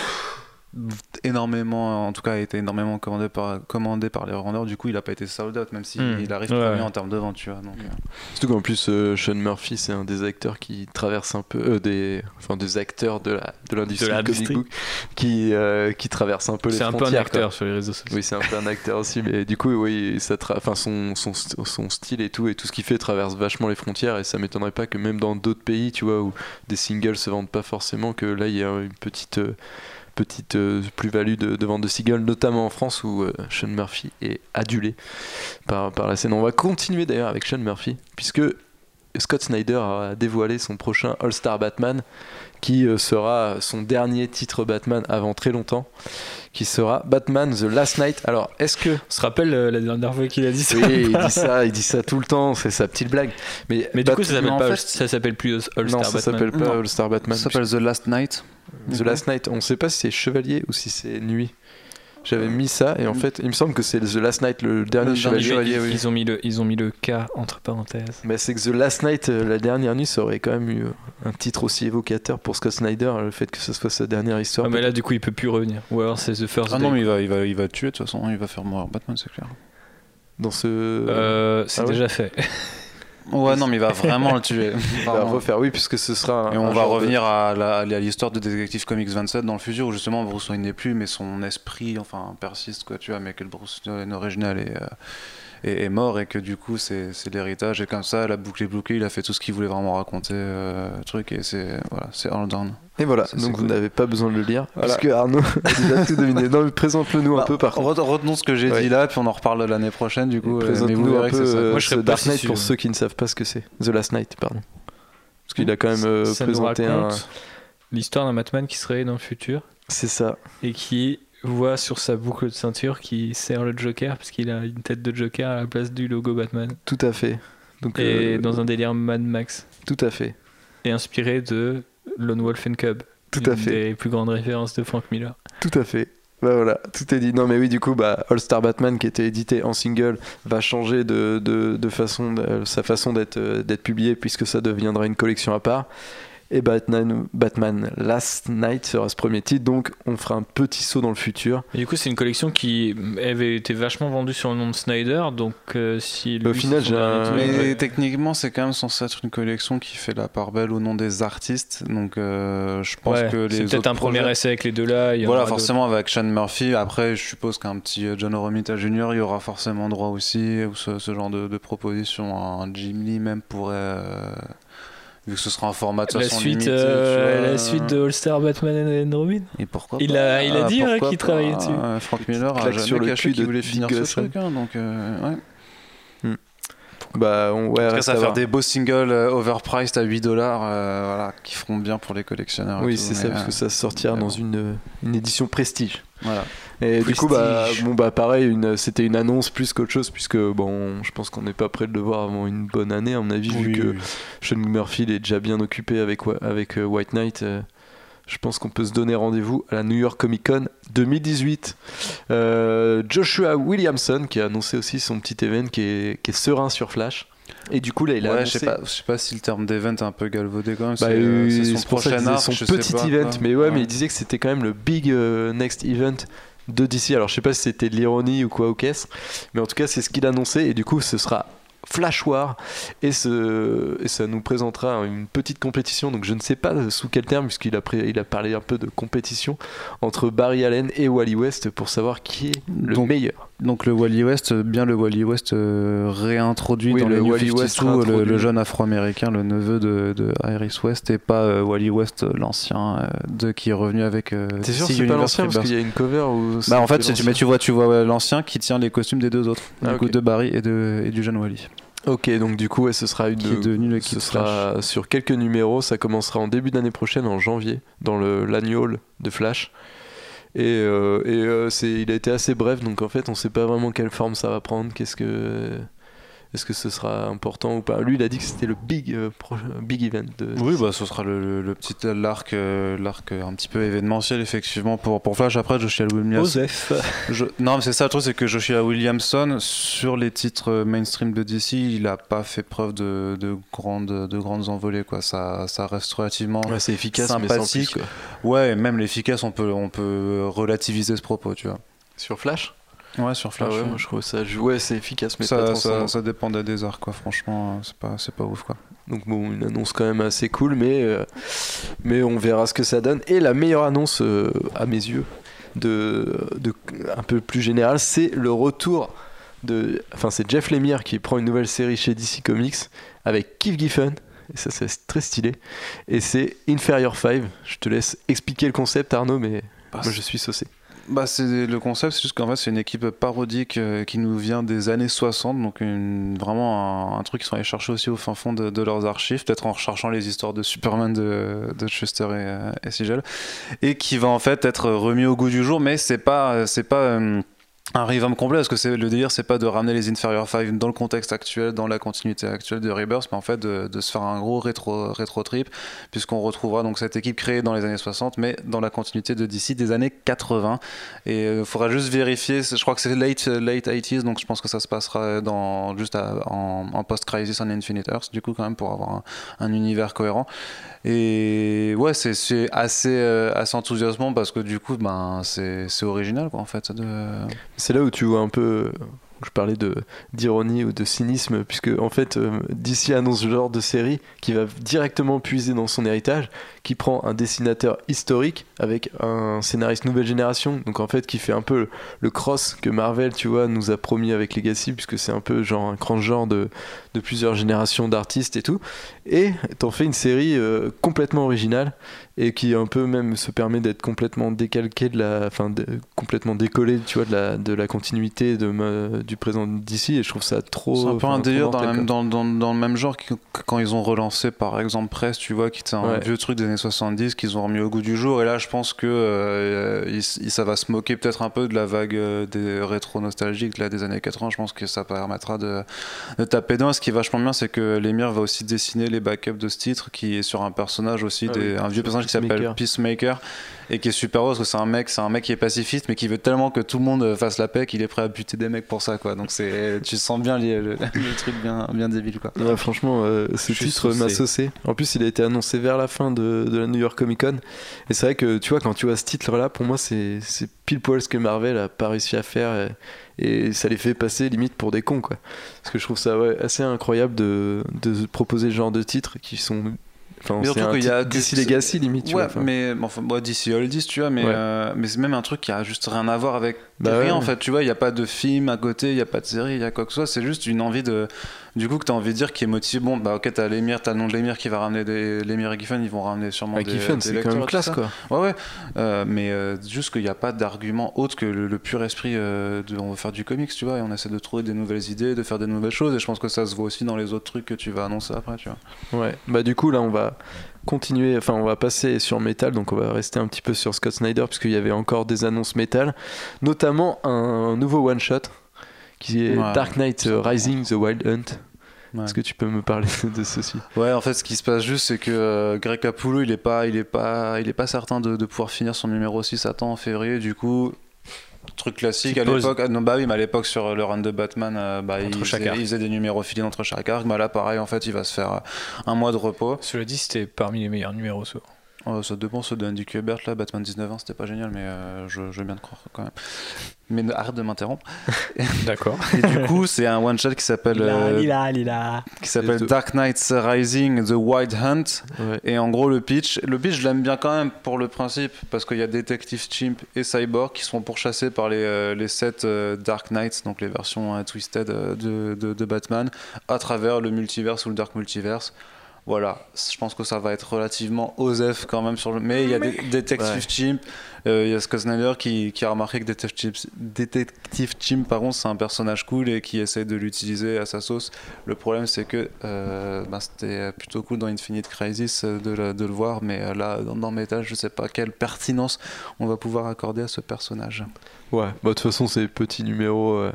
énormément, en tout cas, a été énormément commandé par, commandé par les revendeurs, du coup, il a pas été sold out, même s'il Hmm. il arrive Ouais. premier en termes de vente, tu vois. Donc, euh, Surtout qu'en plus, euh, Sean Murphy, c'est un des acteurs qui traverse un peu, euh, des, enfin des acteurs de la de l'industrie De comic book qui euh, qui traverse un peu les C'est un peu frontières. un acteur quoi. sur les réseaux sociaux. Oui, c'est un peu un acteur aussi, mais du coup, oui, ça enfin son, son, son style et tout et tout ce qu'il fait traverse vachement les frontières et ça m'étonnerait pas que même dans d'autres pays, tu vois, où des singles se vendent pas forcément, que là il y a une petite euh, petite euh, plus-value de, vente de singles, notamment en France où euh, Sean Murphy est adulé par la scène. On va continuer d'ailleurs avec Sean Murphy, puisque Scott Snyder a dévoilé son prochain All-Star Batman, qui euh, sera son dernier titre Batman avant très longtemps, qui sera Batman The Last Night. Alors, est-ce que... On se rappelle euh, la dernière fois qu'il a dit ça Oui, il dit ça, il dit ça tout le temps, c'est sa petite blague. Mais, Mais du coup, ça Batman- s'appelle pas, fait- ça s'appelle plus All non, Star ça Batman. s'appelle pas Non. All-Star Batman. ça s'appelle The Last Night. The Last Night, on sait pas si c'est chevalier ou si c'est nuit. J'avais mis ça et en fait, il me semble que c'est The Last Night, le dernier Le chevalier. Ils, chevalier, oui. ils ont mis le, ils ont mis le K entre parenthèses. Mais c'est que The Last Night, euh, la dernière nuit, ça aurait quand même eu euh, un titre aussi évocateur pour Scott Snyder, le fait que ce soit sa dernière histoire. Ah, mais là, du coup, il peut plus revenir. Ou alors, c'est The First Ah Day. non, mais il va, il va, il va tuer de toute façon, il va faire mourir Batman, c'est clair. Dans ce. Euh, c'est Ah ouais déjà fait. Ouais, non, mais il va vraiment le tuer. il va refaire, oui, puisque ce sera un. Et on va de- revenir à l'histoire de Detective Comics 27 dans le futur où justement Bruce Wayne n'est plus, mais son esprit enfin persiste quoi, tu vois, mais que le Bruce Wayne original est, euh, est, est mort et que du coup c'est c'est l'héritage et comme ça la boucle est bouclée, il a fait tout ce qu'il voulait vraiment raconter, euh, truc et c'est voilà, c'est all done. Et voilà, Ça, donc vous cool. n'avez pas besoin de le lire, Voilà. puisque Arnaud a déjà tout dominé. Non, mais présente-le nous un Bah, peu par contre. Re- Retenons ce que j'ai Ouais. dit là, puis on en reparle l'année prochaine du coup. euh, Présente-nous un verrez que peu euh, Moi, je serais ce pas Dark Knight pour ceux qui ne savent pas ce que c'est. The Last Night, pardon. Parce qu'il a quand même euh, présenté un. l'histoire d'un Batman qui serait dans le futur C'est ça. et qui voit sur sa boucle de ceinture qui sert le Joker parce qu'il a une tête de Joker à la place du logo Batman. Tout à fait. Donc, Et euh, dans un délire Mad Max. Tout à fait. Et inspiré de Lone Wolf and Cub. Tout à une fait. des plus grandes références de Frank Miller. Tout à fait. Bah voilà, tout est dit. Non mais oui, du coup, bah, All Star Batman qui était édité en single va changer de, de, de façon, de- sa façon d'être euh, d'être publié puisque ça deviendra une collection à part. Et Batman, Batman Last Night sera ce premier titre, donc on fera un petit saut dans le futur. Et du coup, c'est une collection qui avait été vachement vendue sur le nom de Snyder. Donc, euh, si. Au lui, final, c'est son j'ai un- Mais ouais. techniquement, c'est quand même censé être une collection qui fait la part belle au nom des artistes. Donc, euh, je pense Ouais, que les c'est peut-être un premier projets- essai avec les deux là. il y en Voilà, forcément avec Sean Murphy. Après, je suppose qu'un petit euh, John Romita Jr. il y aura forcément droit aussi, ou ce, ce genre de, de proposition. Un Jim Lee même pourrait, euh, vu que ce sera un format de La façon suite, euh, la suite de All Star Batman and Robin. Et pourquoi Il a- il a dit, hein, qu'il travaillait dessus. Euh, Frank Miller a sur le caché cul de voulait finir ce truc. hein, donc, euh, ouais. Bah on, ouais, En tout cas, ça va faire des beaux singles euh, overpriced à 8 dollars, voilà, qui feront bien pour les collectionneurs. Oui, c'est ça, parce euh, que ça sortira dans bon. une, une édition prestige. Voilà. Et du coup, bah, bon, bah, pareil, une- c'était une annonce plus qu'autre chose, puisque bon, je pense qu'on n'est pas prêt de le voir avant une bonne année, à mon avis, vu que Sean Murphy il est déjà bien occupé avec, avec euh, White Knight. euh, je pense qu'on peut se donner rendez-vous à la New York Comic Con 2018. Euh, Joshua Williamson qui a annoncé aussi son petit event qui est, qui est serein sur Flash. Et du coup, là, il a ouais, annoncé. je sais pas, je sais pas si le terme d'event est un peu galvaudé quand même. Bah, c'est euh, c'est son c'est pour ça qu'il prochain arc, son je sais petit pas, event. quoi. Mais ouais, mais il disait que c'était quand même le big euh, next event de DC. Alors je sais pas si c'était de l'ironie ou quoi au caisse, mais en tout cas c'est ce qu'il a annoncé et du coup ce sera Flash War et, ce, et ça nous présentera une petite compétition. Donc je ne sais pas sous quel terme puisqu'il a, il a parlé un peu de compétition entre Barry Allen et Wally West pour savoir qui est le Donc, meilleur. Donc le Wally West, bien le Wally West euh, réintroduit Oui, dans le les New Wally 52, West le, réintroduit. le jeune afro-américain, le neveu de, de Iris West, et pas euh, Wally West, euh, l'ancien, euh, de, qui est revenu avec. euh, T'es sûr c'est pas l'ancien parce qu'il y a une cover où Bah en fait, tu, mais tu vois, tu vois ouais, l'ancien qui tient les costumes des deux autres, Ah, du coup de Barry et, de, et du jeune Wally, Ok, donc du coup, ouais, ce sera une. qui est devenu Ce sera sur quelques numéros, ça commencera en début d'année prochaine, en janvier, dans le l'annual de Flash. Et, euh, euh, il a été assez bref, donc en fait, on sait pas vraiment quelle forme ça va prendre. Qu'est-ce que, est-ce que ce sera important ou pas? Lui, il a dit que c'était le big, euh, pro- big event. De... Oui, bah ce sera le, le- le petit l'arc, euh, l'arc un petit peu événementiel effectivement pour, pour Flash. Après, Joshua Williamson. Je- Non, mais c'est ça le truc, c'est que Joshua Williamson, sur les titres euh, mainstream de DC, il a pas fait preuve de, de grandes, de grandes envolées, quoi. Ça, ça reste relativement. Ouais, c'est efficace, mais sans Sympathique. plus, quoi. Ouais, même l'efficace, on peut, on peut relativiser ce propos, tu vois. Sur Flash? Ouais, sur Ah Flash. ouais, ouais. moi je trouve ça. Ouais, c'est efficace, mais ça, ça, ça dépendait des arcs, quoi. Franchement, euh, c'est pas, c'est pas ouf, quoi. Donc bon, une annonce quand même assez cool, mais, euh, mais on verra ce que ça donne. Et la meilleure annonce, euh, à mes yeux, de, de, un peu plus générale, c'est le retour de... Enfin, c'est Jeff Lemire qui prend une nouvelle série chez DC Comics avec Keith Giffen. Et ça, c'est très stylé. Et c'est Inferior 5. Je te laisse expliquer le concept, Arnaud, mais Bah, moi je suis saucé. Bah, c'est le concept, c'est juste qu'en fait, c'est une équipe parodique euh, qui nous vient des années 60, donc une, vraiment un, truc qu'ils sont allés chercher aussi au fin fond de, leurs archives, peut-être en recherchant les histoires de Superman de, de Schuster et, euh, et Sigel, et qui va en fait être remis au goût du jour, mais c'est pas, c'est pas euh, un revamp complet, parce que c'est le délire, c'est pas de ramener les Inferior 5 dans le contexte actuel, dans la continuité actuelle de Rebirth, mais en fait de, se faire un gros rétro, trip, puisqu'on retrouvera donc cette équipe créée dans les années 60, mais dans la continuité de DC des années 80. Et il faudra juste vérifier, je crois que c'est late, euh, late 80s, donc je pense que ça se passera dans, juste en, post-Crisis on Infinite Earths, du coup, quand même, pour avoir un, un univers cohérent. Et ouais, c'est- assez, euh, assez enthousiasmant parce que du coup, ben, c'est original, quoi, en fait. De... C'est là où tu vois un peu. Je parlais d'ironie ou de cynisme, puisque en fait, euh, DC annonce ce genre de série qui va directement puiser dans son héritage, qui prend un dessinateur historique avec un scénariste nouvelle génération, donc en fait qui fait un peu le, cross que Marvel, tu vois, nous a promis avec Legacy, puisque c'est un peu genre un grand genre de, de plusieurs générations d'artistes et tout, et t'en fais une série euh, complètement originale et qui un peu même se permet d'être complètement décalqué de la, enfin complètement décollé, tu vois, de la, de la continuité de du présent d'ici et je trouve ça trop. C'est un peu un délire dans, mortel, la même- quoi. dans, dans- dans le même genre que que quand ils ont relancé par exemple Press, tu vois, qui était un Ouais. vieux truc des années 70 qu'ils ont remis au goût du jour. Et là, je pense que euh, il- il- ça va se moquer peut-être un peu de la vague euh, des rétro nostalgiques là, des années 80. Je pense que ça permettra de, de taper dedans. Ce qui est vachement bien, c'est que l'émir va aussi dessiner les backups de ce titre qui est sur un personnage aussi, Ah des- oui, un vieux personnage qui s'appelle Peacemaker. Et qui est super heureux parce que c'est un mec, c'est un mec qui est pacifiste mais qui veut tellement que tout le monde fasse la paix qu'il est prêt à buter des mecs pour ça quoi. Donc c'est, tu sens bien le, le- le truc bien, bien débile quoi. Ouais, franchement, euh, ce Je titre m'a saucé. En plus, il a été annoncé vers la fin de, de la New York Comic Con. Et c'est vrai que, tu vois, quand tu vois ce titre-là, pour moi, c'est c'est pile poil ce que Marvel a pas réussi à faire. Et, et ça les fait passer limite pour des cons, quoi. Parce que je trouve ça ouais, assez incroyable de, de proposer ce genre de titres qui sont. Enfin, Mais surtout qu'il y a DC Legacy, limite, tu ouais, vois. enfin. mais bon, enfin, moi d'ici Oldies, tu vois, mais, Ouais. euh, mais c'est même un truc qui a juste rien à voir avec Bah rien ouais. en fait, tu vois, il n'y a pas de film à côté, il n'y a pas de série, il y a quoi que ce soit, c'est juste une envie de. Du coup, que tu as envie de dire qui est motivé. Bon, bah ok, t'as l'émir, t'as le nom de l'émir qui va ramener des. L'émir et Giffen, ils vont ramener sûrement Ouais, des. Giffen, c'est quand même classe, quoi. Ouais, ouais, Euh, mais euh, juste qu'il n'y a pas d'argument autre que le, le pur esprit euh, de on veut faire du comics, tu vois, et on essaie de trouver des nouvelles idées, de faire des nouvelles choses, et je pense que ça se voit aussi dans les autres trucs que tu vas annoncer après, tu vois. Ouais, bah du coup là on va continuer, enfin on va passer sur Metal, donc on va rester un petit peu sur Scott Snyder puisqu'il y avait encore des annonces Metal, notamment un nouveau one shot qui est Ouais. Dark Knight euh, Rising The Wild Hunt. Ouais. Est-ce que tu peux me parler de ceci? Ouais, en fait, ce qui se passe juste, c'est que euh, Greg Capullo, il est pas, il est pas, il est pas certain de, de pouvoir finir son numéro 6 à temps en février. Du coup, truc classique à l'époque. ah, non, bah oui, mais à l'époque sur le run de Batman, euh, bah, il, faisait, arc. il faisait des numéros filés entre chaque arc. Bah là, pareil, en fait, il va se faire euh, un mois de repos. Cela dit, c'était parmi les meilleurs numéros. Oh, ça dépend, ceux de Andy Kubert, là, Batman 19 ans, c'était pas génial, mais euh, je, je veux bien te croire quand même. Mais ne- arrête de m'interrompre. D'accord. Et du coup, c'est un one shot qui s'appelle euh, lila, lila. qui s'appelle Dark Knight Rising, The Wild Hunt. Ouais. Et en gros, le pitch, le pitch, je l'aime bien quand même pour le principe, parce qu'il y a Detective Chimp et Cyborg qui sont pourchassés par les, euh, les sept euh, Dark Knights, donc les versions euh, Twisted de, de, de Batman, à travers le multiverse ou le Dark Multiverse. Voilà, je pense que ça va être relativement osef quand même sur le. Mais il y a des Detective Ouais. Chimp, euh, il y a Scott Snyder qui, qui a remarqué que Detective, Detective Chimp, par contre, c'est un personnage cool et qui essaie de l'utiliser à sa sauce. Le problème, c'est que euh, bah, c'était plutôt cool dans Infinite Crisis euh, de, le- de le voir, mais là, dans, dans Metal, je sais pas quelle pertinence on va pouvoir accorder à ce personnage. Ouais, bah de toute façon c'est petits numéros euh,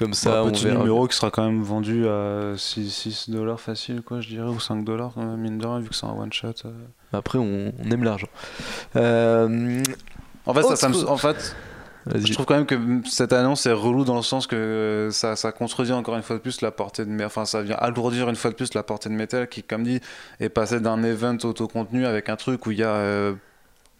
comme ça, Bah, on petit verra. numéro qui sera quand même vendu à 6, 6 dollars facile, quoi, je dirais, ou 5 dollars, euh, mine de rien, vu que c'est un one shot. euh. Après on, on aime l'argent. Euh, En fait, ça, ça me- Autre- en fait. Je trouve quand même que cette annonce est relou dans le sens que ça, ça contredit encore une fois de plus la portée de Enfin, ça vient alourdir une fois de plus la portée de Metal qui, comme dit, est passé d'un event autocontenu avec un truc où il y a. euh,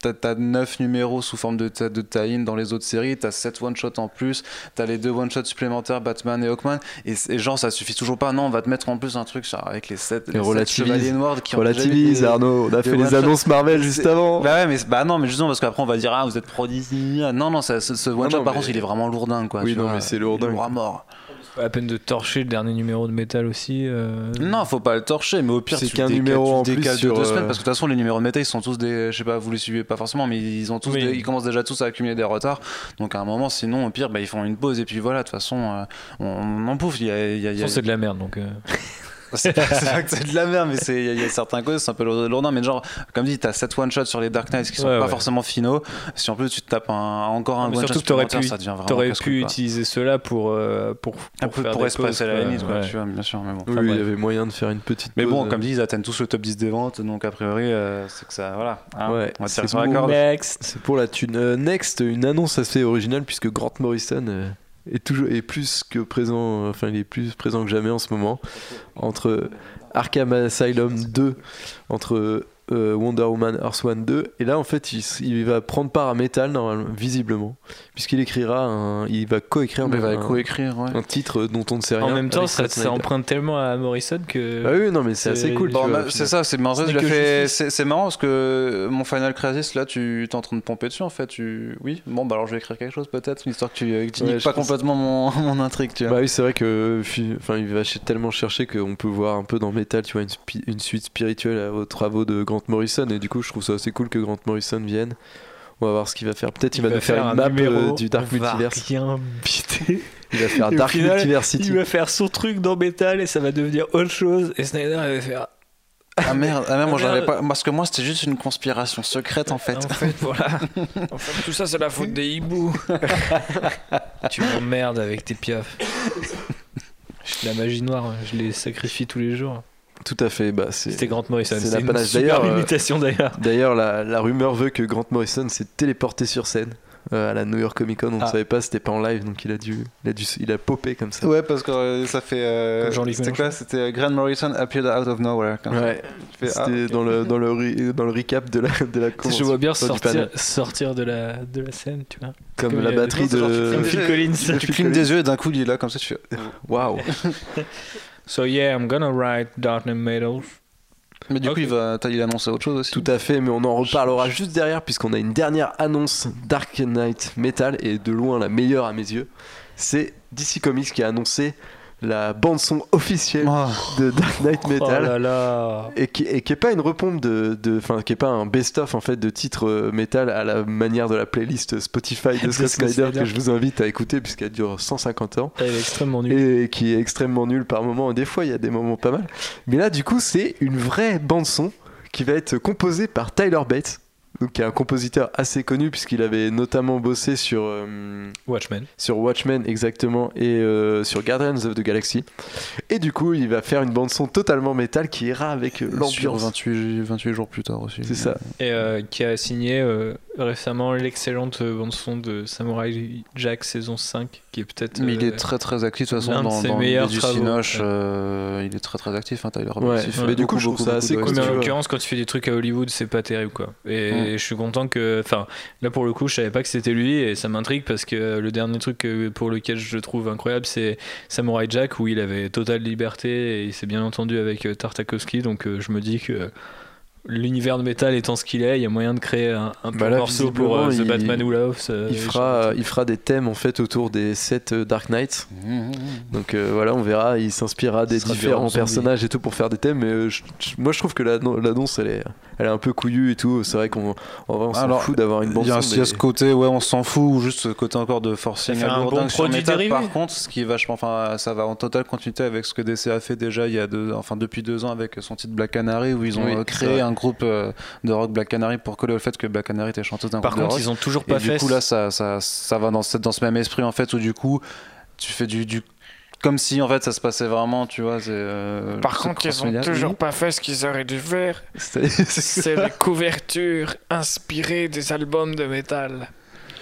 T'as, t'as 9 numéros sous forme de, de tie-in dans les autres séries, t'as 7 one-shots en plus, t'as les deux one-shots supplémentaires Batman et Hawkman, et, et genre ça suffit toujours pas. Non, on va te mettre en plus un truc genre, avec les 7 Et les sept relativise. chevaliers noirs qui Relativise des- Arnaud, on a fait les annonces Marvel juste avant. Bah ouais, mais bah non, mais justement parce qu'après on va dire ah vous êtes pro Disney. Non non, ça- ce, ce one shot non, par mais- contre il est vraiment lourdin quoi. Oui, tu non, vois. mais c'est lourdin, mort. Pas la peine de torcher le dernier numéro de métal aussi. euh, Non, faut pas le torcher, mais au pire C'est tu qu'un numéro en plus sur, deux euh, semaines parce que de toute façon les numéros de méta ils sont tous des, je sais pas, vous les suivez pas forcément, mais ils ont tous, Oui. des- ils commencent déjà tous à accumuler des retards. Donc à un moment, sinon au pire, bah, ils font une pause et puis voilà. De toute façon, euh, on, on en pouffe. Il y a, il y a- y c'est de la merde donc. euh, C'est pas, que c'est de la merde, mais c'est- il y, a- il y a certains causes, c'est un peu lourdin. Mais genre, comme dit, t'as 7 one-shots sur les Dark Knights qui sont Ouais, pas ouais. forcément finaux. Si en plus tu te tapes un, encore un Mais one-shot surtout que t'aurais pu- ça devient vraiment T'aurais casse-couille, pu utiliser cela pour euh, pour pour, Un peu faire pour des espacer la quoi. limite, quoi, Ouais. tu vois, bien sûr, mais bon. Oui, Enfin, il y avait moyen de faire une petite. Mais bon, comme dit, ils atteignent tous le top 10 des ventes, donc a priori, euh, c'est que ça. Voilà. hein, Ouais, on va c'est tirer sur la corde. Next. C'est pour la thune. Euh, next, une annonce assez originale puisque Grant Morrison euh, est toujours est plus que présent, enfin il est plus présent que jamais en ce moment. Entre Arkham Asylum 2, entre euh, Wonder Woman Earth One 2 et là en fait il, va prendre part à Metal normalement, visiblement puisqu'il écrira un, il va coécrire il va un, coécrire, ouais. un titre dont on ne sait rien. En même temps, ça, ça emprunte tellement à Morrison que. Bah oui, non mais c'est assez cool. Bon, bah, c'est final. ça, c'est marrant. C'est marrant parce que mon Final Crisis, là, tu es en train de pomper dessus en fait. Tu... Oui, bon, bah alors je vais écrire quelque chose peut-être, histoire que tu, que tu Ouais, niques je pas pense- complètement mon, mon intrigue, tu vois. Bah oui, c'est vrai que fi- enfin, il va tellement chercher qu'on peut voir un peu dans Metal, tu vois, une, une suite spirituelle aux travaux de Grant Morrison. Et du coup, je trouve ça assez cool que Grant Morrison vienne. On va voir ce qu'il va faire. Peut-être il, Il va, nous faire, un une map numéro, euh, du Dark Multiverse. rien biter. Il va faire Et au Dark final, Multiversity. Il va faire son truc dans Metal et ça va devenir autre chose. Et Snyder il va faire. Ah merde, ah merde, moi Ah, j'en avais merde. pas. Parce que moi c'était juste une conspiration secrète en fait. En fait, voilà. En fait, tout ça, c'est la faute des hiboux. tu m'emmerdes avec tes piafs. La magie noire, je les sacrifie tous les jours. Tout à fait. Bah, c'est. C'était Grant Morrison. c'est C'est une l'apanage. super D'ailleurs, euh, imitation d'ailleurs. D'ailleurs, la, la rumeur veut que Grant Morrison s'est téléporté sur scène euh, à la New York Comic Con. On ne Ah. savait pas, c'était pas en live, donc il a dû, il a dû, il a popé comme ça. Ouais, parce que euh, ça fait. euh, C'était quoi? C'était euh, Grant Morrison appeared out of nowhere. Ouais. Ah, C'était dans le dans le dans le recap de la de la Je convention, vois bien sortir, sortir de, la, de la scène, tu vois. comme, comme la batterie de Comme Phil Collins. Tu clignes des yeux et d'un coup il est là comme ça, tu fais. Waouh. So yeah, I'm gonna write Dark Metals. Mais du coup, il, va, il a annoncé autre chose aussi. Tout à fait, mais on en reparlera juste derrière puisqu'on a une dernière annonce Dark Knight Metal et de loin la meilleure à mes yeux. C'est DC Comics qui a annoncé la bande son officielle Oh. de Dark Knight Metal. Oh là là. et qui, et qui est pas une repompe de, de enfin qui est pas un best-of en fait de titres euh, métal à la manière de la playlist Spotify de Scott Snyder que je vous invite à écouter puisqu'elle dure 150 ans Elle est extrêmement nulle. et qui est extrêmement nulle par moments. Des fois, il y a des moments pas mal. Mais là, du coup, c'est une vraie bande son qui va être composée par Tyler Bates. Donc, qui est un compositeur assez connu puisqu'il avait notamment bossé sur, euh, Watchmen. sur Watchmen exactement et euh, sur Guardians of the Galaxy. Et du coup, il va faire une bande son totalement métal qui ira avec euh, l'ambiance. 28, 28 jours plus tard aussi. C'est ça. Et euh, qui a signé euh, récemment l'excellente euh, bande-son de Samurai Jack saison 5, qui est peut-être. Mais il est très très actif de toute façon dans, dans le meilleurs du travaux. Cinoche, Ouais. euh, il est très très actif, hein, Tyler Ouais, mais du beaucoup, coup, je trouve beaucoup, ça beaucoup assez cool, Mais en l'occurrence, quand tu fais des trucs à Hollywood, c'est pas terrible quoi. Et Ouais. je suis content que. Enfin, là pour le coup, je savais pas que c'était lui et ça m'intrigue parce que le dernier truc pour lequel je le trouve incroyable, c'est Samurai Jack où il avait totale liberté et il s'est bien entendu avec Tartakovsky. Donc euh, je me dis que l'univers de métal étant ce qu'il est, il y a moyen de créer un, un Bah là, morceau pour euh, The il- Batman Who Loves. euh, Il fera, il fera des thèmes en fait autour des 7 Dark Knights. Mmh, Donc euh, voilà, on verra, il s'inspirera des différents personnages et tout pour faire des thèmes. Mais euh, je- je- moi je trouve que la- l'annonce elle est, elle est un peu couillue et tout. C'est vrai qu'on on s'en fout d'avoir une bande Il y a, son. il y a mais- ce côté, ouais, on s'en fout, ou juste ce côté encore de forcing un bon sur dérivé. Par contre, ce qui est vachement, enfin, ça va en totale continuité avec ce que DC a fait déjà il y a deux, enfin depuis deux ans avec son titre Black Canary, où ils ont Oui, euh, créé vrai. Un groupe euh, de rock Black Canary pour coller au fait que Black Canary était chanteuse d'un Par groupe de contre, ils ont toujours Et pas du fait. coup là, ça, ça, ça va dans, ce- dans ce même esprit en fait, où du coup, tu fais du, du comme si en fait ça se passait vraiment, tu vois. c'est, euh, Par contre, ils ont toujours pas fait ce qu'ils auraient dû faire. C'est- C'est les couvertures inspirées des albums de métal.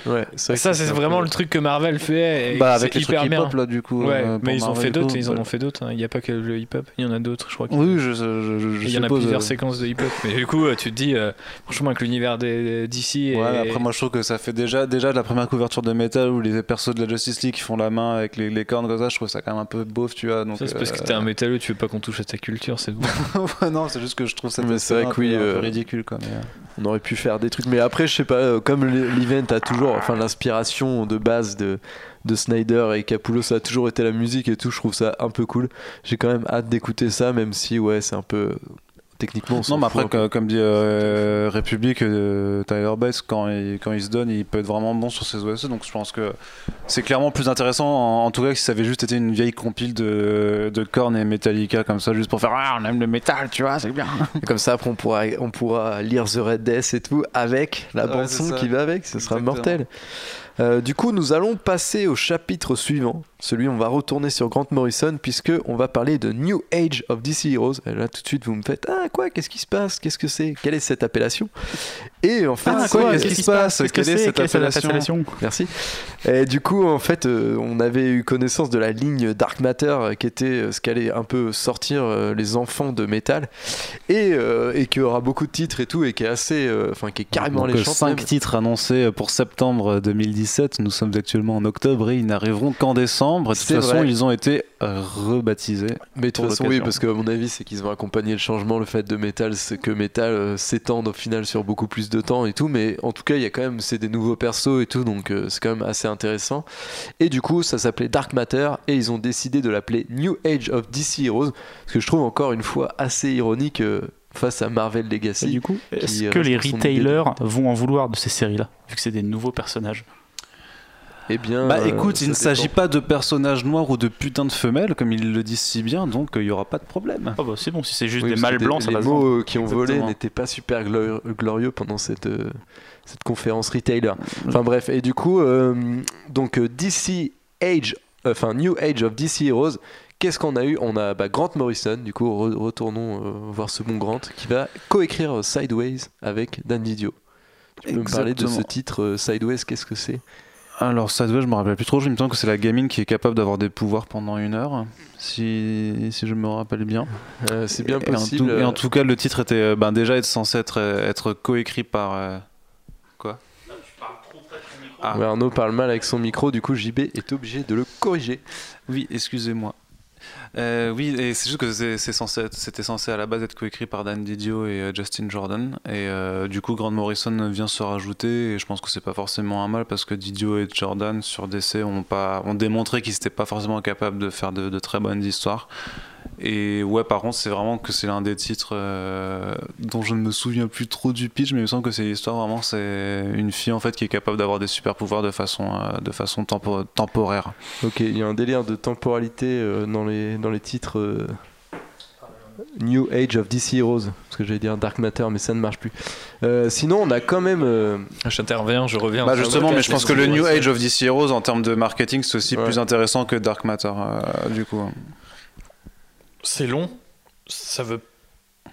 Ouais, Ça, c'est vraiment peu- le truc que Marvel fait. Et Bah avec c'est les hyper trucs hip-hop là du coup. Ouais, euh, mais ils ont Marvel fait d'autres, ils en ont fait d'autres. hein. Il n'y a pas que le hip-hop, il y en a d'autres, je crois. Oui, je, je, je, je il y en a plusieurs euh, séquences de hip-hop. Mais du coup, euh, tu te dis, euh, franchement, avec l'univers d'ici. Ouais, et... après moi je trouve que ça fait déjà déjà de la première couverture de Metal où les persos de la Justice League qui font la main avec les, les cornes comme ça, je trouve ça quand même un peu beauf, tu vois. Donc ça, c'est parce que t'es un métalleux, tu veux pas qu'on touche à ta culture, c'est bon. non, c'est juste que je trouve ça Mais c'est vrai que oui, un peu ridicule quoi. On aurait pu faire des trucs, mais après, je sais pas, euh, comme l'event a toujours, enfin, l'inspiration de base de, de Snyder et Capullo, ça a toujours été la musique et tout, je trouve ça un peu cool. J'ai quand même hâte d'écouter ça, même si, ouais, c'est un peu. Techniquement, on Non, mais après, co- comme dit euh, République, euh, Tyler Bates, quand il, quand il se donne, il peut être vraiment bon sur ses OSE. Donc je pense que c'est clairement plus intéressant, en, en tout cas, que si ça avait juste été une vieille compile de, de Korn et Metallica comme ça, juste pour faire Ah, on aime le métal, tu vois, c'est bien. Et Comme ça, après, on pourra, on pourra lire The Red Death et tout avec la Ouais, bande c'est son ça. qui va avec, ce sera Exactement. mortel. Euh, du coup, nous allons passer au chapitre suivant. Celui, on va retourner sur Grant Morrison puisque on va parler de New Age of DC Heroes. Et là, tout de suite, vous me faites ah quoi Qu'est-ce qui se passe? Qu'est-ce que c'est? Quelle est cette appellation? Et en fait, Ah, quoi Qu'est-ce qui se passe? Qu'est-ce que Quelle est c'est cette Quelle est cette appellation? appellation? Merci. Et du coup, en fait, euh, on avait eu connaissance de la ligne Dark Matter euh, qui était euh, ce qu'allait un peu sortir euh, les enfants de métal. Et, euh, et qui aura beaucoup de titres et tout et qui est assez, euh, enfin, qui est carrément Donc, les 5 titres annoncés pour septembre 2017. Nous sommes actuellement en octobre et ils n'arriveront qu'en décembre. De toute façon, vrai. ils ont été euh, rebaptisés. Mais de toute façon, oui, parce qu'à mon avis, c'est qu'ils ont accompagné le changement, le fait de métal, c'est que métal euh, s'étende au final sur beaucoup plus de temps et tout. Mais en tout cas, il y a quand même, c'est des nouveaux persos et tout, donc euh, c'est quand même assez intéressant. Et du coup, ça s'appelait Dark Matter et ils ont décidé de l'appeler New Age of DC Heroes, ce que je trouve encore une fois assez ironique. euh, face à Marvel Et Legacy. du coup, est-ce que les retailers vont en vouloir de ces séries-là, vu que c'est des nouveaux personnages? Eh bien, Bah euh, écoute, il ne s'agit pas de personnages noirs ou de putains de femelles, comme ils le disent si bien, donc il n'y aura pas de problème. Ah bah c'est bon, si c'est juste Oui, des mâles blancs, ça les va vendre. mots euh, qui ont volé n'étaient pas super glorieux, pendant cette, euh, cette conférence retailer. Enfin bref, et du coup, euh, donc euh, DC Age, enfin New Age of DC Heroes. Qu'est-ce qu'on a eu? On a bah, Grant Morrison, du coup, re- retournons euh, voir ce bon Grant, qui va coécrire euh, Sideways avec Dan Didio. Tu peux me parler de ce titre euh, Sideways Qu'est-ce que c'est? Alors ça je me rappelle plus trop, il me semble que c'est la gamine qui est capable d'avoir des pouvoirs pendant une heure, si, si je me rappelle bien. Euh, C'est bien Et en possible. tout- Et, en tout cas, le titre était euh, ben, déjà être censé être, euh, être coécrit par... euh, Quoi? Ah. ouais, Arnaud parle mal avec son micro, du coup JB est obligé de le corriger. Oui, excusez-moi. Euh, oui, et c'est juste que c'était censé à la base être coécrit par Dan Didio et euh, Justin Jordan. Et euh, du coup, Grant Morrison vient se rajouter. Et je pense que c'est pas forcément un mal parce que Didio et Jordan sur DC ont, pas, ont démontré qu'ils n'étaient pas forcément capables de faire de très bonnes histoires. Et ouais, par contre, c'est vraiment que c'est l'un des titres euh, dont je ne me souviens plus trop du pitch, mais il me semble que c'est l'histoire vraiment, c'est une fille en fait qui est capable d'avoir des super pouvoirs de façon, euh, de façon tempo- temporaire. Ok, il y a un délire de temporalité euh, dans, les, dans les titres euh, New Age of DC Heroes, parce que j'allais dire Dark Matter, mais ça ne marche plus. Euh, sinon, on a quand même. euh, J'interviens, je reviens. Bah justement, mais je pense que le New Age of DC Heroes en termes de marketing, c'est aussi Ouais. plus intéressant que Dark Matter, euh, du coup. C'est long, ça veut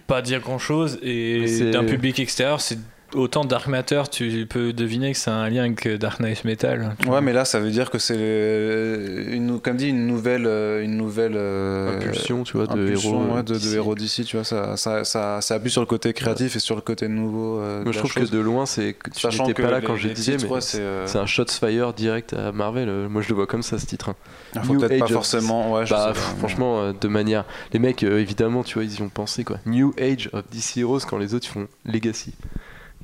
pas dire grand chose, et c'est- d'un public extérieur, c'est autant Dark Matter, tu peux deviner que c'est un lien avec Dark Knight Metal. Ouais, mais là, ça veut dire que c'est, euh, une, comme dit, une nouvelle, euh, une nouvelle euh, impulsion, tu vois, de héros. ouais, de, de d'ici. héros d'ici, tu vois, ça, ça, ça, ça appuie sur le côté créatif et sur le côté nouveau. euh, Moi, je trouve chose. que de loin, c'est tu n'étais pas là les- quand disais, titres, mais ouais, c'est, euh, un shots fire direct à Marvel. Euh, Moi, je le vois comme ça, ce titre. hein. il faut New peut-être Age pas of- forcément. Ouais, je Bah, sais pff, franchement, euh, de manière. Les mecs, euh, évidemment, tu vois, ils y ont pensé quoi. New Age of DC Heroes quand les autres font Legacy.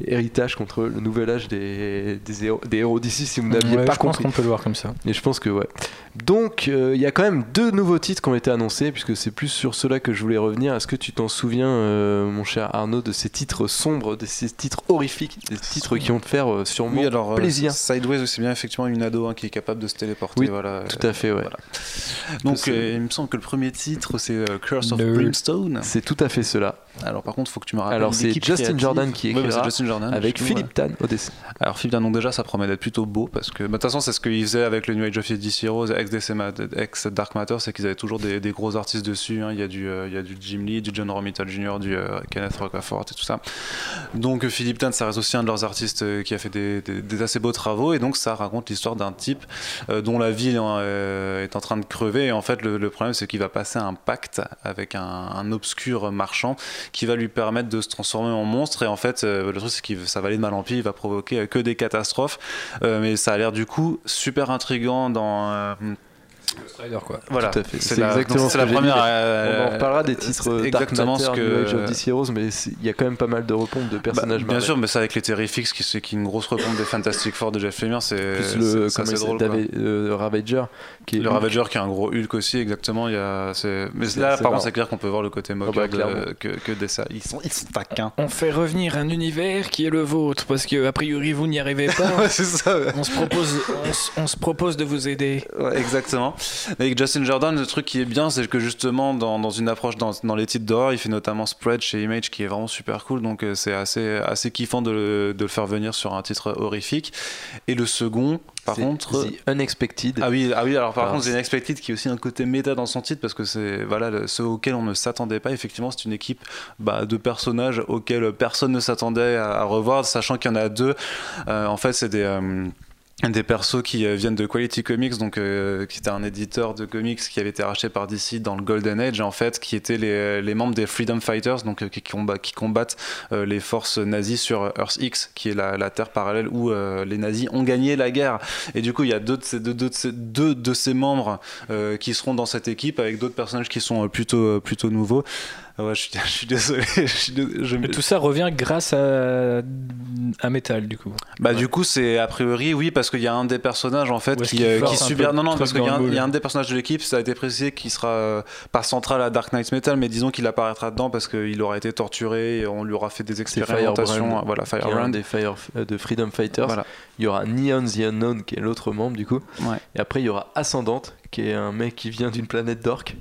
Héritage contre le nouvel âge des, des, héros, des héros d'ici, si vous n'aviez Ouais, pas je pense compris. qu'on peut le voir comme ça. Et je pense que ouais. Donc, euh, il y a quand même deux nouveaux titres qui ont été annoncés, puisque c'est plus sur cela que je voulais revenir. Est-ce que tu t'en souviens, euh, mon cher Arnaud, de ces titres sombres, de ces titres horrifiques, des titres qui vont te faire euh, sûrement Oui, alors, euh, plaisir Sideways, c'est bien effectivement une ado hein, qui est capable de se téléporter. Oui, voilà. Tout à fait, ouais. Voilà. Donc, C'est- euh, il me semble que le premier titre, c'est euh, Curse of Nerd. Brimstone. C'est tout à fait cela. Alors, par contre, il faut que tu me rappelles. Alors, c'est l'équipe Justin créative. Jordan qui Ouais, bah, c'est Justin Jordan, Avec justement, Philippe Tan au dessin. Alors Philippe Danon déjà ça promet d'être plutôt beau parce que bah, de toute façon c'est ce qu'ils faisaient avec le New Age of DC Heroes ex, Dark Matter c'est qu'ils avaient toujours des, gros artistes dessus hein. il, y a du, euh, il y a du Jim Lee, du John Romita Jr., du euh, Kenneth Rocafort et tout ça. Donc euh, Philippe Tan ça reste aussi un de leurs artistes qui a fait des, assez beaux travaux. Et donc ça raconte l'histoire d'un type dont la vie euh, est en train de crever. Et en fait le, problème c'est qu'il va passer un pacte avec un, obscur marchand qui va lui permettre de se transformer en monstre. Et en fait le truc c'est que ça va aller de mal en pis. Il va provoquer que des catastrophes. Mais ça a l'air du coup super intriguant dans Strider, quoi. voilà Tout à fait. c'est la, exactement ce la première euh, On en reparlera des titres euh, Dark exactement Matter, ce que New Age of DC Heroes, mais il y a quand même pas mal de repompes de Bah, personnages bien Marvel. sûr mais ça avec les Terrifics qui c'est qui est une grosse repompe des Fantastic Four de Jeff Lemire c'est le, assez drôle euh, Ravager, qui est le Hulk. Ravager qui est un gros Hulk aussi exactement il y a c'est- mais là par contre c'est clair qu'on peut voir le côté moqueur bah, de- clairement. que, que des ça ils sont ils sont taquins On fait revenir un univers qui est le vôtre parce que a priori vous n'y arrivez pas. ouais c'est ça ouais. On se propose, on, se- on se propose de vous aider. Ouais, exactement. Avec Justin Jordan, le truc qui est bien, c'est que justement, dans, dans une approche dans, dans les titres d'horreur, il fait notamment Spread chez Image qui est vraiment super cool. Donc, euh, c'est assez, assez kiffant de le, de le faire venir sur un titre horrifique. Et le second, par contre. The Unexpected. Ah oui, ah oui, alors par Alors, contre, The Unexpected qui a aussi un côté méta dans son titre parce que c'est voilà ceux auxquels on ne s'attendait pas. Effectivement, c'est une équipe bah, de personnages auxquels personne ne s'attendait à, à revoir, sachant qu'il y en a deux. Euh, en fait, c'est des euh, des persos qui euh, viennent de Quality Comics, donc euh, qui était un éditeur de comics qui avait été racheté par DC dans le Golden Age, en fait, qui étaient les, les membres des Freedom Fighters, donc euh, qui, combat- qui combattent euh, les forces nazies sur Earth X, qui est la, la terre parallèle où euh, les nazis ont gagné la guerre. Et du coup, il y a deux de ces, deux, deux de ces, deux de ces membres euh, qui seront dans cette équipe avec d'autres personnages qui sont euh, plutôt, euh, plutôt nouveaux. Ah ouais, je suis, je suis désolé. je suis dés- je me- Mais tout ça revient grâce à, à Metal, du coup. Bah du coup c'est a priori oui parce qu'il y a un des personnages en fait qui, qu'il euh, qui peu non non parce qu'il y, a un- y a des personnages de l'équipe ça a été précisé qui sera euh, pas central à Dark Knight Metal mais disons qu'il apparaîtra dedans parce qu'il aura été torturé et on lui aura fait des expérimentations Firebrand, voilà Firebrand des Fire, euh, de Freedom Fighters. voilà Il y aura Neon the Unknown qui est l'autre membre du coup. Ouais. Et après il y aura Ascendante qui est un mec qui vient d'une planète d'orques.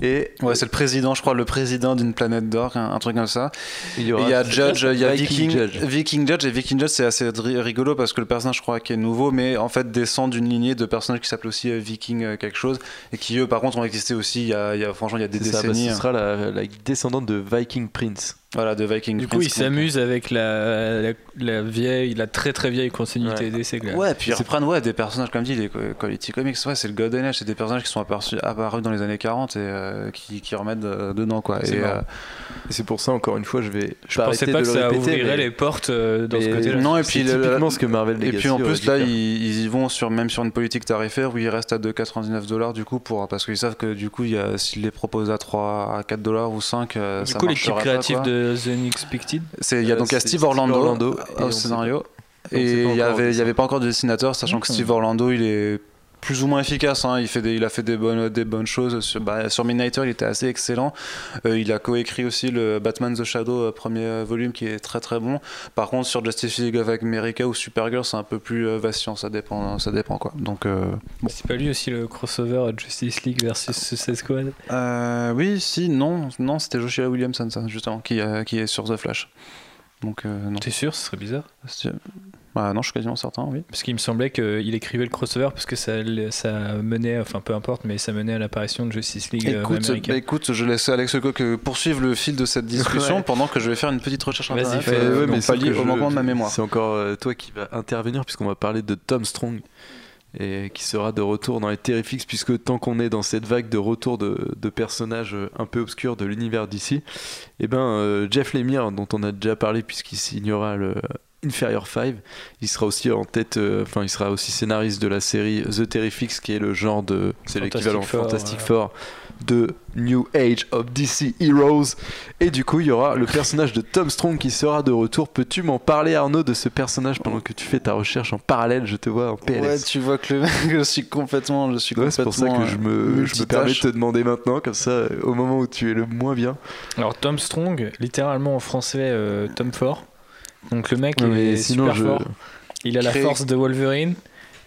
Et ouais c'est le président je crois le président d'une planète d'or un, un truc comme ça il y Et aura il y a Judge il y a Viking, Judge. Viking Judge et Viking Judge c'est assez ri- rigolo parce que le personnage je crois qui est nouveau mais en fait descend d'une lignée de personnages qui s'appellent aussi euh, Viking euh, quelque chose et qui eux par contre ont existé aussi il y a, il y a- franchement il y a des C'est ça, bah, décennies hein. ce sera la, la descendante de Viking Prince. Voilà de Viking Du coup, Prince, il s'amuse avec la, la, la vieille, la très très vieille continuité Ouais. d'essai. quoi. Ouais, puis ils reprennent ouais, des personnages, comme dit, les Quality Comics, ouais, c'est le Golden Age, c'est des personnages qui sont apparus, apparus dans les années 40 et euh, qui, qui remettent euh, dedans, quoi. Et, euh, Et c'est pour ça, encore une fois, je vais. Je pensais pas que ça ouvrirait les portes euh, dans ce côté-là. non, et C'est puis, le- typiquement ce que Marvel et Legacy puis en plus, là, ils, ils y vont sur, même sur une politique tarifaire où ils restent à 2,99 dollars, du coup, pour, parce qu'ils savent que du coup, s'ils les proposent à 3, à 4 dollars ou 5, euh, Du ça coup, l'équipe marcherait pas, créative quoi. De The Unexpected, Il y a Euh, donc Steve Orlando, au scénario. Et il y encore avait, avait pas encore de dessinateur, sachant que Mhm. Steve Orlando, il est plus ou moins efficace. hein. Il, fait des, il a fait des bonnes, des bonnes choses. Sur, bah, sur Midnighter, il était assez excellent. Euh, il a coécrit aussi le Batman The Shadow, euh, premier euh, volume, qui est très très bon. Par contre, sur Justice League of America ou Supergirl, c'est un peu plus euh, vacillant. Ça dépend, ça dépend quoi. Donc, c'est pas lui aussi le crossover Justice League versus Suicide Squad? Oui, si, non, non, c'était Joshua Williamson, ça, justement, qui, qui est sur The Flash. Donc, non. T'es sûr? Ce serait bizarre. Bah, non, je suis quasiment certain, oui. Parce qu'il me semblait qu'il écrivait le crossover parce que ça, ça menait, enfin peu importe, mais ça menait à l'apparition de Justice League euh, Écoute, bah, écoute, je laisse Alex Coq euh, poursuivre le fil de cette discussion Ouais. pendant que je vais faire une petite recherche Vas-y, internet, fais- euh, ouais, mais que au manquement de ma mémoire. C'est encore toi qui va intervenir puisqu'on va parler de Tom Strong et qui sera de retour dans les Terrifics puisque tant qu'on est dans cette vague de retour de, de personnages un peu obscurs de l'univers d'ici, et ben euh, Jeff Lemire dont on a déjà parlé puisqu'il signera le Inferior 5, il sera aussi en tête, euh, enfin il sera aussi scénariste de la série The Terrifics qui est le genre de, c'est Fantastic l'équivalent Four, Fantastic ouais. Four de New Age of DC Heroes. Et du coup, il y aura le personnage de Tom Strong qui sera de retour. Peux-tu m'en parler, Arnaud, de ce personnage pendant que tu fais ta recherche en parallèle Je te vois en Ouais, PLS. tu vois que le mec, je suis complètement, je suis Ouais, c'est pour ça que je me, euh, je me permets de te demander maintenant, comme ça, au moment où tu es le moins bien. Alors Tom Strong, littéralement en français euh, Tom Fort. Donc le mec est sinon, super je- fort. Il a la force de Wolverine,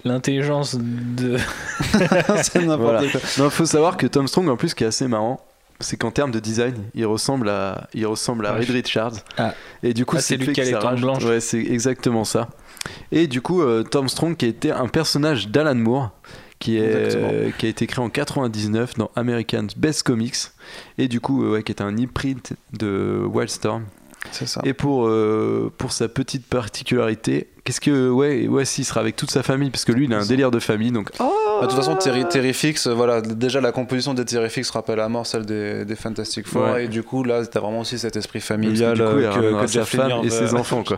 l'intelligence de. c'est n'importe Voilà. quoi. Non, faut savoir que Tom Strong, en plus, qui est assez marrant, c'est qu'en termes de design, il ressemble à, il ressemble à Ouais. Reed Richards. Ah. Et du coup, Ah, c'est ce lui qui a les rajoute- blanches. Ouais, c'est exactement ça. Et du coup, euh, Tom Strong, qui été un personnage d'Alan Moore, qui, est, euh, qui a été créé en 99 dans American's Best Comics, et du coup, euh, ouais, qui est un e-print de Wildstorm. Et pour, euh, pour sa petite particularité, qu'est-ce que. Ouais, ouais, s'il sera avec toute sa famille, parce que lui, il a un délire de famille, donc. Bah, de toute façon, Terry, Terrifix, euh, voilà, déjà la composition des Terrifix rappelle à mort celle des, des Fantastic Four, Ouais. et du coup, là, t'as vraiment aussi cet esprit Parce familial que du coup, il euh, ramènera que, Jeff femme Lemire et ses enfants, quoi.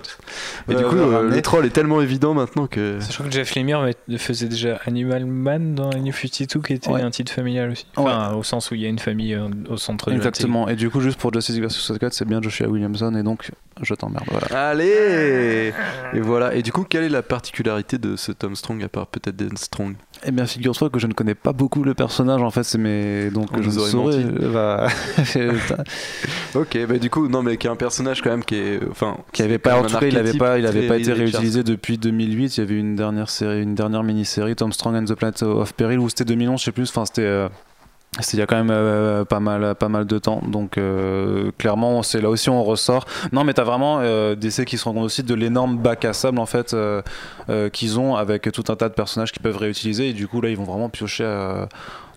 Et Ouais, du coup, euh, le troll est tellement évident maintenant que. Sachant que Jeff Lemire faisait déjà Animal Man dans New 52 qui était Ouais. un titre familial aussi. Enfin, au sens où il y a une famille euh, au centre de Exactement. Et du coup, juste pour Justice League vs Squad, c'est bien Joshua Williamson, et donc, je t'emmerde. Voilà. Allez Et voilà. Et du coup, quelle est la particularité de ce Tom Strong à part peut-être Dan Strong Eh bien, figure-toi que je ne connais pas beaucoup le personnage, en fait, c'est mes. Donc, On je aurait saurais. menti. Bah. Ok, bah du coup, non, mais qui est un personnage quand même qui est. Enfin. qui avait pas en tout cas il avait archétype pas il avait très pas été réutilisé depuis 2008 il y avait une dernière série une dernière mini-série Tom Strong and the Planet of Peril ou c'était 2011 je sais plus enfin c'était euh, c'était il y a quand même euh, pas mal pas mal de temps donc euh, clairement c'est là aussi on ressort non mais t'as vraiment euh, DC qui se rendent compte aussi de l'énorme bac à sable en fait euh, euh, qu'ils ont avec tout un tas de personnages qu'ils peuvent réutiliser et du coup là ils vont vraiment piocher euh,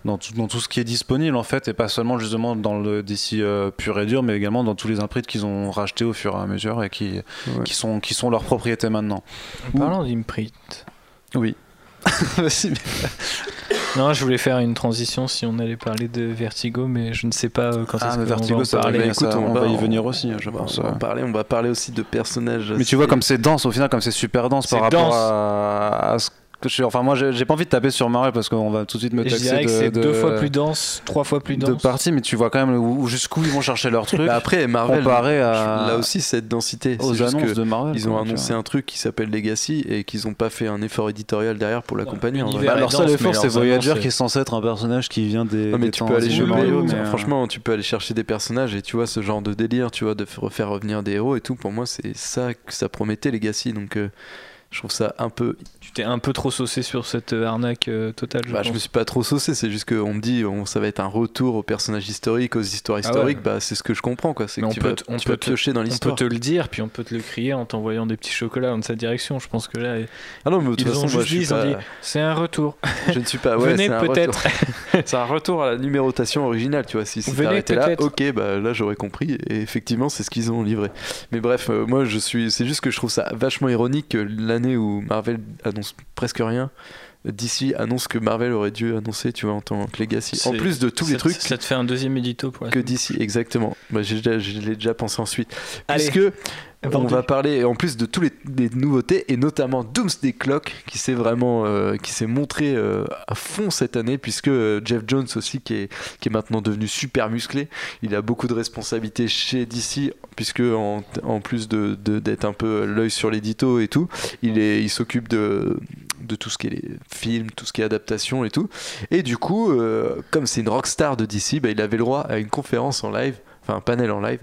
dans tout, dans tout ce qui est disponible en fait et pas seulement justement dans le DC euh, pur et dur mais également dans tous les imprints qu'ils ont rachetés au fur et à mesure et qui, Ouais. qui, sont, qui sont leur propriété maintenant. En parlant d'imprint. Oui. Non, je voulais faire une transition si on allait parler de Vertigo, mais je ne sais pas euh, quand Ah, est-ce qu'on va Vertigo, en ça va parler. Bah, écoute, on on va y en- venir aussi, je On va- pense. on va en parler, on va parler aussi de personnages. Mais tu vois, comme c'est dense, au final, comme c'est super dense par rapport à, à ce je- enfin, moi, j'ai pas envie de taper sur Marvel parce qu'on va tout de suite me Je taxer que de, c'est de- deux fois plus dense, trois fois plus de dense. parties, mais tu vois quand même où- où- jusqu'où ils vont chercher leur truc Bah après, Marvel, comparé à là aussi, cette densité. aux C'est juste annonces que de Marvel. ils ont annoncé vois. un truc qui s'appelle Legacy et qu'ils ont pas fait un effort éditorial derrière pour l'accompagner. en vrai. l'univers Bah, est leur dense, seul mais effort, c'est Voyager qui est censé être un personnage qui vient des. Non mais des tu temps peux aller de choper, Mario, mais, euh, franchement, tu peux aller chercher des personnages et tu vois ce genre de délire, tu vois, de refaire revenir des héros et tout. Pour moi, c'est ça que ça promettait Legacy, donc euh, je trouve ça un peu. Tu t'es un peu trop saucé sur cette euh, arnaque euh, totale. Je Bah, je me suis pas trop saucé, c'est juste qu'on me dit, on, ça va être un retour aux personnages historiques, aux histoires Ah ouais. historiques. Bah, c'est ce que je comprends, quoi. C'est Mais que on tu peut vas, te- on tu peut vas te- piocher dans On peut l'histoire. te le dire, puis on peut te le crier en t'envoyant des petits chocolats dans sa direction. Je pense que là, Ah non, mais de toute ils façon, ont moi, je pas- c'est un retour. je ne suis pas. Ouais, Venez peut-être. c'est un retour à la numérotation originale, tu vois. Si c'était arrêté là, ok, bah là j'aurais compris. Et effectivement, c'est ce qu'ils ont livré. Mais bref, euh, moi je suis. C'est juste que je trouve ça vachement ironique que l'année où Marvel annonce presque rien. DC annonce que Marvel aurait dû annoncer, tu vois, en tant que Legacy. En plus de tous ça les te- trucs Ça te fait un deuxième édito pour que DC, exactement. Bah, j'ai déjà- je l'ai déjà pensé ensuite. Allez. Puisque on va parler en plus de tous les, nouveautés et notamment Doomsday Clock qui s'est vraiment euh, qui s'est montré euh, à fond cette année puisque euh, Jeff Jones aussi qui est, qui est maintenant devenu super musclé il a beaucoup de responsabilités chez DC puisque en, en plus de de- d'être un peu l'œil sur l'édito et tout il est il s'occupe de de tout ce qui est les films tout ce qui est adaptation et tout et du coup euh, comme c'est une rockstar de DC bah, il avait le droit à une conférence en live enfin un panel en live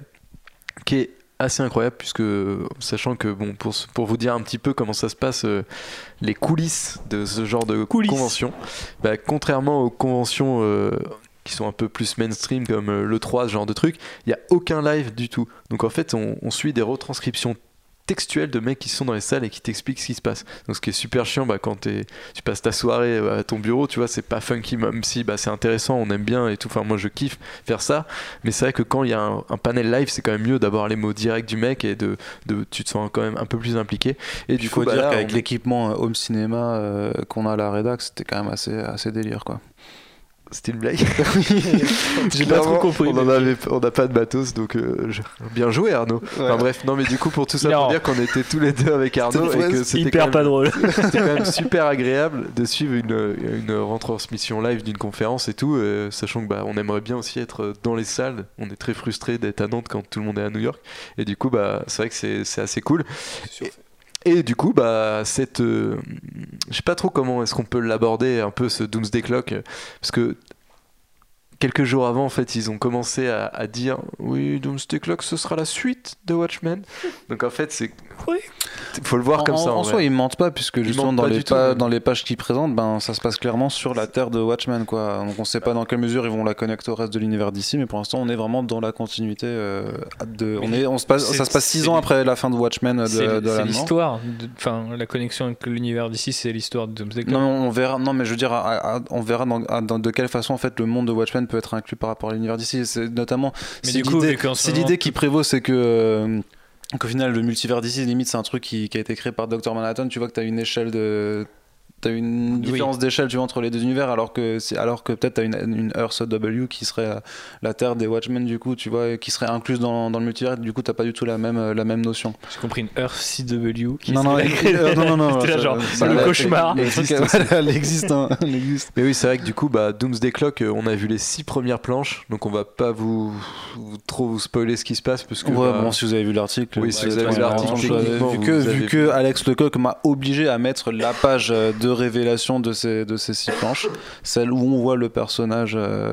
qui est assez incroyable puisque sachant que bon pour, pour vous dire un petit peu comment ça se passe euh, les coulisses de ce genre de Coulisses. convention bah, contrairement aux conventions euh, qui sont un peu plus mainstream comme le 3 ce genre de truc il n'y a aucun live du tout donc en fait on, on suit des retranscriptions textuelles de mecs qui sont dans les salles et qui t'expliquent ce qui se passe. Donc ce qui est super chiant bah, quand tu passes ta soirée euh, à ton bureau tu vois c'est pas funky même si bah, c'est intéressant on aime bien et tout. Enfin moi je kiffe faire ça. Mais c'est vrai que quand il y a un, un panel live c'est quand même mieux d'avoir les mots directs du mec et de, de tu te sens quand même un peu plus impliqué. Et Il du faut coup bah, dire qu'avec on- l'équipement euh, home cinéma euh, qu'on a à la rédac, c'était quand même assez, assez délire quoi. C'était une blague J'ai pas trop compris, on en mais- avait on n'a pas de matos donc euh, je- bien joué Arnaud enfin bref non mais du coup pour tout ça Non. pour dire qu'on était tous les deux avec Arnaud et que c'était quand même- drôle. C'était quand même super agréable de suivre une, une retransmission live d'une conférence et tout, euh, sachant que bah, on aimerait bien aussi être dans les salles. On est très frustré d'être à Nantes quand tout le monde est à New York. Et du coup, bah, c'est vrai que c'est c'est assez cool. Et, du coup, bah, cette, euh, je sais pas trop comment est-ce qu'on peut l'aborder un peu ce Doomsday Clock, parce que quelques jours avant, en fait, ils ont commencé à, à dire oui, Doomsday Clock, ce sera la suite de Watchmen. Donc en fait, c'est, Oui. faut le voir en, comme ça. en en soi, ils mentent pas, puisque justement dans pas les, tout, dans pages qu'ils présentent, ben, ça se passe clairement sur la terre de Watchmen. Quoi. Donc on sait pas dans quelle mesure ils vont la connecter au reste de l'univers d'ici, mais pour l'instant on est vraiment dans la continuité. euh, de, on est, on se passe, ça se passe six ans après la fin de Watchmen C'est de, de c'est l'histoire. Enfin, la connexion avec l'univers d'ici, c'est l'histoire de Doomsday Clock. Non, mais on verra. Non, mais je veux dire, à- à- on verra dans, à- dans- de quelle façon en fait le monde de Watchmen peut être inclus par rapport à l'univers d'ici. C'est notamment Mais si du coup, l'idée moment- l'idée qui prévaut, c'est que euh, qu'au final le multivers d'ici limite c'est un truc qui, qui a été créé par Dr Manhattan. Tu vois que tu as une échelle de T'as une Oui. différence d'échelle tu vois, entre les deux univers, alors que, c'est- alors que peut-être t'as une, une Earth W qui serait euh, la Terre des Watchmen, du coup, tu vois, et qui serait incluse dans, dans le multivers, du coup, t'as pas du tout la même, euh, la même notion. J'ai compris une Earth CW qui Non, non, euh, non, non, non, genre, ça- le cauchemar. Elle existe, elle existe, hein, elle existe. Mais oui, c'est vrai que du coup, bah, Doomsday Clock, on a vu les six premières planches, donc on va pas vous, vous- trop vous spoiler ce qui se passe parce que Ouais, bah, bon, si vous avez vu l'article. Oui, si vous avez ouais, vu l'article, vu que, vu Alex Lecoq m'a obligé à mettre la page euh, de révélation de ces, de ces six planches, celle où on voit le personnage euh,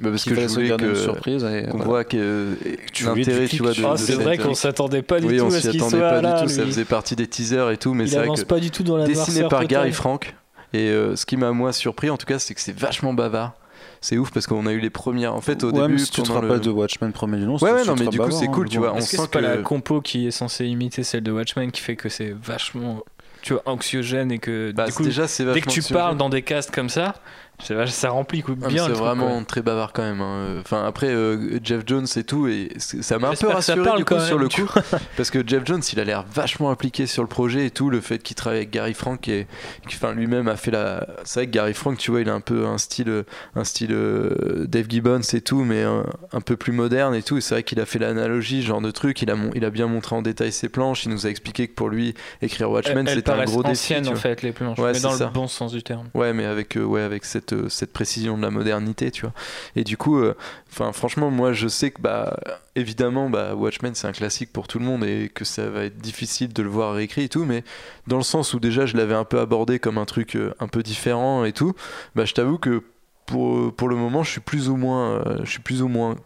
bah, parce qui que je voulais garder une surprise. et qu'on voilà. voit que Tu voulais l'intérêt, tu vois, de. Ah, de c'est vrai qu'on s'attendait pas du oui, tout on à ce s'y qu'il attendait soit pas là. du tout, ça faisait partie des teasers et tout, mais Il c'est vrai que pas du tout dans la dessiné par. Gary Frank. Et euh, ce qui m'a moi surpris en tout cas, c'est que c'est vachement bavard. C'est ouf parce qu'on a eu les premières. En fait, au ouais, début, si tu te pendant le- rappelles de Watchmen premier du nom, Ouais, ouais, non, mais du coup, c'est hein, cool, tu vois. On que sent c'est pas la compo qui est censée imiter celle de Watchmen qui fait que c'est vachement tu vois anxiogène et que Bah, du coup déjà, dès que tu anxiogène. parles dans des castes comme ça ça remplit quoi, Ah, bien c'est le truc, vraiment quoi. très bavard quand même. hein. Enfin après euh, Jeff Jones et tout et c'est- ça m'a un peu rassuré du coup sur le coup parce que Jeff Jones il a l'air vachement impliqué sur le projet et tout le fait qu'il travaille avec Gary Frank et qui, enfin lui-même a fait la c'est vrai que Gary Frank tu vois il a un peu un style un style euh, Dave Gibbons et tout mais un, un peu plus moderne et tout et c'est vrai qu'il a fait l'analogie genre de truc il a mon- il a bien montré en détail ses planches il nous a expliqué que pour lui écrire Watchmen c'était un gros défi anciennes tu en fait les planches, Ouais, mais c'est dans ça. le bon sens du terme. Ouais, mais avec, euh, ouais, avec cette, euh, cette précision de la modernité, tu vois. Et du coup, euh, enfin, franchement, moi, je sais que, bah, évidemment, bah, Watchmen, c'est un classique pour tout le monde et que ça va être difficile de le voir réécrit et tout, mais dans le sens où déjà, je l'avais un peu abordé comme un truc euh, un peu différent et tout, bah, je t'avoue que pour, pour le moment, je suis plus ou moins, je suis plus ou moins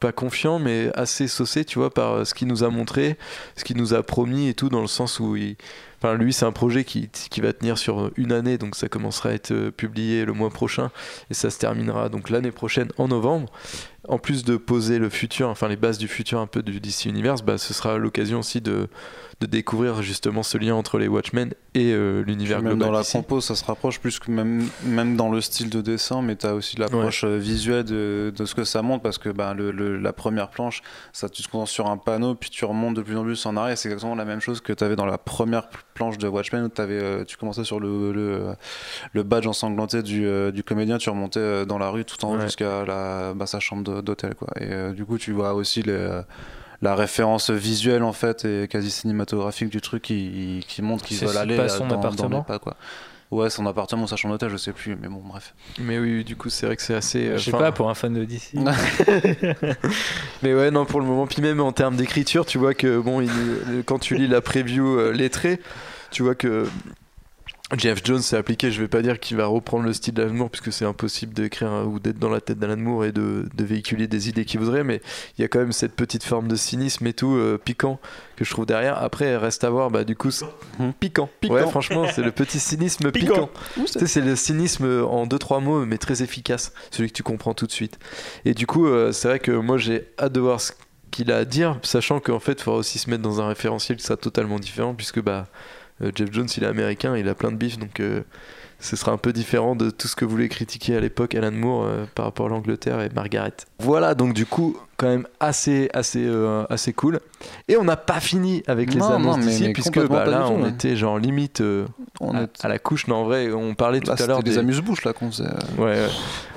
pas confiant, mais assez saucé, tu vois, par ce qu'il nous a montré, ce qu'il nous a promis et tout, dans le sens où il, Lui, c'est un projet qui, qui va tenir sur une année, donc ça commencera à être euh, publié le mois prochain et ça se terminera donc l'année prochaine en novembre. En plus de poser le futur, enfin les bases du futur un peu du DC Universe, bah, ce sera l'occasion aussi de, de découvrir justement ce lien entre les Watchmen et euh, l'univers Même global. dans la compo, ça se rapproche plus que même, même dans le style de dessin, mais tu as aussi l'approche euh, visuelle de, de ce que ça montre parce que ben, le, le- la première planche, ça, tu te concentres sur un panneau, puis tu remontes de plus en plus en arrière. C'est exactement la même chose que tu avais dans la première pl- planche de Watchmen où euh, tu commençais sur le, le, le badge ensanglanté du, euh, du comédien, tu remontais dans la rue tout en haut Ouais. jusqu'à la, bah, sa chambre d'hôtel. Quoi. Et du coup, tu vois aussi les. La référence visuelle en fait et quasi cinématographique du truc qui, qui montre qu'ils veulent aller pas euh, son dans, les pas, quoi. Ouais, son appartement, sa chambre d'hôtel, je sais plus, mais bon, bref. Mais oui, du coup, c'est vrai que c'est assez. euh, Je sais pas, pour un fan de DC. Mais ouais, non, pour le moment, puis même en termes d'écriture, tu vois que, bon, il- quand tu lis la preview euh, lettrée, tu vois que Jeff Jones s'est appliqué, je vais pas dire qu'il va reprendre le style d'Alan Moore, puisque c'est impossible d'écrire ou d'être dans la tête d'Alan Moore et de, de véhiculer des idées qu'il voudrait, mais il y a quand même cette petite forme de cynisme et tout, euh, piquant, que je trouve derrière. Après, reste à voir, bah, du coup, c'est- piquant. Ouais, franchement, c'est le petit cynisme piquant. Tu sais, c'est le cynisme en deux trois mots, mais très efficace, celui que tu comprends tout de suite. Et du coup, euh, c'est vrai que moi j'ai hâte de voir ce qu'il a à dire, sachant qu'en fait, il faudra aussi se mettre dans un référentiel qui sera totalement différent, puisque bah, Jeff Jones il est américain, il a plein de bif, donc euh, ce sera un peu différent de tout ce que voulait critiquer à l'époque Alan Moore euh, par rapport à l'Angleterre et Margaret. Voilà, donc du coup, quand même assez, assez, euh, assez cool. Et on n'a pas fini avec les Non, annonces d'ici, puisque bah, là tout, on ouais. était genre limite euh, On à, est... à la couche. Non, en vrai, on parlait tout Là, à l'heure c'était des des- amuse-bouches là qu'on faisait. euh. Ouais, ouais.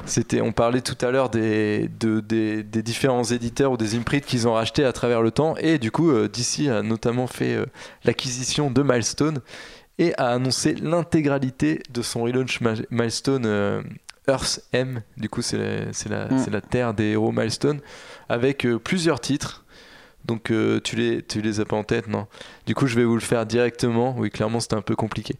C'était, on parlait tout à l'heure des, de- des, des différents éditeurs ou des imprints qu'ils ont rachetés à travers le temps. Et du coup, DC a notamment fait l'acquisition de Milestone et a annoncé l'intégralité de son relaunch Milestone euh, Earth M. Du coup, c'est la, c'est la, Mm. c'est la terre des héros Milestone avec euh, plusieurs titres. Donc euh, tu les tu les as pas en tête non? Du coup je vais vous le faire directement. Oui clairement c'était un peu compliqué.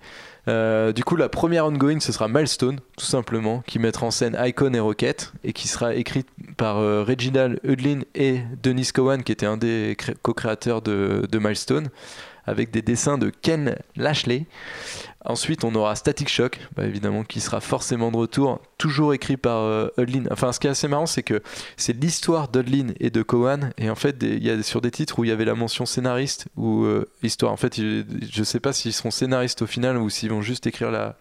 Du coup la première ongoing ce sera Milestone tout simplement qui mettra en scène Icon et Rocket et qui sera écrite par Reginald Hudlin et Dennis Cowan qui était un des cré- co-créateurs de, de Milestone avec des dessins de Ken Lashley. Ensuite, on aura Static Shock, bah, évidemment, qui sera forcément de retour, toujours écrit par euh, Hudlin. Enfin, ce qui est assez marrant, c'est que c'est l'histoire d'Hudlin et de Cowan, et en fait, il y a sur des titres où il y avait la mention scénariste ou euh, histoire. En fait, je sais pas s'ils seront scénaristes au final ou s'ils vont juste écrire la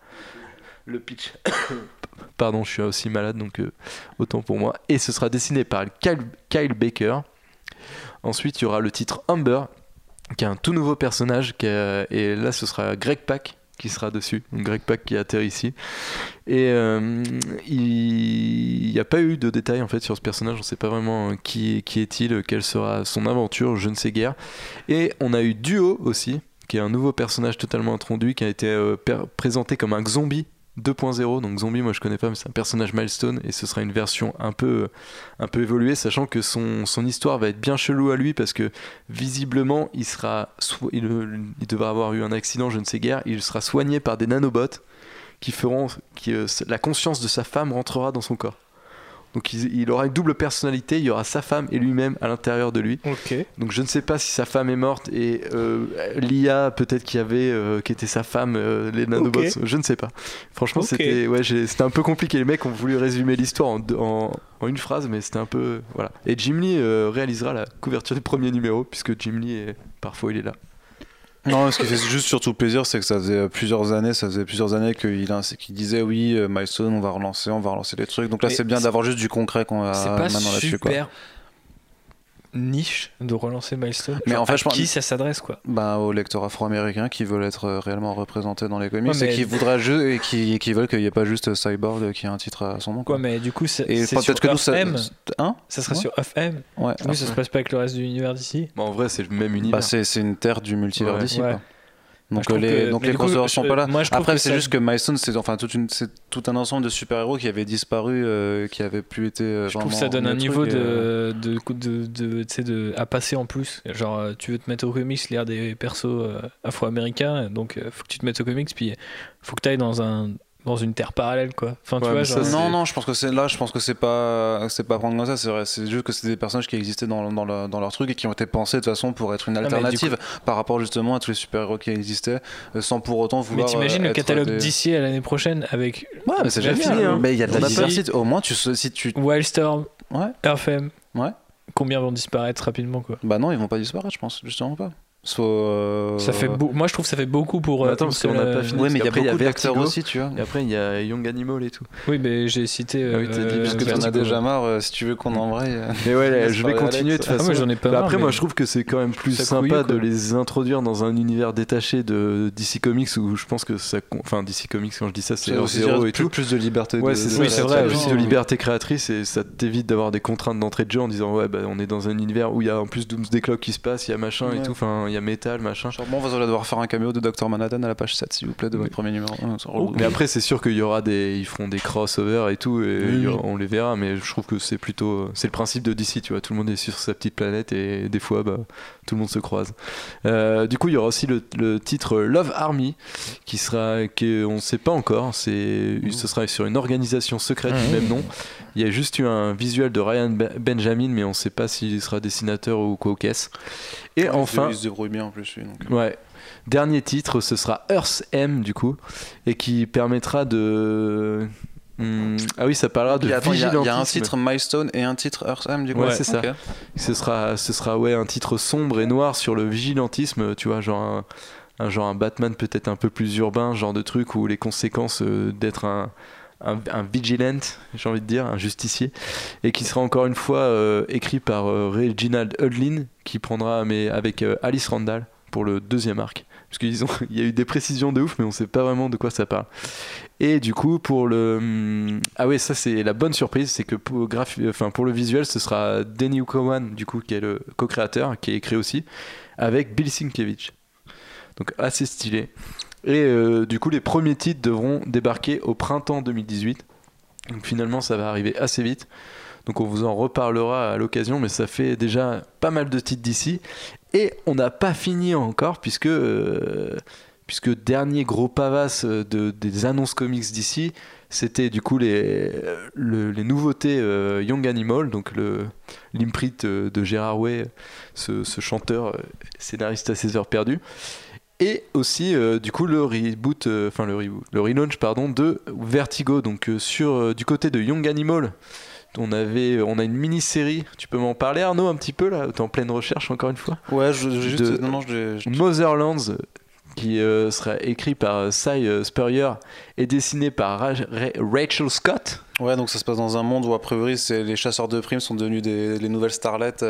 le pitch. Pardon, je suis aussi malade, donc euh, autant pour moi. Et ce sera dessiné par Kyle, Kyle Baker. Ensuite, il y aura le titre Amber, qui est un tout nouveau personnage, qui est- et là, ce sera Greg Pak qui sera dessus. Greg Pak qui atterrit ici. Et euh, il n'y a pas eu de détails en fait sur ce personnage. On ne sait pas vraiment euh, qui, qui est-il, quelle sera son aventure, je ne sais guère. Et on a eu Duo aussi, qui est un nouveau personnage totalement introduit, qui a été euh, présenté comme un zombie 2.0. Donc zombie, moi je connais pas, mais c'est un personnage milestone et ce sera une version un peu, un peu évoluée, sachant que son, histoire va être bien chelou à lui parce que visiblement il sera, il, devrait avoir eu un accident, je ne sais guère. Il sera soigné par des nanobots qui feront que euh, la conscience de sa femme rentrera dans son corps. Donc il, il aura une double personnalité, il y aura sa femme et lui-même à l'intérieur de lui. Donc je ne sais pas si sa femme est morte et euh, l'IA peut-être qui avait euh, qui était sa femme euh, les nanobots, Ok. je ne sais pas. Franchement c'était ouais c'était un peu compliqué. Les mecs ont voulu résumer l'histoire en, deux- en, en une phrase mais c'était un peu voilà. Et Jim Lee euh, réalisera la couverture du premier numéro puisque Jim Lee est- parfois il est là. Non, ce qui fait juste surtout plaisir, c'est que ça faisait plusieurs années, ça faisait plusieurs années qu'il disait oui, euh, Milestone, on va relancer, on va relancer les trucs. Donc là, c'est bien d'avoir juste du concret qu'on a pas maintenant là-dessus. quoi. super niche de relancer Milestone. Mais Genre, en fait, à je pense- qui ça s'adresse quoi Bah, aux lecteurs afro-américains qui veulent être euh, réellement représentés dans les comics Ouais, mais- et qui voudraient juste et qui, qui veulent qu'il n'y ait pas juste Cyborg qui a un titre à son nom. Quoi, mais du coup, c'est peut-être sur que nous, ça. Hein Ça sera Ouais. sur FM. Ouais. Oui, ça se passe pas avec le reste de l'univers d'ici. Bah, en vrai, c'est le même Bah, univers. c'est c'est une terre du multivers Ouais. d'ici. Ouais. quoi. Donc les, que- donc les crossovers sont pas là. moi, Après, c'est juste que Milestone, c'est enfin une, c'est tout un ensemble de super-héros qui avaient disparu, euh, qui avaient plus été. euh, Je trouve que ça donne un au niveau et, euh, de, de, de, de, de, à passer en plus. Genre, tu veux te mettre au comics, lire des persos euh, afro-américains, donc faut que tu te mettes au comics, puis faut que tu ailles dans, un, dans une terre parallèle, quoi. Enfin, tu Ouais, vois, mais genre, ça, c'est- Non, non, je pense que c'est là, je pense que c'est pas, c'est pas prendre comme ça. C'est vrai, c'est juste que c'est des personnages qui existaient dans, dans, leur, dans leur truc et qui ont été pensés de toute façon pour être une mais du alternative par rapport justement à tous les super-héros qui existaient, euh, sans pour autant Mais vouloir. t'imagines euh, le catalogue des- d'ici à l'année prochaine avec Ouais, mais c'est déjà fini, hein. Mais il y a de la diversité. Au moins, tu si tu. Wildstorm, Ouais. RFM. Ouais. Combien vont disparaître rapidement, quoi Bah non, ils vont pas disparaître, je pense, justement pas. Soit, euh, ça fait beau- Moi, je trouve que ça fait beaucoup pour. Mais euh, attends, parce qu'on n'a pas fini. Ouais, mais il y a Après, il y a Vertigo. aussi, tu vois. Et après, il y a Young Animal et tout. Oui, mais j'ai cité. Ah oui, t'as dit, euh, parce que t'en as déjà marre, euh, si tu veux qu'on embraye. Mais ouais, je vais continuer de toute Ah, façon. j'en ai pas Bah, marre, après, mais- moi, je trouve que c'est quand même plus Ça sympa de les introduire dans un univers détaché de DC Comics où je pense que ça. Enfin, DC Comics, quand je dis ça, c'est aussi et tout. plus de liberté. Ouais, c'est vrai, Plus de liberté créatrice et ça t'évite d'avoir des contraintes d'entrée de jeu en disant ouais, bah, on est dans un univers où il y a en plus Doomsday Clock qui se passe, il y a machin et tout, enfin, il y a Metal, machin. Genre, bon, vous allez devoir faire un caméo de Dr Manhattan à la page 7, s'il vous plaît, de votre premier numéro. Mais après, c'est sûr qu'il y aura des, ils feront des crossovers et tout, et Oui, il y aura- oui. on les verra. Mais je trouve que c'est plutôt, c'est le principe de DC, tu vois. Tout le monde est sur sa petite planète et des fois, bah, tout le monde se croise. Euh, du coup, il y aura aussi le, le titre Love Army, qui sera, qui on ne sait pas encore. C'est, ce sera sur une organisation secrète du même nom. Il y a juste eu un visuel de Ryan Be- Benjamin, mais on ne sait pas s'il sera dessinateur ou quoi caisse. Et enfin, Il se débrouille bien en plus, lui. donc. Ouais. Dernier titre, ce sera Earth M du coup, et qui permettra de. Hmm, Ah oui, ça parlera de Il y a- attends, il y a- il y a un titre Milestone et un titre Earth M, du coup. Ouais, c'est ça. Ce sera, ce sera ouais un titre sombre et noir sur le vigilantisme, tu vois, genre un, un genre un Batman peut-être un peu plus urbain, genre de truc où les conséquences euh, d'être un un, vigilant, j'ai envie de dire, un justicier, et qui sera encore une fois euh, écrit par euh, Reginald Hudlin, qui prendra mais avec euh, Alice Randall pour le deuxième arc. Parce qu'il y a eu des précisions de ouf, mais on sait pas vraiment de quoi ça parle. Et du coup, pour le. hum, Ah ouais, ça c'est la bonne surprise, c'est que pour, enfin, pour le visuel, ce sera Danny Ukowan, du coup, qui est le co-créateur, qui est écrit aussi, avec Bill Sienkiewicz. Donc assez stylé. Et euh, du coup, les premiers titres devront débarquer au printemps 2018. Donc finalement, ça va arriver assez vite. Donc on vous en reparlera à l'occasion, mais ça fait déjà pas mal de titres d'ici. Et on n'a pas fini encore, puisque, euh, puisque dernier gros pavasse euh, de, des annonces comics d'ici, c'était du coup les, le- les nouveautés Young Animal, donc l'imprint de Gérard Way, ce, ce chanteur scénariste à ses heures perdues. Et aussi, euh, du coup, le reboot, euh, enfin le reboot, le relaunch, pardon, de Vertigo. Donc euh, sur du côté de Young Animal, on avait, on a une mini-série. Tu peux m'en parler, Arnaud, un petit peu là T'es en pleine recherche encore une fois? Ouais, je, je- juste. De- Non, non, je. je- Motherlands, qui sera écrit par Cy Spurrier et dessiné par Ra- Ra- Rachel Scott. Ouais, donc ça se passe dans un monde où, a priori, les chasseurs de primes sont devenus des, les nouvelles starlettes.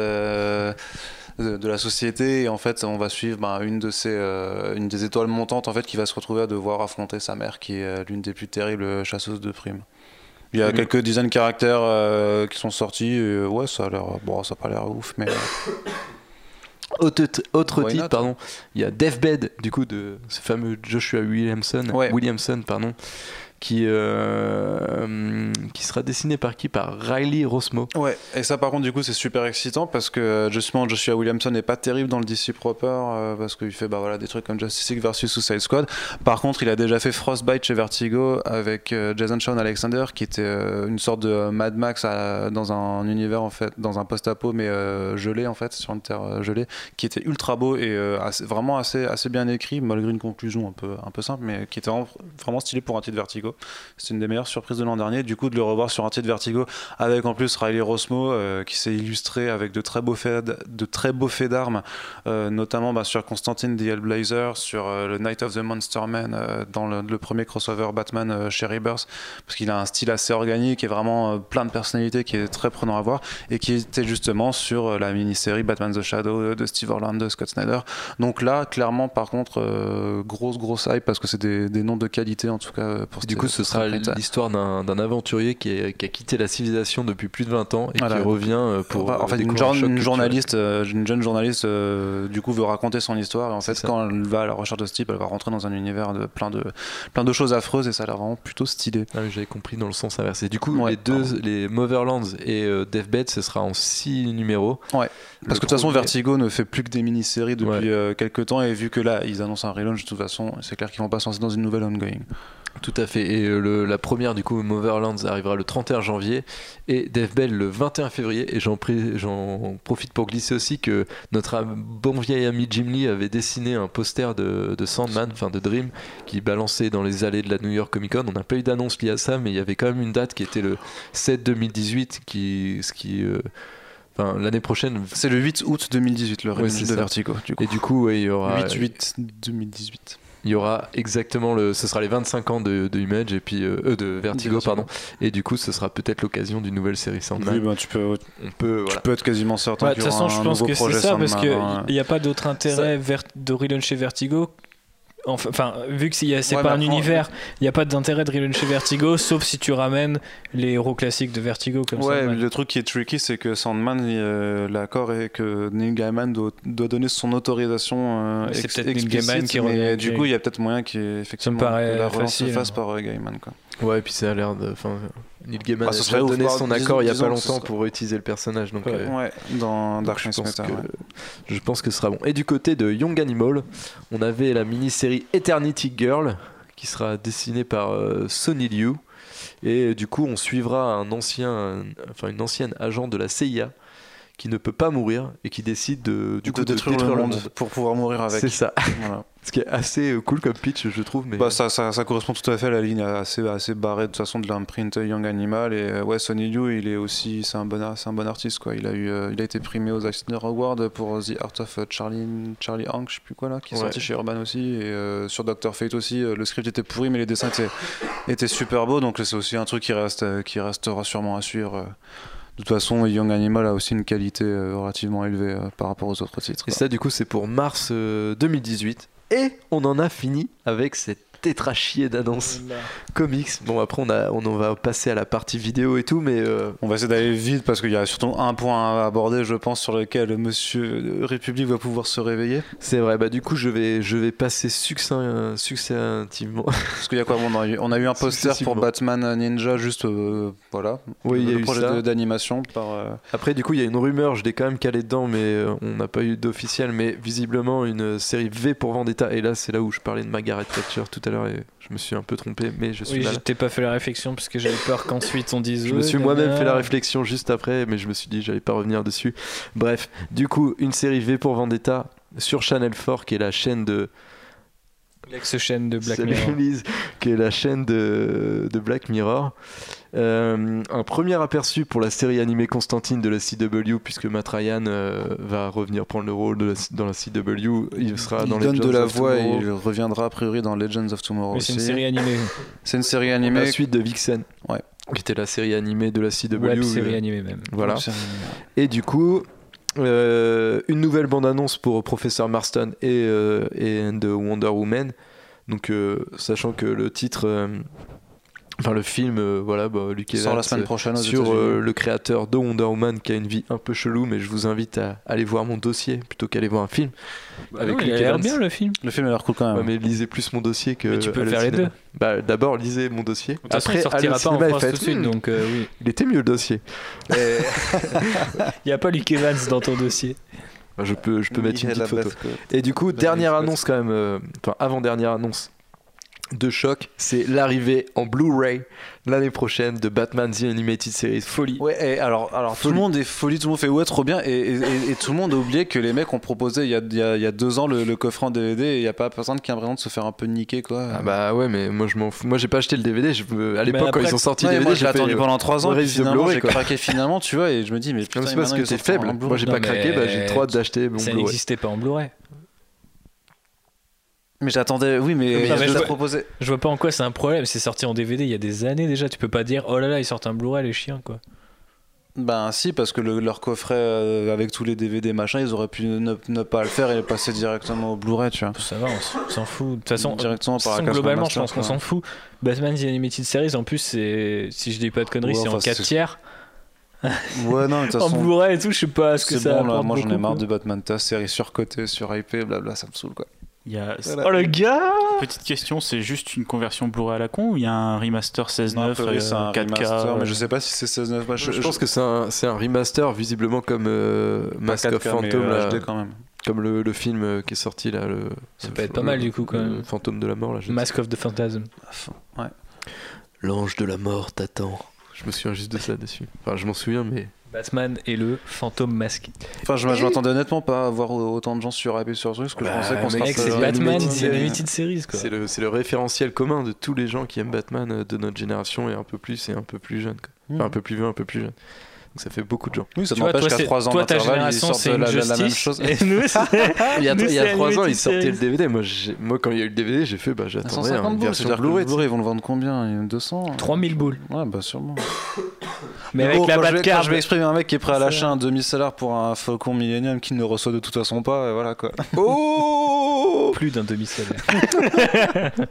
De, de la société. Et en fait on va suivre ben, une de ces euh, une des étoiles montantes en fait qui va se retrouver à devoir affronter sa mère qui est euh, l'une des plus terribles chasseuses de primes. Il y a quelques dizaines de caractères euh, qui sont sortis et, ouais ça a l'air bon ça a pas l'air ouf mais Autre, autre Why titre, not? pardon. Il y a Deathbed, du coup, de ce fameux Joshua Williamson, Ouais. Williamson pardon, qui, euh, qui sera dessiné par qui Par Riley Rosmo. Ouais, et ça par contre du coup c'est super excitant parce que justement Joshua Williamson n'est pas terrible dans le DC proper euh, parce qu'il fait bah voilà des trucs comme Justice League versus Suicide Squad. Par contre il a déjà fait Frostbite chez Vertigo avec euh, Jason Shawn Alexander qui était euh, une sorte de Mad Max dans un univers en fait dans un post-apo mais gelé en fait sur une terre gelée qui était ultra beau et vraiment assez assez bien écrit malgré une conclusion un peu un peu simple mais qui était vraiment stylé pour un titre Vertigo. Vertigo. C'est une des meilleures surprises de l'an dernier. Du coup, de le revoir sur un titre Vertigo avec en plus Riley Rosmo euh, qui s'est illustré avec de très beaux faits, de très beaux faits d'armes, euh, notamment bah, sur Constantine the Hellblazer, sur euh, le Night of the Monster Man dans le, le premier crossover Batman chez Rebirth, parce qu'il a un style assez organique et vraiment plein de personnalités qui est très prenant à voir et qui était justement sur la mini-série Batman the Shadow de Steve Orland de Scott Snyder. Donc là, clairement, par contre, grosse grosse hype parce que c'est des, des noms de qualité en tout cas pour Du coup, ce sera l'histoire d'un aventurier qui, est- qui a quitté la civilisation depuis plus de 20 ans et Voilà. qui revient euh, pour. En fait, une, découvrir jour- un choc une journaliste, euh, une jeune journaliste, euh, du coup, veut raconter son histoire. Et en fait, quand elle va à la recherche de ce type, elle va rentrer dans un univers de plein de plein de choses affreuses et ça a l'air vraiment plutôt stylé. Ah j'avais compris dans le sens inversé. Du coup, Ouais, les deux, les Motherlands et euh, Deathbed, ce sera en 6 numéros. Ouais. Parce que de toute façon, Vertigo ne fait plus que des mini-séries depuis Ouais. euh, quelques temps et vu que là, ils annoncent un relaunch, de toute façon, c'est clair qu'ils vont pas se lancer dans une nouvelle ongoing. Tout à fait. Et euh, le- la première, du coup, Motherlands, arrivera le 31 janvier et Deathbed le 21 février. Et j'en profite pour glisser aussi que notre bon vieil ami Jim Lee avait dessiné un poster de, de Sandman, enfin de Dream, qui balançait dans les allées de la New York Comic Con. On n'a pas eu d'annonce liée à ça, mais il y avait quand même une date qui était le 7 2018, qui, ce qui. euh, Enfin, l'année prochaine. C'est le 8 août 2018, le Ouais, de ça. Vertigo. Du coup. Et du coup, ouais, il y aura. 8 8 2018. Il y aura exactement le. Ce sera les 25 ans de, de Image et puis. euh, euh, de Vertigo, pardon. Et du coup, ce sera peut-être l'occasion d'une nouvelle série Sandman. Oui, bah, tu peux, On peut. tu Voilà. peux être quasiment certain Ouais, De toute façon, je pense que c'est ça, parce qu'il hein. n'y a pas d'autre intérêt de relauncher Vertigo. Enfin, vu que c'est c'est Ouais, pas un après, univers, il n'y a pas d'intérêt de relauncher Vertigo, sauf si tu ramènes les héros classiques de Vertigo comme Ouais, Sandman. le truc qui est tricky, c'est que Sandman, euh, l'accord est que Neil Gaiman doit, doit donner son autorisation euh, C'est ex- peut-être Neil Gaiman qui mais revient du coup, il y a peut-être moyen qu'effectivement la relance se fasse hein. par euh, Gaiman. Quoi. Ouais, et puis ça a l'air de. Neil Gaiman Bah, a ouf, donné son disons- accord il y a pas longtemps pour utiliser le personnage. Donc, Ouais. euh, Ouais, dans donc Dark je, Knight pense Metal. que, ouais. je pense que ce sera bon. Et du côté de Young Animal, on avait la mini-série Eternity Girl qui sera dessinée par euh, Sonny Liu. Et euh, du coup, on suivra un ancien, enfin une ancienne agent de la CIA qui ne peut pas mourir et qui décide de, du De coup, de détruire, le monde, pour pouvoir mourir avec. C'est ça. Voilà. Ce qui est assez euh, cool comme pitch, je trouve. Mais Bah, ça, ça, ça correspond tout à fait à la ligne assez, assez barrée de toute façon de l'imprint Young Animal et euh, ouais Sonny Liu il est aussi c'est un bon un bon artiste quoi il a eu euh, il a été primé aux Eisner Awards pour The Art of Charlie Charlie Hank je sais plus quoi là qui est Ouais. sorti chez Urban aussi et euh, sur Doctor Fate aussi le script était pourri mais les dessins étaient, étaient super beaux donc c'est aussi un truc qui reste qui restera sûrement à suivre euh. De toute façon Young Animal a aussi une qualité euh, relativement élevée euh, par rapport aux autres titres Et quoi. ça, du coup, c'est pour mars euh, 2018. Et on en a fini avec cette tétrachier d'annonces comics. Bon, après, on, a, on en va passer à la partie vidéo et tout, mais euh, On va essayer d'aller vite parce qu'il y a surtout un point à aborder, je pense, sur lequel Monsieur République va pouvoir se réveiller. c'est vrai. Bah, du coup, je vais, je vais passer succinct, succinctement. Parce qu'il y a quoi? Bon, on, a eu, on a eu un poster pour. Batman Ninja, juste euh, voilà. Oui, il y a le eu projet d'animation par. euh, Après, du coup, il y a une rumeur, je l'ai quand même calé dedans, mais euh, on n'a pas eu d'officiel. Mais visiblement, une série V pour Vendetta. Et là, c'est là où je parlais de Margaret Thatcher tout à l'heure. Et je me suis un peu trompé, mais je suis Oui, t'ai pas fait la réflexion parce que j'avais peur qu'ensuite on dise. Je me suis moi-même fait la réflexion juste après, mais je me suis dit j'allais pas revenir dessus. Bref, du coup, une série V pour Vendetta sur Channel 4, qui est la chaîne de L'ex-chaîne de Black Salut, Mirror. Lise, qui est la chaîne de, de Black Mirror. Euh, un premier aperçu pour la série animée Constantine de la CW, puisque Matt Ryan euh, va revenir prendre le rôle de la- dans la CW. Il sera il dans les donne de Legends la of voix et il reviendra a priori dans Legends of Tomorrow Mais c'est une série animée. C'est une série la animée. suite de Vixen, Ouais. qui était la série animée de la CW. Web série animée même. Voilà. Animée. Et du coup, euh, une nouvelle bande-annonce pour Professeur Marston et, euh, et Wonder Woman. Donc, euh, sachant que le titre, enfin le film, euh, voilà, bah, sort Evans, la semaine prochaine aux sur euh, le créateur de Wonder Woman qui a une vie un peu chelou, mais je vous invite à aller voir mon dossier plutôt qu'aller voir un film. Avec Luke il a l'air bien le film. Le film a l'air cool quand même. Ouais, mais lisez plus mon dossier que. Mais tu peux faire les deux. Bah, D'abord, lisez mon dossier. De toute façon, Après, il sortira pas en France tout faites, de suite, Hmm, donc euh, oui. Il était mieux le dossier. Et- Il n'y a pas Luke Evans dans ton dossier. Bah, je peux, je peux mettre une petite la photo. Et du coup, Bah, dernière oui, annonce quand même, euh, enfin avant-dernière annonce de choc, c'est l'arrivée en Blu-ray l'année prochaine de Batman The Animated Series. Folie. Ouais, et alors, alors tout le monde est folie, tout le monde fait ouais, trop bien, et, et- et- et tout le monde a oublié que les mecs ont proposé il y a, il y a- il y a deux ans le, le coffret en DVD, et il n'y a pas personne qui a l'impression de se faire un peu niquer, quoi. Ah bah ouais, mais moi je m'en fous. Moi j'ai pas acheté le DVD. Je À l'époque, quand ils ont sorti Ouais, le DVD, moi, je l'ai j'ai attendu euh, pendant 3 ans, et finalement Blu-ray, j'ai craqué finalement, tu vois, et je me dis, mais putain, c'est parce que sortent faible. Moi j'ai pas craqué, bah, j'ai trop hâte d'acheter mon Ça n'existait pas en Blu-ray. Mais j'attendais, oui, mais, mais je vois- proposé. Je vois pas en quoi c'est un problème. C'est sorti en DVD il y a des années déjà. Tu peux pas dire oh là là ils sortent un Blu-ray les chiens quoi. Ben si, parce que le- leur coffret euh, avec tous les DVD machin, ils auraient pu ne, ne pas le faire et passer directement au Blu-ray, tu vois. Ça va, on s'en fout. De toute façon, directement par façon, globalement, je pense qu'on s'en fout. Batman The Animated Series, en plus, c'est si je dis pas de conneries, Ouais, c'est en enfin, 4 c'est- tiers. Ouais, non, mais toute En façon, Blu-ray et tout, je sais pas ce que ça bon, là, moi j'en ai marre de Batman, ta série surcotée, surhypée, blabla, ça me saoule quoi. Il y a Oh le gars petite question, c'est juste une conversion Blu-ray à la con ou il y a un remaster 16.9 Non, a priori, c'est un 4K remaster, mais euh, je sais pas si c'est 16.9. Moi, Je, pense que c'est un, un remaster visiblement comme euh, Mask of Phantom, là, HD quand même. comme le, le film euh, qui est sorti là. Le, Ça le- peut être pas le- mal, du coup, quand même. Fantôme de la mort là. je sais Mask of the Phantasm. Ouais. L'ange de la mort t'attend. Je me souviens juste de ça dessus. Enfin, je m'en souviens, mais. Batman et le fantôme masqué. Enfin, je, m'attendais honnêtement pas à voir autant de gens sur ce truc, parce que Bah, je pensais qu'on se c'est c'est Batman The Series. Animated Series, quoi. C'est le, c'est le référentiel commun de tous les gens qui aiment Batman euh, de notre génération et un peu plus et un peu plus jeune. quoi. Enfin, un peu plus vieux, un peu plus jeune. Donc ça fait beaucoup de gens. Oui, ça toi, qu'à c'est- 3 ans d'intervalle, ils sortent la, une la- la même chose. Et nous, c'est- Il y a, Nous, il y a c'est trois ans, Animated ils sortaient le. DVD. Moi, quand il y a eu le DVD, j'ai fait, bah, j'attendais 150 une boules, version Blu-ray. Blu-ray, ils vont le vendre combien? 200 3000 boules. Ouais, bah sûrement. Mais avec la quand je vais- Batcave. quand je vais exprimer un mec qui est prêt à lâcher un demi-salaire pour un Faucon Millennium qui ne reçoit de toute façon pas, et voilà quoi. Oh Plus d'un demi-salaire.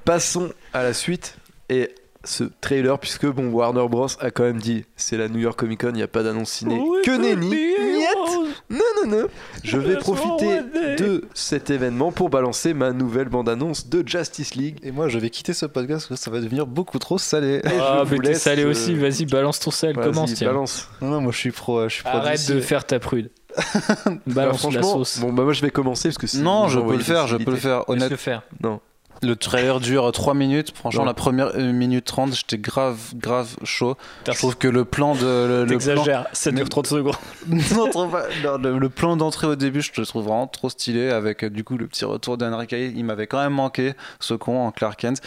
Passons à la suite et ce trailer, puisque bon, Warner Bros a quand même dit c'est la New York Comic Con, il n'y a pas d'annonce ciné. que nenni Niet Non, non, non Je vais profiter de cet événement pour balancer ma nouvelle bande-annonce de Justice League. Et moi, je vais quitter ce podcast parce que ça va devenir beaucoup trop salé. Et Ah, je mais t'es salé euh, aussi, vas-y, balance ton sel, commence, tiens. balance. Non, non, moi je suis pro, je suis pro Arrête de faire ta prude. Bah, Balance la franchement, sauce. bon, bah moi je vais commencer parce que Non, je peux le faire, je peux le faire. Honnête, le faire. Non. Le trailer dure 3 minutes. Franchement, la première euh, minute 30, j'étais grave, grave chaud. Je trouve que le plan de. Le, le plan... T'exagères, ça dure Mais- 30 secondes. non, trop pas. Non, le, le plan d'entrée au début, je le trouve vraiment trop stylé avec euh, du coup le petit retour d'Henry Cavill. Il m'avait quand même manqué ce con en Clark Kent.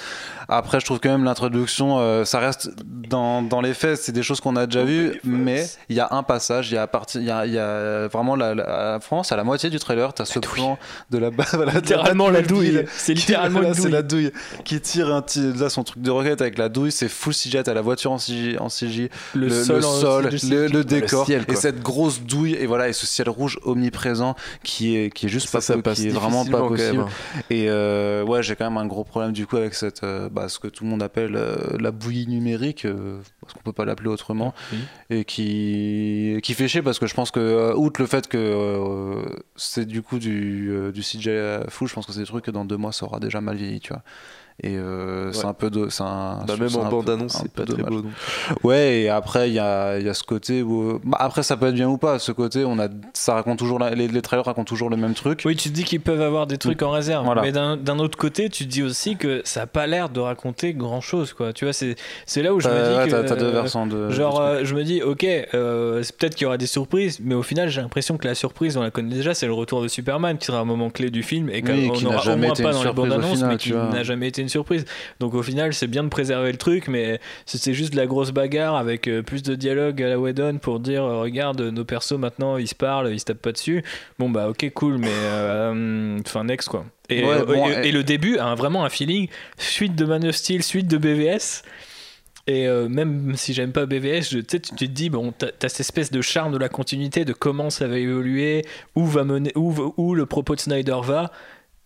Après, je trouve quand même l'introduction, euh, ça reste dans, dans les faits, c'est des choses qu'on a déjà vues, mais il y a un passage, il y a, parti, y a, y a vraiment la, la, la France à la moitié du trailer, t'as ce plan de la la Littéralement la douille. C'est littéralement voilà, une c'est la douille qui tire un là son truc de roquette avec la douille, c'est full CGI, t'as la voiture en CGI, en CGI Le, le, sol, le en- sol, du- le, le décor ciel, et cette grosse douille et voilà et ce ciel rouge omniprésent qui est qui est juste Ça, pas ça passe qui est vraiment pas possible. hein. et euh, ouais j'ai quand même un gros problème du coup avec cette euh, bah, ce que tout le monde appelle euh, la bouillie numérique parce qu'on peut pas l'appeler autrement et qui qui fait chier parce que je pense que outre le fait que c'est du coup du du CGI full je pense que c'est des trucs que dans deux mois ça aura déjà mal vieilli tu vois et euh, c'est un peu de c'est un Bah, même en bande-annonce, c'est pas très dommage. beau. donc. Ouais, et après, il y a, il y a ce côté où. bah, après, ça peut être bien ou pas. Ce côté, on a, ça raconte toujours. la- les, les trailers racontent toujours le même truc. Oui, tu te dis qu'ils peuvent avoir des trucs en réserve. Voilà. Mais d'un autre côté, tu te dis aussi que ça a pas l'air de raconter grand chose, quoi. Tu vois, c'est c'est là où je me dis ouais, que. t'as- t'as deux euh, versants de. Genre, euh, je me dis, ok, euh, c'est peut-être qu'il y aura des surprises, mais au final, j'ai l'impression que la surprise, on la connaît déjà, c'est le retour de Superman, qui sera un moment clé du film, et Oui, qu'on qui n'a n'aura au jamais moins été pas une dans les surprise bandes au annonces, final, mais qui n'a jamais été une surprise. Donc au final, c'est bien de préserver le truc, mais c'est juste de la grosse bagarre avec euh, plus de dialogue à la Whedon pour dire, euh, regarde, nos persos maintenant, ils se parlent, ils se tapent pas dessus. Bon, bah ok, cool, mais euh, enfin, next quoi. Et, Ouais, euh, bon, et- et- et le début a vraiment un feeling suite de Man of Steel, suite de BVS. Et euh, même si j'aime pas BVS, je- tu tu te dis, bon, t'as as cette espèce de charme de la continuité, de comment ça va évoluer, où, va mener, où, où le propos de Snyder va.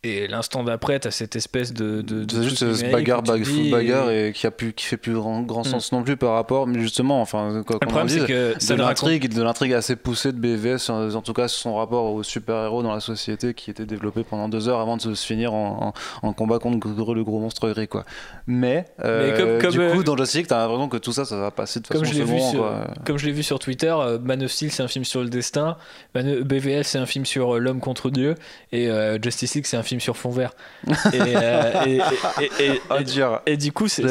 Et l'instant d'après, t'as cette espèce de. de, de C'est juste ce bagarre, bag, dis, bagarre et qui a plus, qui fait plus grand, grand sens non plus par rapport. Mais justement, enfin, quoi Le problème, c'est que ça de raconte l'intrigue, de l'intrigue assez poussée de BVS, en, en tout cas son rapport aux super-héros dans la société qui était développé pendant deux heures avant de se finir en, en- en combat contre le gros monstre gris, quoi. Mais, euh, Mais comme- comme, du euh, coup, dans Justice League, t'as l'impression que tout ça, ça va passer de Comme façon je l'ai vu sur- quoi. Comme je l'ai vu sur Twitter, euh, Man of Steel c'est un film sur le destin, BVS c'est un film sur euh, l'homme contre Dieu, et euh, Justice League c'est un film film sur fond vert. et, euh, et- et du coup, c'est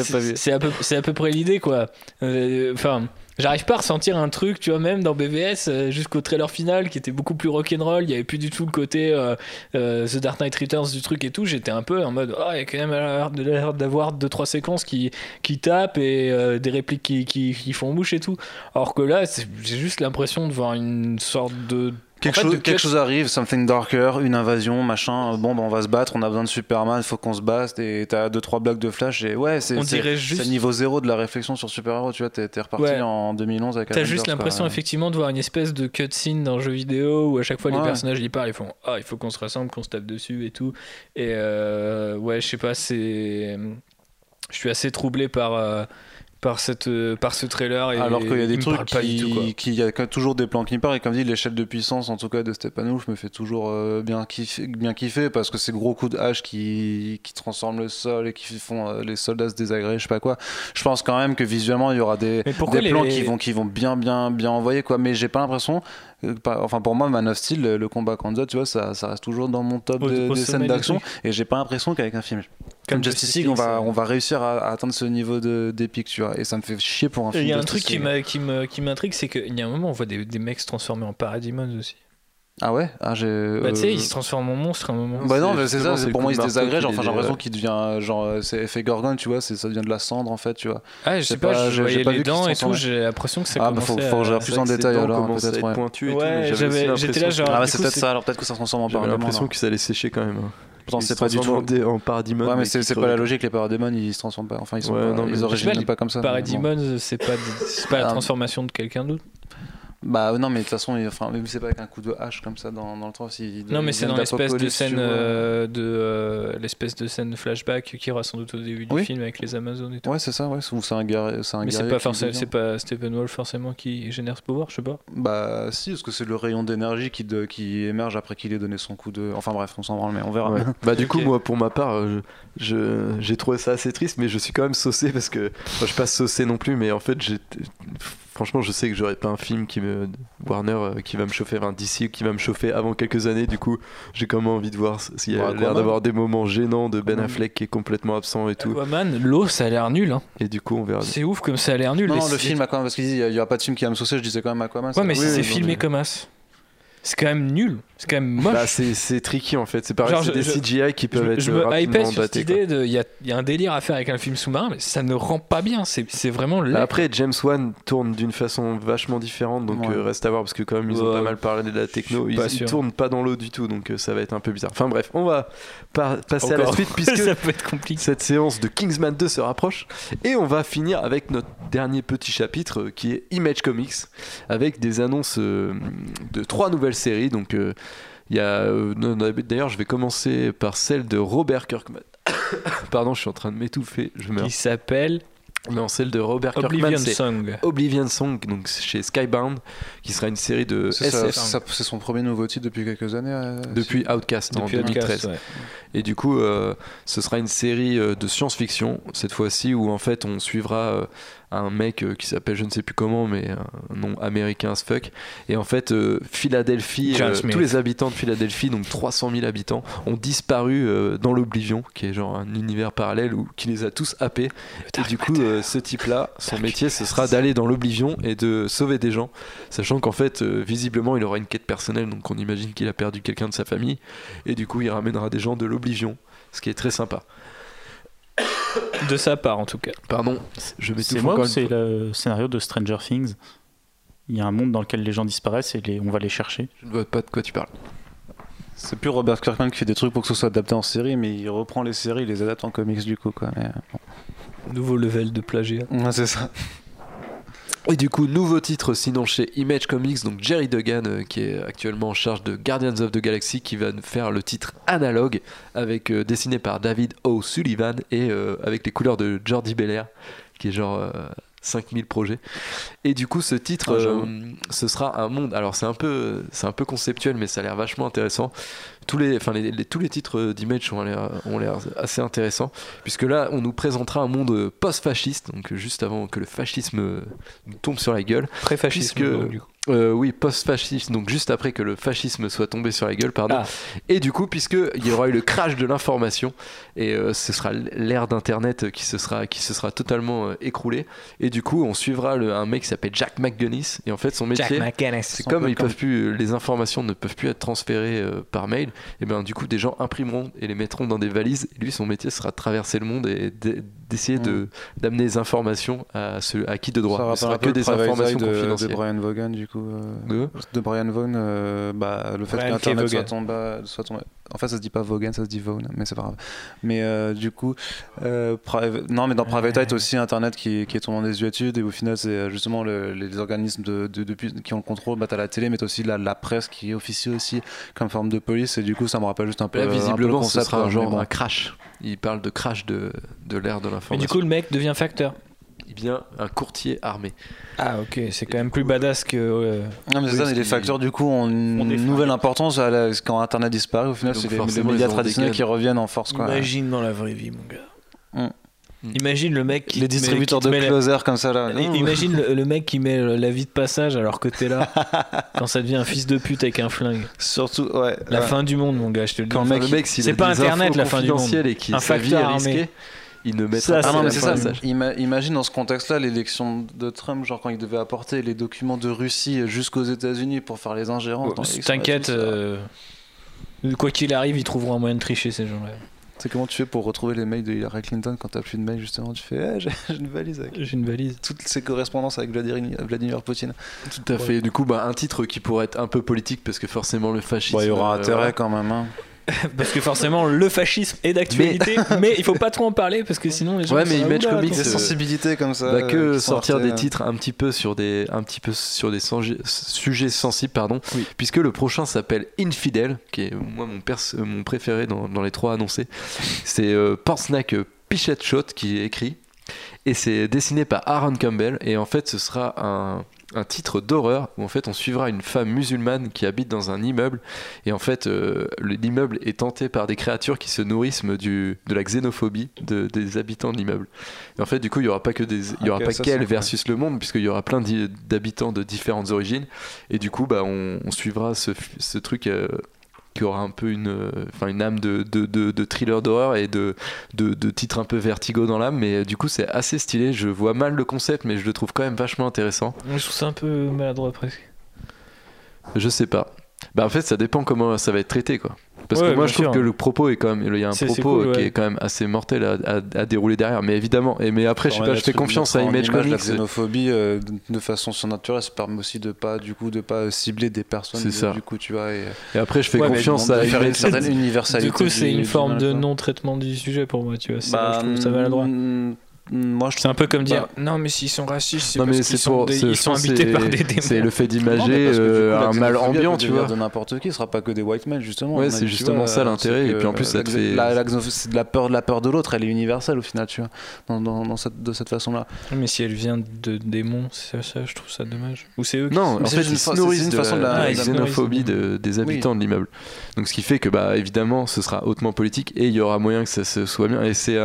à, peu- c'est à peu près l'idée, quoi. Euh, Enfin, j'arrive pas à ressentir un truc, tu vois, même dans BVS, euh, jusqu'au trailer final, qui était beaucoup plus rock'n'roll. Il y avait plus du tout le côté euh, euh, The Dark Knight Returns du truc et tout. J'étais un peu en mode, ah, il y a quand même l'air d'avoir deux trois séquences qui, qui tapent et euh, des répliques qui, qui, qui font bouche et tout. Alors que là, c'est- j'ai juste l'impression de voir une sorte de Quelque, En fait, chose, quelque arrive, something darker, une invasion, machin. Bon, bah, on va se battre, on a besoin de Superman, il faut qu'on se batte. Et t'as deux trois blocs de Flash. Et ouais, c'est juste- niveau zéro de la réflexion sur super-héros. Tu vois, t'es reparti Ouais. en 2011 avec T'as juste l'impression effectivement de voir une espèce de cutscene dans le jeu vidéo où à chaque fois les personnages y parlent, ils font ah il faut qu'on se rassemble, qu'on se tape dessus et tout. Et euh, ouais je sais pas c'est, je suis assez troublé par euh, par cette euh, par ce trailer et Alors qu'il y a des trucs qui, il y a toujours des plans qui me parlent. Et comme dit l'échelle de puissance en tout cas de Steppenwolf me fait toujours euh, bien kiffer bien kiffer parce que ces gros coups de hache qui, qui transforment le sol et qui font euh, les soldats se désagréer je sais pas quoi. Je pense quand même que visuellement il y aura des, des plans les- qui vont qui vont bien bien bien envoyer quoi. Mais j'ai pas l'impression euh, enfin pour moi Man of Steel le, le combat Kanza tu vois ça, ça reste toujours dans mon top Au- de- au des scènes d'action et j'ai pas l'impression qu'avec un film comme Justice League on va on va réussir à, à atteindre ce niveau de d'épique tu vois. Et ça me fait chier pour un Il film y a un truc qui m'intrigue, c'est qu'il y a un moment, on voit des, des mecs se transformer en parademons aussi. Ah ouais? Ah, j'ai, Bah, tu sais, euh, ils se transforment en monstres à un moment. Bah non, C'est mais c'est ça, c'est c'est pour moi il se désagrège, enfin j'ai l'impression qu'il devient genre euh, c'est effet Gorgon, tu vois, c'est ça devient de la cendre en fait, tu vois. Ah, je j'ai sais pas, pas- je j'ai- j'ai voyais pas les dents et tout, j'ai l'impression que ça Ah bah faut, que plus en détail alors à peut-être pointu et Ouais, tout, mais j'avais- j'avais aussi j'étais là, genre- Ah ouais, du c'est peut-être c'est- ça, alors peut-être que ça se transforme en paradémon. l'impression que ça allait sécher quand même. hein. Pourtant Ils c'est pas du tout. en parademon. Ouais, mais c'est c'est pas la logique, les paradémons ils se transforment pas, enfin ils sont pas- pas, comme ça. c'est pas, c'est pas la Ah. transformation de quelqu'un d'autre. Bah non, mais de toute façon, il- enfin, même c'est pas avec un coup de hache comme ça dans, dans le temps. Si, Non, mais c'est dans l'espèce de scène euh, de euh, l'espèce de scène flashback qu'il y aura sans doute au début du Oui. film avec les Amazones et tout. Ouais, c'est ça, ouais. Ou c'est un guerrier. C'est un mais c'est pas qui forcément, c'est pas Steppenwolf forcément qui génère ce pouvoir, je sais pas. Bah si, parce que c'est le rayon d'énergie qui, de- qui émerge après qu'il ait donné son coup de. Enfin bref, on s'en branle, mais on verra. Ouais. Bah du coup moi pour ma part euh, je je- j'ai trouvé ça assez triste mais je suis quand même saucé parce que enfin, je suis pas saucé non plus mais en fait j'ai franchement je sais que j'aurais pas un film qui me Warner euh, qui va me chauffer enfin DC qui va me chauffer avant quelques années du coup j'ai quand même envie de voir s'il y a Bon, l'air d'avoir des moments gênants de Ben. Affleck qui est complètement absent et tout Aquaman, l'eau, ça a l'air nul. Hein. et du coup on verra C'est ouf comme ça a l'air nul. Non, Les- le film Aquaman, parce qu'il il y aura pas de film qui va me saucer, je disais quand même Aquaman. Ouais, mais c'est- si oui, c'est oui, filmé mais- comme as, c'est quand même nul. C'est quand même moche. bah, c'est c'est tricky en fait c'est pareil Genre, c'est des je- CGI qui peuvent être je me hypais rapidement sur cette idée de. Il y a, il y a un délire à faire avec un film sous-marin, mais ça ne rend pas bien. C'est c'est vraiment laid. Après, James Wan tourne d'une façon vachement différente, donc Ouais. euh, reste à voir parce que quand même ils ont Ouais. pas mal parlé de la techno. Ils, pas ils tournent pas dans l'eau du tout, donc euh, ça va être un peu bizarre. Enfin bref, on va par- passer à la suite puisque ça peut être compliqué. cette séance de Kingsman 2 se rapproche et on va finir avec notre dernier petit chapitre euh, qui est Image Comics avec des annonces euh, de trois nouvelles séries. Donc euh, il y a euh, d'ailleurs je vais commencer par celle de Robert Kirkman. Pardon, je suis en train de m'étouffer, je meurs. Qui s'appelle Non, celle de Robert Oblivion Kirkman, Song. Oblivion Song, donc chez Skybound, qui sera une série de C'est c'est son premier nouveau titre depuis quelques années. euh, depuis Outcast en Depuis 2013. Outcast, ouais. Et du coup, euh, ce sera une série de science-fiction, cette fois-ci, où en fait on suivra un mec euh, qui s'appelle je ne sais plus comment, mais un nom américain as fuck. Et en fait, euh, Philadelphie, euh, tous les habitants de Philadelphie, donc 300 000 habitants, ont disparu dans l'Oblivion, qui est genre un univers parallèle où, qui les a tous happés. Et du coup, ce type-là, son métier, ce sera d'aller dans l'Oblivion et de sauver des gens, sachant qu'en fait, visiblement, il aura une quête personnelle, donc on imagine qu'il a perdu quelqu'un de sa famille, et du coup, il ramènera des gens de l'Oblivion, ce qui est très sympa. De sa part, en tout cas. Pardon, je m'étouffe C'est moi ou c'est le scénario de Stranger Things Il y a un monde dans lequel les gens disparaissent et les- on va les chercher. Je ne vois pas de quoi tu parles. C'est plus Robert Kirkman qui fait des trucs pour que ce soit adapté en série, mais il reprend les séries, il les adapte en comics du coup. Quoi. Mais, Nouveau level de plagiat. Ouais, c'est ça. Et du coup, nouveau titre sinon chez Image Comics, donc Jerry Duggan euh, qui est actuellement en charge de Guardians of the Galaxy qui va nous faire le titre analogue avec euh, dessiné par David O. Sullivan et euh, avec les couleurs de Jordi Belair qui est genre euh, 5000 projets. Et du coup, ce titre, Ah, ce sera un monde. Alors, c'est un peu, c'est un peu conceptuel, mais ça a l'air vachement intéressant. Tous les, enfin, les, les- tous les titres d'Image ont l'air, ont l'air assez intéressants, puisque là, on nous présentera un monde post-fasciste, donc juste avant que le fascisme euh, nous tombe sur la gueule. Coup. Euh, oui, post-fascisme, donc juste après que le fascisme soit tombé sur la gueule, pardon. Ah. Et du coup, puisque il y aura eu le crash de l'information, et euh, ce sera l'ère d'Internet qui se sera qui se sera totalement euh, écroulé. Et du coup, on suivra le- un mec qui s'appelle Jack McGuinness, et en fait, son métier, c'est comme ils peuvent plus, les informations ne peuvent plus être transférées euh, par mail. Et bien, du coup, des gens imprimeront et les mettront dans des valises. Et lui, son métier sera de traverser le monde et d'essayer de d'amener des informations à ceux à qui de droit. Ça Ce rappelle sera un que des informations de, de confidentielles. Brian Vaughan du coup. euh, De de Brian Vaughan, euh, bah, le fait qu'Internet soit tombé, soit tombé- En fait, ça se dit pas Vaughan, ça se dit Vaughan, mais c'est pas grave. Mais euh, du coup, euh, Priv- non, mais dans Private Eye, aussi Internet qui, qui est tombé en désuétude, et au final, c'est euh, justement le- les organismes de, de, de qui ont le contrôle. Bah, t'as la télé, mais t'as aussi la, la presse qui officie aussi comme forme de police, et du coup, ça me rappelle juste un peu. Là, un peu le visiblement, ce concept, sera un genre bon. un crash. Il parle de crash de, de l'ère de Mais l'information. du coup, le mec devient facteur. Eh bien, un courtier armé. Ah, ok, c'est quand même plus badass que. euh, Non, mais c'est Oui, ça, mais les facteurs du coup ont une nouvelle importance à la- quand Internet disparaît. Au final, c'est les, médias traditionnels qui reviennent en force. Quoi. Imagine dans la vraie vie, mon gars. Mm. Imagine le mec qui. Les te met- distributeurs qui te de met la- closer comme ça là. Imagine le, le mec qui met le- l'avis de passage alors que t'es là, quand ça devient un fils de pute avec un flingue. Surtout, ouais. La ouais. fin du monde, mon gars, je te le dis. Quand le mec, s'il c'est pas Internet, la fin du monde. et qui Un sa vie est facteur armé. risquée, il ne mettra Ça, Ah non, la mais c'est ça. Ima- imagine dans ce contexte-là l'élection de Trump, genre quand il devait apporter les documents de Russie jusqu'aux États-Unis pour faire les ingérences. T'inquiète, euh, quoi qu'il arrive, ils trouveront un moyen de tricher ces gens-là. Sais comment tu fais pour retrouver les mails de Hillary Clinton quand t'as plus de mails justement? Tu fais, Eh, j'ai une valise avec J'ai une valise. toutes ces correspondances avec Vladimir, Vladimir Poutine. Tout à fait. Du coup, bah, un titre qui pourrait être un peu politique parce que forcément le fascisme. Bon, il y aura euh, intérêt quand même. Hein. Parce que forcément, le fascisme est d'actualité, mais... il faut pas trop en parler parce que sinon les gens. Ouais, mais Image Comics, Des euh, sensibilités comme ça. Bah, que euh, sortir des hein. titres un petit peu sur des un petit peu sur des sujets, sensibles pardon Oui. puisque le prochain s'appelle Infidel qui est moi mon euh, préféré dans, dans les trois annoncés c'est euh, Portsnack euh, Pichette Shot qui est écrit et c'est dessiné par Aaron Campbell et en fait ce sera un un titre d'horreur où en fait on suivra une femme musulmane qui habite dans un immeuble. Et en fait euh, le- l'immeuble est tenté par des créatures qui se nourrissent du, de la xénophobie de- des habitants de l'immeuble. Et en fait du coup il y aura pas que des il y aura Ok, pas qu'elle versus le monde puisqu'il y aura plein d'habitants de différentes origines. Et du coup bah on, on suivra ce truc euh, qui aura un peu une, euh, enfin une âme de, de, de- de thriller d'horreur et de, de, de titre un peu vertigo dans l'âme. Mais euh, du coup c'est assez stylé. Je vois mal le concept mais je le trouve quand même vachement intéressant. Je trouve ça un peu maladroit presque. je sais pas. Bah en fait ça dépend comment ça va être traité quoi parce Ouais, que moi je trouve sûr. que le propos est quand même il y a un propos cool, euh, qui ouais. est quand même assez mortel à, à- à dérouler derrière mais évidemment et mais après je sais Genre, pas la je fais confiance à Image image La Comics xénophobie euh, de- façon surnaturelle, ça permet aussi de pas du coup de pas cibler des personnes. C'est ça. Du coup, tu vois. Et, et après je fais Ouais, confiance à faire une certaine universalité. Du coup, c'est une forme de non-traitement du sujet pour moi, tu vois. C'est- Bah, je trouve ça maladroit. Mm, Moi, je C'est un peu comme dire. Non, mais s'ils sont racistes, c'est non parce qu'ils sont, des- ils sont habités par des démons. c'est le fait d'imager euh, un mal ambiant tu vois de n'importe qui, ce sera pas que des white men justement. Ouais, c'est justement vois, ça, l'intérêt, c'est et puis en plus, ça euh, te fait- la, la xénophobie, c'est de la peur, de la peur de l'autre, elle est universelle au final, tu vois, dans, dans, dans cette, de cette façon-là. Mais si elle vient de démons, c'est ça, je trouve ça dommage. Ou c'est eux qui Non, en c'est fait, ils se fa- nourrissent c'est une de façon de la, Ah, xénophobie de- des habitants de l'immeuble. Donc, ce qui fait que, bah, évidemment, ce sera hautement politique et il y aura moyen que ça se soit bien. Et c'est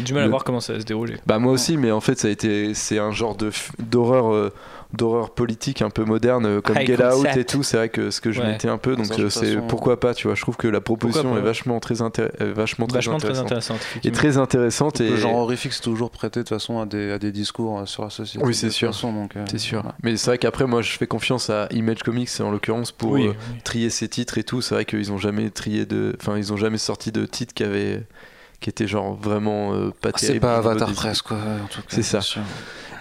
du mal à voir comment ça va se dérouler. Bah moi aussi, mais en fait, ça a été, c'est un genre de d'horreur, euh, d'horreur politique un peu moderne, euh, comme High Get Out et tout. C'est vrai que ce que je Ouais. mettais un peu, donc euh, c'est façon- pourquoi pas. Tu vois, je trouve que la proposition est vachement très intér- vachement très Vachement très intéressante. intéressante. Et très intéressante et Le genre horrifique, c'est toujours prêté de toute façon à des, à des discours sur la société. Oui, c'est de sûr. toute façon, donc, euh, c'est sûr. Mais c'est vrai qu'après, moi, je fais confiance à Image Comics en l'occurrence pour Oui, euh, oui. trier ses titres et tout. C'est vrai qu'ils ont jamais trié de, enfin, ils ont jamais sorti de titres qui avaient, qui étaient genre vraiment euh, pas Ah, C'est terribles pas Avatar des- Press, quoi, en tout cas. C'est ça. sûr.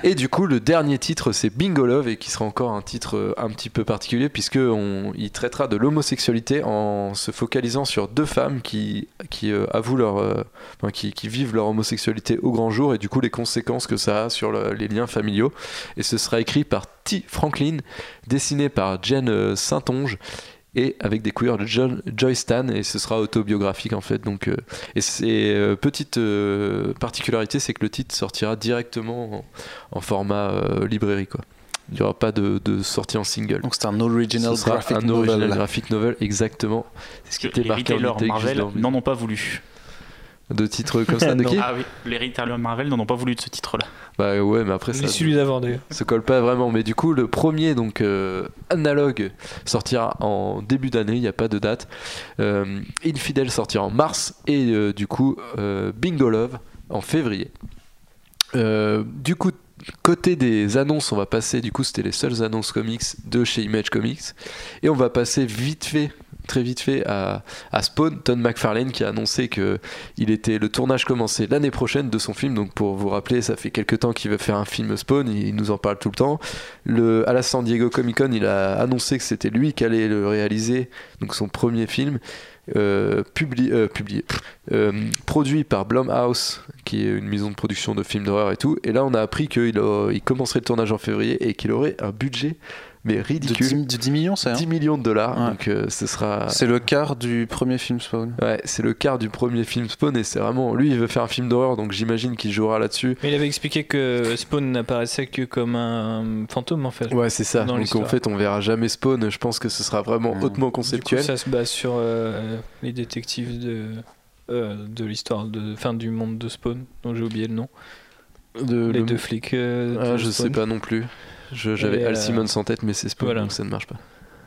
Et du coup, le dernier titre, c'est Bingo Love, et qui sera encore un titre euh, un petit peu particulier, puisque on, il traitera de l'homosexualité en se focalisant sur deux femmes qui, qui euh, avouent leur, euh, enfin, qui, qui vivent leur homosexualité au grand jour, et du coup les conséquences que ça a sur le- les liens familiaux. Et ce sera écrit par T. Franklin, dessiné par Jen Saint-Onge. Et avec des couleurs de John, Joy Stan et ce sera autobiographique en fait donc euh, et c'est euh, petite euh, particularité c'est que le titre sortira directement en, en format euh, librairie quoi il n'y aura pas de, de sortie en single Donc c'est un original ce sera graphic un original novel. graphic novel exactement c'est ce qui était marqué en Marvel n'en ont pas voulu. De titres comme ça de qui Ah oui, les retailers Marvel n'en ont pas voulu de ce titre-là. bah ouais mais après ça Mais celui d'avant d'ailleurs. se colle pas vraiment. Mais du coup, le premier, donc euh, analogue, sortira en début d'année, il n'y a pas de date. Euh, Infidel sortira en mars et euh, du coup, euh, Bingo Love en février. Euh, du coup, côté des annonces, on va passer, du coup, c'était les seules annonces comics de chez Image Comics. Et on va passer vite fait. Très vite fait à, Spawn, Todd McFarlane qui a annoncé que il était le tournage commençait l'année prochaine de son film. Donc pour vous rappeler, ça fait quelques temps qu'il veut faire un film Spawn. Il nous en parle tout le temps. Le, à la San Diego Comic Con, il a annoncé que c'était lui qui allait le réaliser, donc son premier film, euh, euh, publié, euh, produit par Blumhouse, qui est une maison de production de films d'horreur et tout. Et là, on a appris qu'il il commencerait le tournage en février et qu'il aurait un budget mais De ridicule, 10, de 10 millions, c'est 10 hein millions de dollars. Ouais. Donc euh, ce sera. C'est le quart du premier film Spawn. Ouais, c'est le quart du premier film Spawn et c'est vraiment lui il veut faire un film d'horreur donc j'imagine qu'il jouera là-dessus. Mais il avait expliqué que Spawn n'apparaissait que comme un fantôme en fait. Ouais, c'est ça. Dans Donc en fait, on verra jamais Spawn. Je pense que ce sera vraiment hautement Du coup, conceptuel. ça se base sur euh, les détectives de, euh, de l'histoire de fin du monde de Spawn, dont j'ai oublié le nom. De- les le- deux flics. euh, Ah, de je sais Spawn. pas non plus. Je- J'avais Al euh, Simmons en tête, mais c'est Spawn, voilà. donc ça ne marche pas.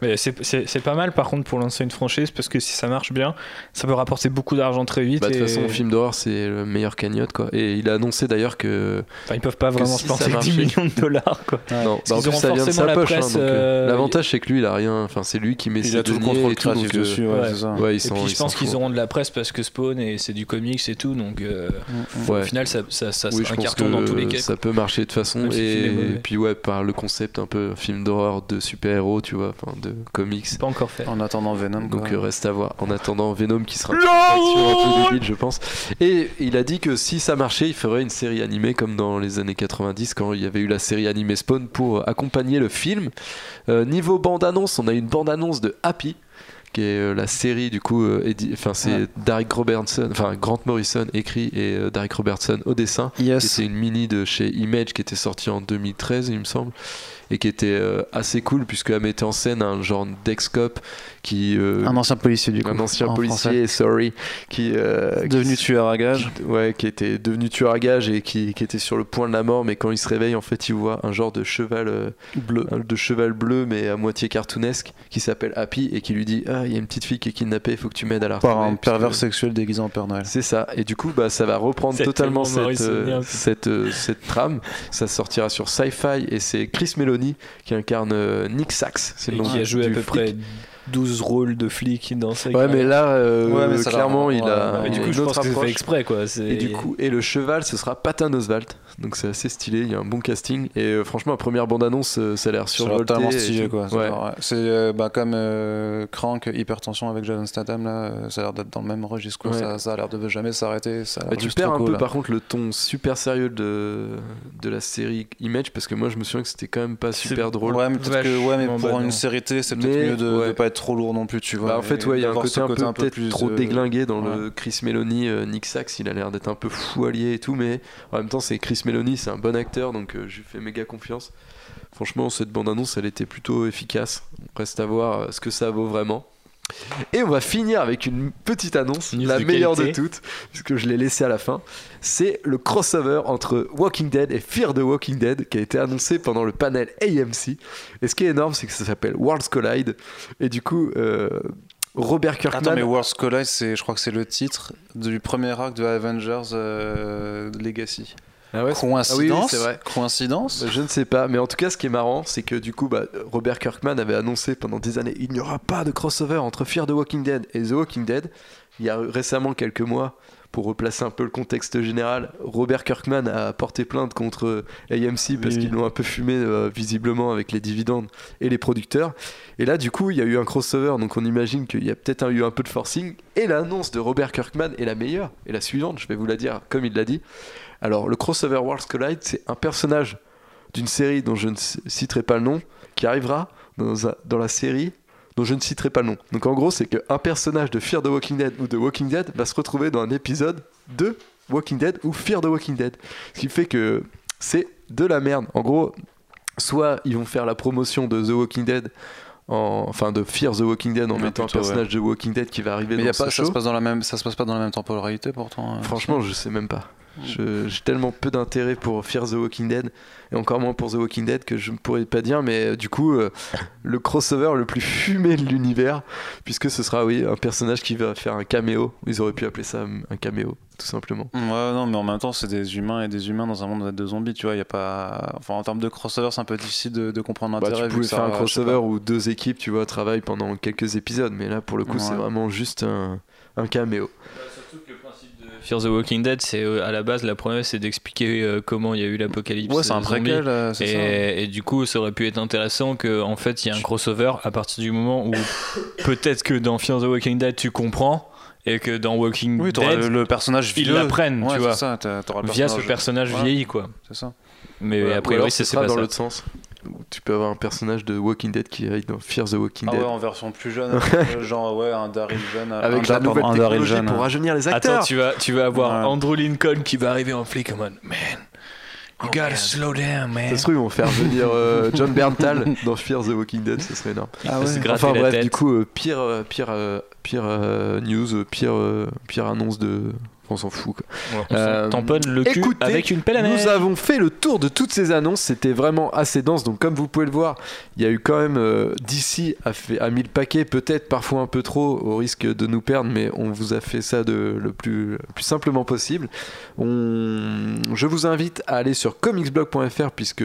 Mais c'est- pas mal par contre pour lancer une franchise parce que si ça marche bien, ça peut rapporter beaucoup d'argent très vite. Bah, de toute façon, film d'horreur, c'est le meilleur cagnotte, quoi. Et il a annoncé d'ailleurs que. Enfin, ils peuvent pas vraiment si se ça planter 10 marchait- millions de dollars quoi. Non, Parce bah, en plus, ça vient de forcément sa la poche. hein, euh, euh, L'avantage, c'est que lui, il a rien. Enfin, c'est lui qui met Il ses a tout le deniers contrôle et tout, donc, euh, dessus, ouais, ouais. c'est ça. Ouais, ils Et sont- puis je pense qu'ils auront de la presse parce que Spawn et c'est du comics et tout, donc euh, Ouais. au final ça, un carton dans tous les cas. ça peut marcher de toute façon. Si Et, puis, ouais, par le concept un peu film d'horreur de super-héros, tu vois, enfin, de comics. Pas encore fait. En attendant Venom. Donc quoi. euh, reste à voir. En attendant Venom qui sera un peu débile, je pense. Et il a dit que si ça marchait, il ferait une série animée comme dans les années 90 quand il y avait eu la série animée Spawn pour accompagner le film. Euh, niveau bande-annonce, on a une bande-annonce de Happy qui est euh, la série du coup euh, enfin c'est Ouais. Derek Robertson enfin Grant Morrison écrit et euh, Derek Robertson au dessin Yes. c'était une mini de chez Image qui était sortie en 2013 il me semble et qui était euh, assez cool puisqu'elle mettait en scène un genre d'ex-cop qui euh, Un ancien policier du coup. un ancien en policier, sorry, qui, euh, français. Devenu qui- tueur à gage. ouais, qui était devenu tueur à gage et qui, qui était sur le point de la mort, mais quand il se réveille, en fait, il voit un genre de cheval euh, Bleu. un- de cheval bleu, mais à moitié cartoonesque, qui s'appelle Happy et qui lui dit ah il y a une petite fille qui est kidnappée, il faut que tu m'aides à la Par retrouver. un parce que- pervers sexuel déguisé en Père Noël. c'est ça. Et du coup, bah, ça va reprendre totalement cette, euh, Morrisonien. cette, euh, cette trame. Ça sortira sur Sci-Fi et c'est Chris Meloni qui incarne Nick Sachs. C'est Et le nom qui a joué à du peu flic. près 12 rôles de flic dans sa Ouais, mais là, euh, Ouais, mais ça l'a- clairement, il a ouais, Mais du coup, je pense que c'est fait exprès quoi. c'est- Et du coup, et le cheval, ce sera Patton Oswalt. Donc c'est assez stylé, il y a un bon casting. Et euh, franchement, la première bande-annonce, euh, ça a l'air Sur survolté. et stylé quoi. C'est Ouais. C'est euh, bah, comme euh, Crank, Hypertension avec Jason Statham là, ça a l'air d'être dans le même registre quoi. Ouais. Ça, ça a l'air de jamais s'arrêter. Ça Bah, tu perds un cool, peu là. par contre le ton super sérieux de, de la série Image parce que moi je me souviens que c'était quand même pas C'est- super drôle. Ouais, mais peut-être que ouais, mais Vachement pour badant. une série télé, c'est peut-être mieux de, pas être trop lourd non plus, tu vois. Bah, en fait, ouais, il y a un côté un peu peu peut-être plus, trop euh, déglingué dans le. Chris Meloni, euh, Nick Sachs, il a l'air d'être un peu fou allié et tout, mais en même temps, c'est Chris Meloni, c'est un bon acteur, donc euh, je lui fais méga confiance. Franchement, cette bande-annonce, elle était plutôt efficace. On reste à voir euh, ce que ça vaut vraiment. Et on va finir avec une petite annonce, News la de meilleure qualité. de toutes, puisque je l'ai laissé à la fin. C'est le crossover entre Walking Dead et Fear the Walking Dead qui a été annoncé pendant le panel AMC. Et ce qui est énorme, c'est que ça s'appelle Worlds Collide. Et du coup, euh, Robert Kirkman. Attends, mais World's Collide, c'est, je crois que c'est le titre du premier arc de Avengers euh, Legacy. Ah ouais, Coïncidence Ah oui, oui, c'est vrai. Coïncidence Je ne sais pas, mais en tout cas, ce qui est marrant, c'est que du coup, bah, Robert Kirkman avait annoncé pendant des années il n'y aura pas de crossover entre Fear the Walking Dead et The Walking Dead. Il y a récemment quelques mois, pour replacer un peu le contexte général, Robert Kirkman a porté plainte contre AMC parce Oui, qu'ils l'ont un peu fumé euh, visiblement avec les dividendes et les producteurs. Et là, du coup, il y a eu un crossover, donc on imagine qu'il y a peut-être eu un peu de forcing. Et l'annonce de Robert Kirkman est la meilleure, et la suivante, je vais vous la dire comme il l'a dit. Alors, le crossover Worlds Collide, c'est un personnage d'une série dont je ne citerai pas le nom, qui arrivera dans, dans la série dont je ne citerai pas le nom. Donc en gros, c'est qu'un personnage de Fear the Walking Dead ou de Walking Dead va se retrouver dans un épisode de Walking Dead ou Fear the Walking Dead. Ce qui fait que c'est de la merde. En gros, soit ils vont faire la promotion de The Walking Dead, en- enfin de Fear the Walking Dead en Ouais, mettant plutôt, un personnage de Walking Dead qui va arriver Mais y dans a pas, ce ça, se show. passe dans la même, ça se passe pas dans la même temporalité pourtant. euh. Franchement, je sais même pas. J'ai tellement peu d'intérêt pour Fear the Walking Dead et encore moins pour The Walking Dead que je ne pourrais pas dire, mais euh, du coup, euh, le crossover le plus fumé de l'univers, puisque ce sera, oui, un personnage qui va faire un caméo. Ils auraient pu appeler ça un caméo, tout simplement. Ouais, non, mais en même temps, c'est des humains et des humains dans un monde de zombies, tu vois. Y a pas... enfin, en termes de crossover, c'est un peu difficile de, de comprendre Bah, l'intérêt. tu vu pouvais faire un crossover où deux équipes, tu vois, travaillent pendant quelques épisodes, mais là, pour le coup, c'est vraiment juste un, un caméo. Surtout que le principe de Fear the Walking Dead, c'est euh, à la base la promesse, c'est d'expliquer euh, comment il y a eu l'apocalypse. Ouais, c'est un préquel, euh, c'est ça. Et, et du coup, ça aurait pu être intéressant que en fait, il y ait un crossover à partir du moment où peut-être que dans Fear the Walking Dead, tu comprends et que dans Walking Oui, t'auras Dead, le, le personnage ils l'apprennent, Ouais, tu vois, ça, t'as- t'auras le via ce personnage- Ouais. vieilli, quoi. C'est ça. Mais Voilà. a Ou priori, alors, c'est pas dans ça. l'autre sens. Tu peux avoir un personnage de Walking Dead qui arrive dans Fear the Walking Ah ouais, Dead. en version plus jeune, euh, genre ouais, un Daryl jeune. Avec un la nouvelle un technologie jeune. pour rajeunir les acteurs. Attends, tu vas, tu vas avoir Ouais. Andrew Lincoln qui va arriver en flic en mode Man, you gotta slow down, man. Ça se trouve, ils vont faire venir euh, John Berntal dans Fear the Walking Dead, ce serait énorme. Ah ouais. Enfin bref, du coup, euh, pire, euh, pire, euh, pire euh, news, pire, euh, pire annonce de. On s'en fout. Quoi. On Euh, tamponne le cul écoutez, avec une pelle à Nous avons fait le tour de toutes ces annonces. C'était vraiment assez dense. Donc, comme vous pouvez le voir, il y a eu quand même euh, DC a, fait, a mis le paquet, peut-être parfois un peu trop, au risque de nous perdre, mais on vous a fait ça de, le, plus, le plus simplement possible. On, je vous invite à aller sur comicsblog.fr puisque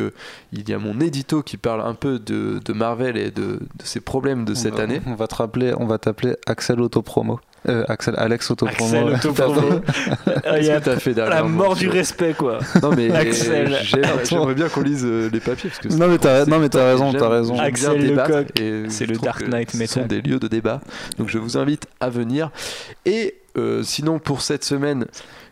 il y a mon édito qui parle un peu de, de Marvel et de, de ses problèmes de cette On va- année. On va te rappeler, on va t'appeler Axel Autopromo. Euh, Axel, Alex Autopromo. Axel Tout à fait. Autopromo. Il y a Qu'est-ce que t'as fait la mort du respect, quoi. Non mais Axel. j'aime- j'aimerais bien qu'on lise euh, les papiers parce que Non, mais t'as- non, mais t'as raison, t'as raison. Axel Lecoq. et C'est je le Dark Knight Ce Metal. sont des lieux de débat. Donc je vous invite à venir. Et euh, sinon pour cette semaine.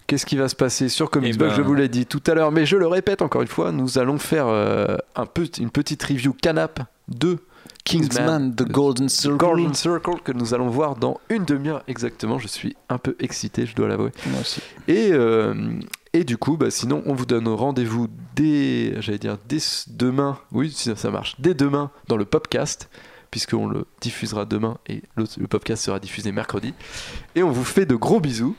Qu'est-ce qui va se passer sur Comics Eh Blog ben- Je vous l'ai dit tout à l'heure, mais je le répète encore une fois, nous allons faire euh, un peu, une petite review canap de Kingsman, The Golden Circle. Golden Circle que nous allons voir dans une demi-heure exactement. Je suis un peu excité, je dois l'avouer. Moi aussi. Et, euh, et du coup, bah, sinon, on vous donne rendez-vous dès, j'allais dire, dès demain, oui, si ça marche, dès demain dans le podcast, puisqu'on le diffusera demain et le podcast sera diffusé mercredi. Et on vous fait de gros bisous.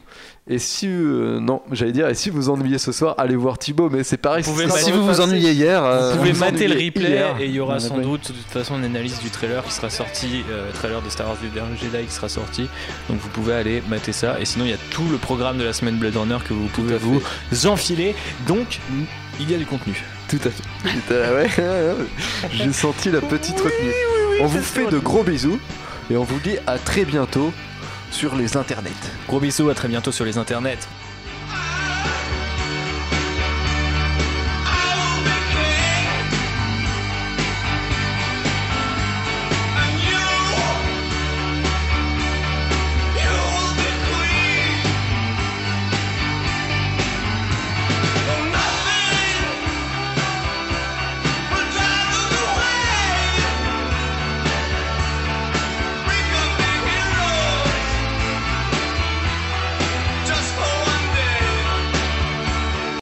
Et si, euh, non, j'allais dire, et si vous ennuyez ce soir, allez voir Thibaut, mais c'est pareil. Vous Si vous vous ennuyez hier, euh, Vous pouvez vous mater le replay hier. et il y aura Ouais, sans ouais. doute de toute façon une analyse du trailer qui sera sorti, euh, trailer de Star Wars du dernier Jedi qui sera sorti. Donc vous pouvez aller mater ça. Et sinon il y a tout le programme de la semaine Blade Runner que vous pouvez vous enfiler. Donc il y a du contenu. Tout à fait. J'ai senti la petite retenue. on vous fait de gros bisous et on vous dit à très bientôt sur les internets. Gros bisous, à très bientôt sur les internets.